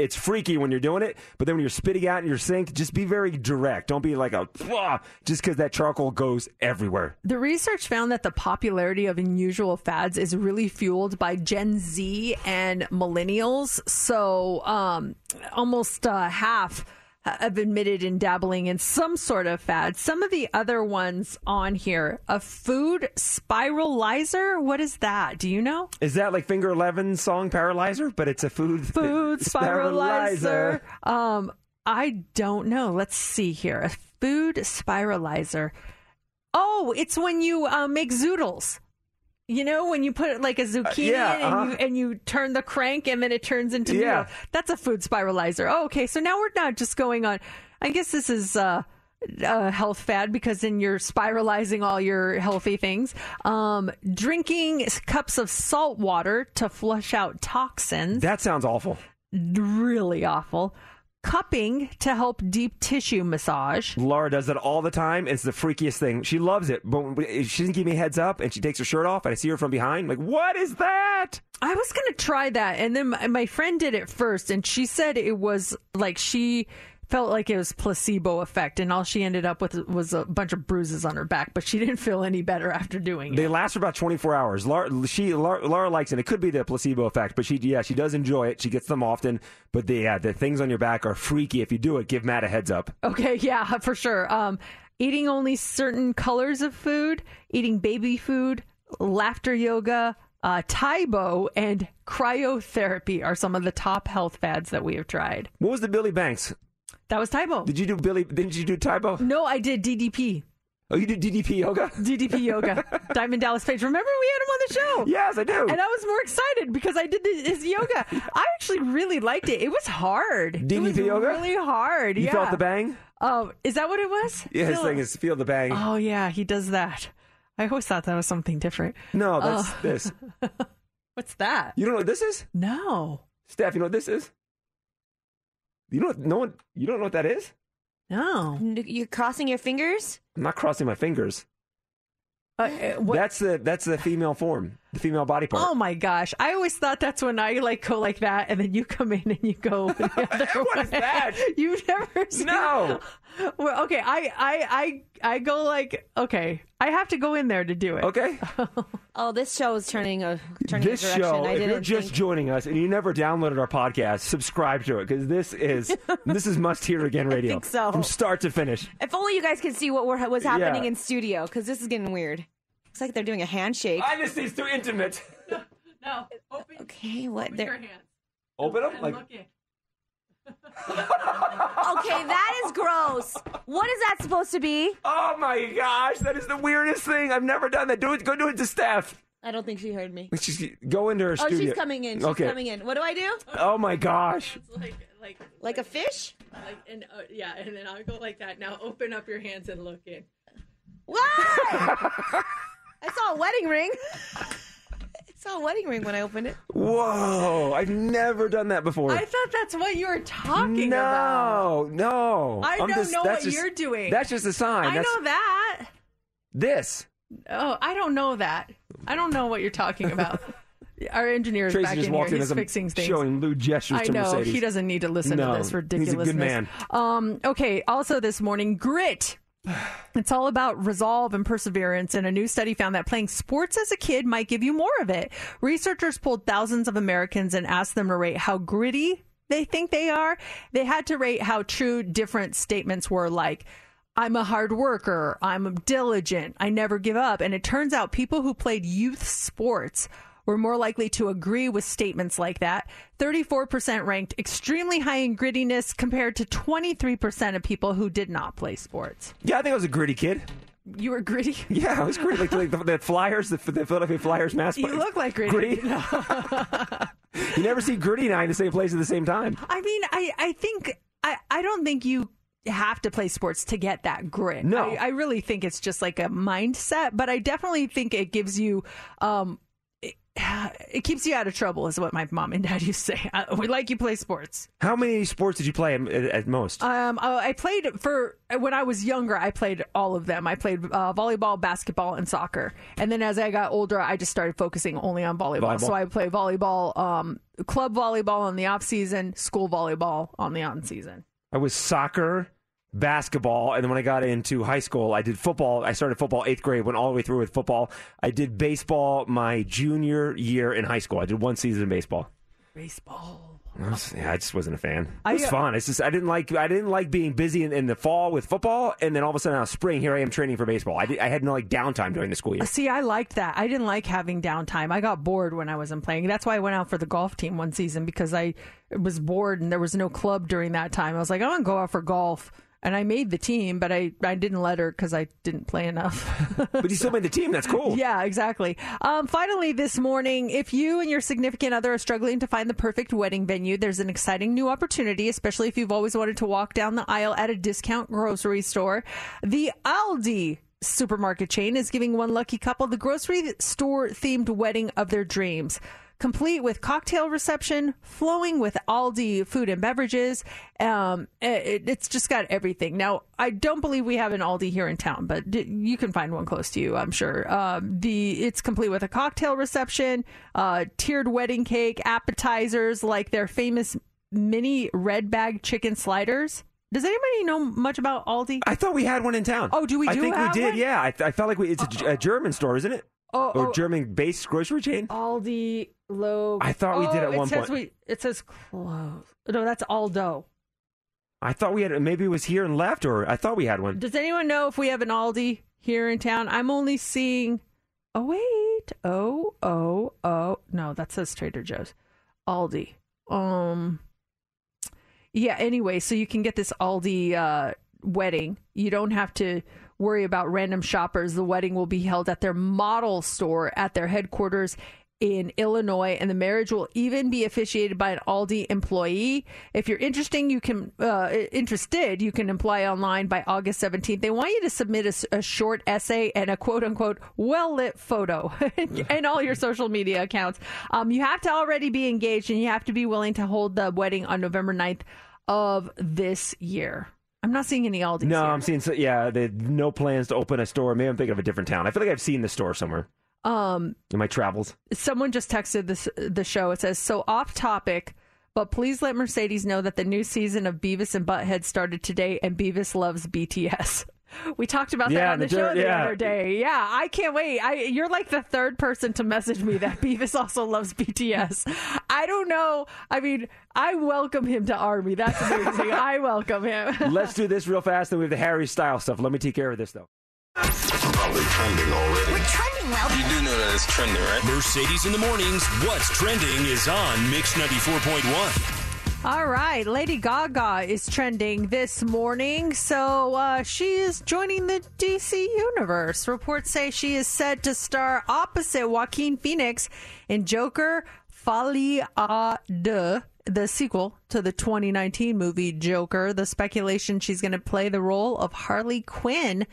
it's freaky when you're doing it, but then when you're spitting out in your sink, just be very direct. Don't be like a "Wah," just because that charcoal goes everywhere. The research found that the popularity of unusual fads is really fueled by Gen Z and millennials. So, um, almost uh, half have admitted in dabbling in some sort of fad. Some of the other ones on here, a food spiralizer. What is that? Do you know? Is that like Finger Eleven song Paralyzer? But it's a food Food spiralizer. Um, I don't know. Let's see here. A food spiralizer. Oh, it's when you uh, make zoodles. You know, when you put like a zucchini yeah, and, uh-huh. you, and you turn the crank and then it turns into Yeah. noodle. That's a food spiralizer. Oh, okay. So now we're not just going on. I guess this is uh, a health fad because then you're spiralizing all your healthy things. Um, drinking cups of salt water to flush out toxins. That sounds awful. Really awful. Cupping to help deep tissue massage. Laura does that all the time. It's the freakiest thing. She loves it, but she doesn't give me a heads up, and she takes her shirt off, and I see her from behind. Like, what is that? I was going to try that. And then my friend did it first, and she said it was like she felt like it was placebo effect, and all she ended up with was a bunch of bruises on her back, but she didn't feel any better after doing it. They last for about 24 hours. Laura, she, Laura, Laura likes it. It could be the placebo effect, but she, yeah, she does enjoy it. She gets them often, but the, yeah, the things on your back are freaky. If you do it, give Matt a heads up. Okay, yeah, for sure. Um, eating only certain colors of food, eating baby food, laughter yoga, uh, Tae Bo, and cryotherapy are some of the top health fads that we have tried. What was the Billy Blanks? That was Tae Bo. Did you do Billy? Didn't you do Tae Bo? No, I did DDP. Oh, you did DDP yoga? DDP yoga. Diamond Dallas Page. Remember we had him on the show? Yes, I do. And I was more excited because I did his yoga. I actually really liked it. It was hard. it DDP was yoga? really hard. You yeah. felt the bang? Oh, is that what it was? Yeah, his Feel- thing is feel the bang. Oh yeah, he does that. I always thought that was something different. No, that's Oh. this. What's that? You don't know what this is? No. Steph, you know what this is? You know what, no one you don't know what that is? No. You're crossing your fingers? I'm not crossing my fingers. Uh, That's the that's the female form, the female body part. Oh my gosh! I always thought that's when I like go like that, and then you come in and you go the other what is that? You've never seen No. Well, okay, I, I, I, I go like okay. I have to go in there to do it. Okay. Oh, this show is turning a turning this a direction. show, I if you're just think. joining us and you never downloaded our podcast, subscribe to it because this is this is must hear again radio think so. from start to finish. If only you guys could see what were, was happening Yeah. in studio, because this is getting weird. Looks like they're doing a handshake. I just it's too intimate. No. Open, okay, what? They're... hands. Open them like Okay, that is gross. What is that supposed to be? Oh my gosh, that is the weirdest thing. I've never done that. Do it. Go do it to Steph. I don't think she heard me. She's go into her Oh, studio. she's coming in. She's okay. coming in. What do I do? Oh my gosh. like, like, Like a fish? like, and uh, yeah, and then I'll go like that. Now open up your hands and look in. What? I saw a wedding ring. I saw a wedding ring when I opened it. Whoa! I've never done that before. I thought that's what you were talking no, about. no. I I'm don't just- know what just- you're doing. That's just a sign. I That's know that. this. Oh, I don't know that. I don't know what you're talking about. Our engineer is Tracy back just in here. in He's I'm fixing things. showing lewd gestures I know Mercedes. he doesn't need to listen No, to this ridiculousness. he's a good man. Um, okay. Also, this morning, grit. It's all about resolve and perseverance. And a new study found that playing sports as a kid might give you more of it. Researchers pulled thousands of Americans and asked them to rate how gritty they think they are. They had to rate how true different statements were like, I'm a hard worker. I'm diligent. I never give up. And it turns out people who played youth sports were more likely to agree with statements like that. 34% ranked extremely high in grittiness compared to 23% of people who did not play sports. Yeah, I think I was a gritty kid. You were gritty? Yeah, I was gritty. Like, like the, the Flyers, the, the Philadelphia Flyers mascot. You look like gritty. Gritty. you never see Gritty and I in the same place at the same time. I mean, I, I think, I, I don't think you have to play sports to get that grit. No. I, I really think it's just like a mindset, but I definitely think it gives you, um, it, it keeps you out of trouble, is what my mom and dad used to say. Uh, we like you play sports. How many sports did you play at, at most? Um, uh, I played for when I was younger. I played all of them. I played uh, volleyball, basketball, and soccer. And then as I got older, I just started focusing only on volleyball. Volleyball. So I play volleyball, um, club volleyball on the off season, school volleyball on the on season. I was soccer, basketball, and then when I got into high school, I did football. I started football eighth grade, went all the way through with football. I did baseball my junior year in high school. I did one season of baseball. Baseball. I was- yeah, I just wasn't a fan. It I- was uh, fun. It's just I didn't like I didn't like being busy in, in the fall with football, and then all of a sudden now spring here I am training for baseball. I, did, I had no like downtime during the school year. See, I liked that. I didn't like having downtime. I got bored when I wasn't playing. That's why I went out for the golf team one season because I was bored and there was no club during that time. I was like, I'm gonna go out for golf, and I made the team, but I I didn't let her because I didn't play enough. but you still made the team. That's cool. Yeah, exactly. Um, finally, this morning, if you and your significant other are struggling to find the perfect wedding venue, there's an exciting new opportunity, especially if you've always wanted to walk down the aisle at a discount grocery store. The Aldi supermarket chain is giving one lucky couple the grocery store themed wedding of their dreams. Complete with cocktail reception, flowing with Aldi food and beverages. Um, it, it's just got everything. Now, I don't believe we have an Aldi here in town, but d- you can find one close to you, I'm sure. Um, the it's complete with a cocktail reception, uh, tiered wedding cake, appetizers like their famous mini red bag chicken sliders. Does anybody know much about Aldi? I thought we had one in town. Oh, do we? I think we did. one? Yeah, I, I felt like we, it's a, a German store, isn't it? Oh, or oh. German-based grocery chain. Aldi low. I thought we did Oh, at it one says point. We, it says close. No, that's Aldo. I thought we had. Maybe it was here and left, or I thought we had one. Does anyone know if we have an Aldi here in town? I'm only seeing. Oh wait. Oh oh oh. No, that says Trader Joe's. Aldi. Um. Yeah. Anyway, so you can get this Aldi uh, wedding. You don't have to worry about random shoppers. The wedding will be held at their model store at their headquarters in Illinois, and the marriage will even be officiated by an Aldi employee. If you're interesting, you can uh, interested, you can apply online by August 17th. They want you to submit a short essay and a quote unquote well lit photo and all your social media accounts. Um, you have to already be engaged, and you have to be willing to hold the wedding on November 9th of this year. I'm not seeing any Aldi. No, I'm seeing. So, yeah, they no plans to open a store. Maybe I'm thinking of a different town. I feel like I've seen the store somewhere Um, in my travels. someone just texted this the show. It says so off topic, but please let Mercedes know that the new season of Beavis and Butthead started today, and Beavis loves BTS. We talked about that on the, the show the yeah. other day. Yeah, I can't wait. I you're like the third person to message me that Beavis also loves BTS. I don't know. I mean, I welcome him to Army. That's amazing. I welcome him. Let's do this real fast. Then we have the Harry Style stuff. Let me take care of this though. Probably trending already. We're trending well. You do know that it's trending, right? Mercedes in the mornings. What's trending is on Mix 94.1. All right, Lady Gaga is trending this morning, so uh, she is joining the DC universe. Reports say she is set to star opposite Joaquin Phoenix in Joker Folie à Deux, the sequel to the 2019 movie Joker. The speculation she's going to play the role of Harley Quinn.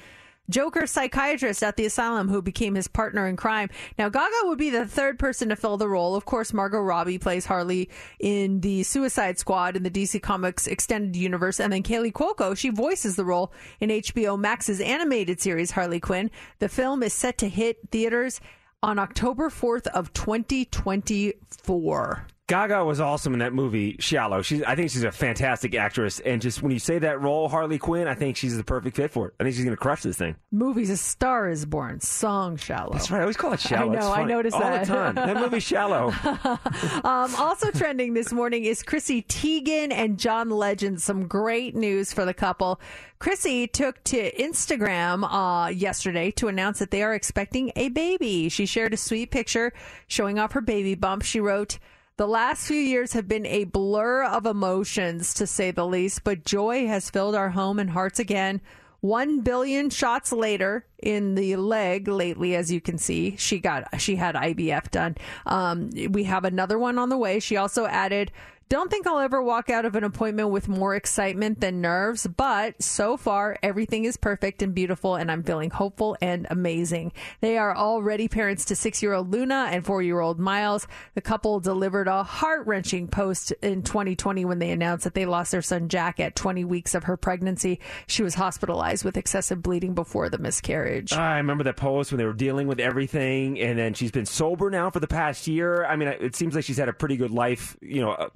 Joker psychiatrist at the asylum who became his partner in crime. Now, Gaga would be the third person to fill the role. Of course, Margot Robbie plays Harley in the Suicide Squad in the DC Comics extended universe. And then Kaley Cuoco, she voices the role in HBO Max's animated series Harley Quinn. The film is set to hit theaters on October 4th of 2024. Gaga was awesome in that movie Shallow. She's, I think she's a fantastic actress, and just when you say that role, Harley Quinn, I think she's the perfect fit for it. I think she's going to crush this thing. Movies A Star is Born, song Shallow. That's right. I always call it Shallow. I know, I noticed all that. the time. That movie Shallow. um, also trending this morning is Chrissy Teigen and John Legend. Some great news for the couple. Chrissy took to Instagram uh, yesterday to announce that they are expecting a baby. She shared a sweet picture showing off her baby bump. She wrote, the last few years have been a blur of emotions, to say the least, but joy has filled our home and hearts again. One billion shots later in the leg lately, as you can see, she got she had IVF done. Um, we have another one on the way. She also added, Don't think I'll ever walk out of an appointment with more excitement than nerves, but so far everything is perfect and beautiful, and I'm feeling hopeful and amazing. They are already parents to six year old Luna and four year old Miles. The couple delivered a heart wrenching post in 2020 when they announced that they lost their son Jack at 20 weeks of her pregnancy. She was hospitalized with excessive bleeding before the miscarriage. I remember that post when they were dealing with everything, and then she's been sober now for the past year. I mean, it seems like she's had a pretty good life, you know,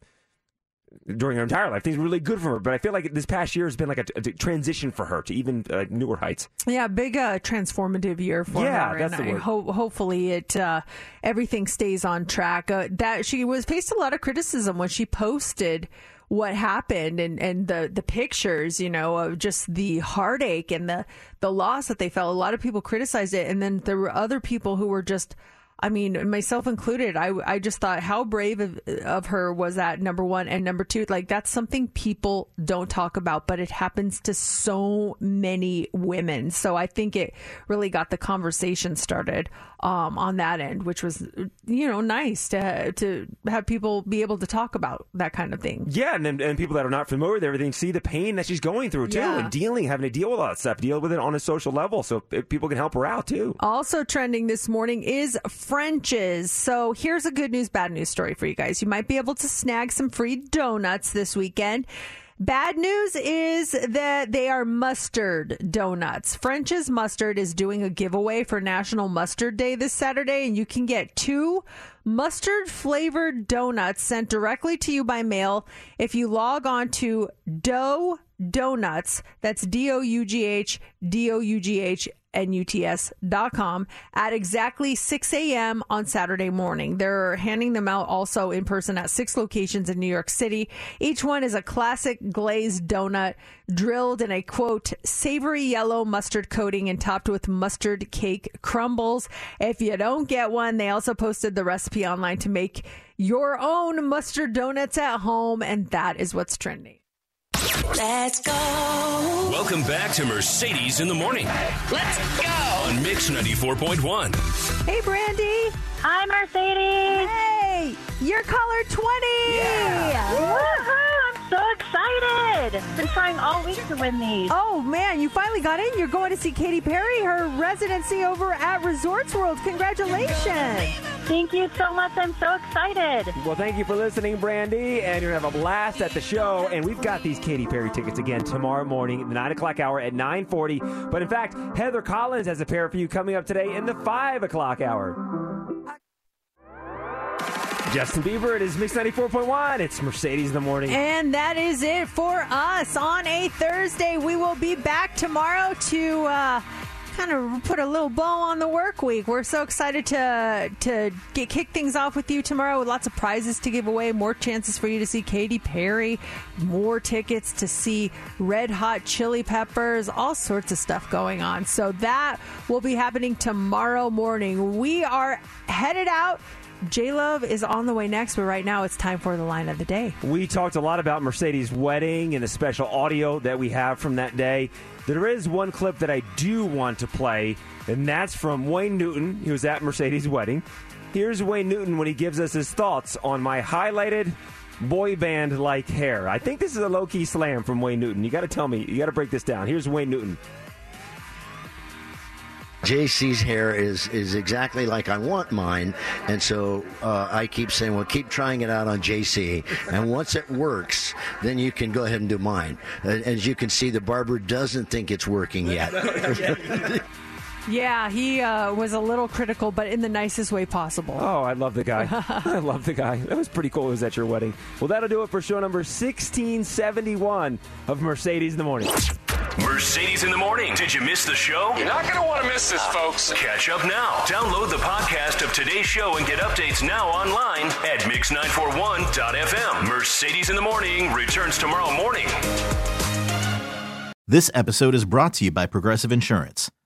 during her entire life. Things really good for her, but I feel like this past year has been like a, a transition for her to even uh, newer heights. Yeah, big uh, transformative year for Yeah, her. that's and the I word. Ho- hopefully, it uh, everything stays on track. Uh, that she was faced a lot of criticism when she posted what happened and, and the the pictures, you know, of just the heartache and the the loss that they felt. A lot of people criticized it, and then there were other people who were just. I mean, myself included. I, I just thought how brave of, of her was that number one and number two. Like that's something people don't talk about, but it happens to so many women. So I think it really got the conversation started um, on that end, which was you know nice to to have people be able to talk about that kind of thing. Yeah, and, and people that are not familiar with everything see the pain that she's going through too, Yeah. and dealing, having to deal with all that stuff, deal with it on a social level, so people can help her out too. Also trending this morning is French's. So here's a good news, bad news story for you guys. You might be able to snag some free donuts this weekend. Bad news is that they are mustard donuts. French's Mustard is doing a giveaway for National Mustard Day this Saturday, and you can get two mustard flavored donuts sent directly to you by mail if you log on to Dough Donuts. That's D O U G H D O U G H nuts.com at exactly 6 a.m. on Saturday morning. They're handing them out also in person at six locations in New York City. Each one is a classic glazed donut drilled in a quote, savory yellow mustard coating and topped with mustard cake crumbles. If you don't get one, they also posted the recipe online to make your own mustard donuts at home, and that is what's trending. Let's go. Welcome back to Mercedes in the Morning Let's go. on Mix 94.1. Hey, Brandy. Hi, Mercedes. Hey, you're caller 20. Woohoo! I'm so excited. Been trying all week to win these. Oh man, you finally got in. You're going to see Katy Perry, her residency over at Resorts World. Congratulations. Thank you so much. I'm so excited. Well, thank you for listening, Brandy, and you're gonna have a blast at the show. And we've got these Katy Perry tickets again tomorrow morning, the nine o'clock hour at nine forty. But in fact, Heather Collins has a pair for you coming up today in the five o'clock hour. Justin Bieber, it is Mix ninety four point one. It's Mercedes in the morning. And that is it for us on a Thursday. We will be back tomorrow to uh, kind of put a little bow on the work week. We're so excited to to get kick things off with you tomorrow with lots of prizes to give away, more chances for you to see Katy Perry, more tickets to see Red Hot Chili Peppers, all sorts of stuff going on. So that will be happening tomorrow morning. We are headed out. J Love is on the way next, but right now it's time for the line of the day. We talked a lot about Mercedes' wedding and the special audio that we have from that day. There is one clip that I do want to play, and that's from Wayne Newton. He was at Mercedes' wedding. Here's Wayne Newton when he gives us his thoughts on my highlighted boy band like hair. I think this is a low key slam from Wayne Newton. You got to tell me, you got to break this down. Here's Wayne Newton. JC's hair is is exactly like I want mine, and so uh, I keep saying, "Well, keep trying it out on JC, and once it works, then you can go ahead and do mine." As you can see, the barber doesn't think it's working yet. Yeah, he uh, was a little critical, but in the nicest way possible. Oh, I love the guy. I love the guy. That was pretty cool. It was at your wedding. Well, that'll do it for show number 1671 of Mercedes in the Morning. Mercedes in the Morning. Did you miss the show? You're not going to want to miss this, folks. Catch up now. Download the podcast of today's show and get updates now online at mix941.fm. Mercedes in the Morning returns tomorrow morning. This episode is brought to you by Progressive Insurance.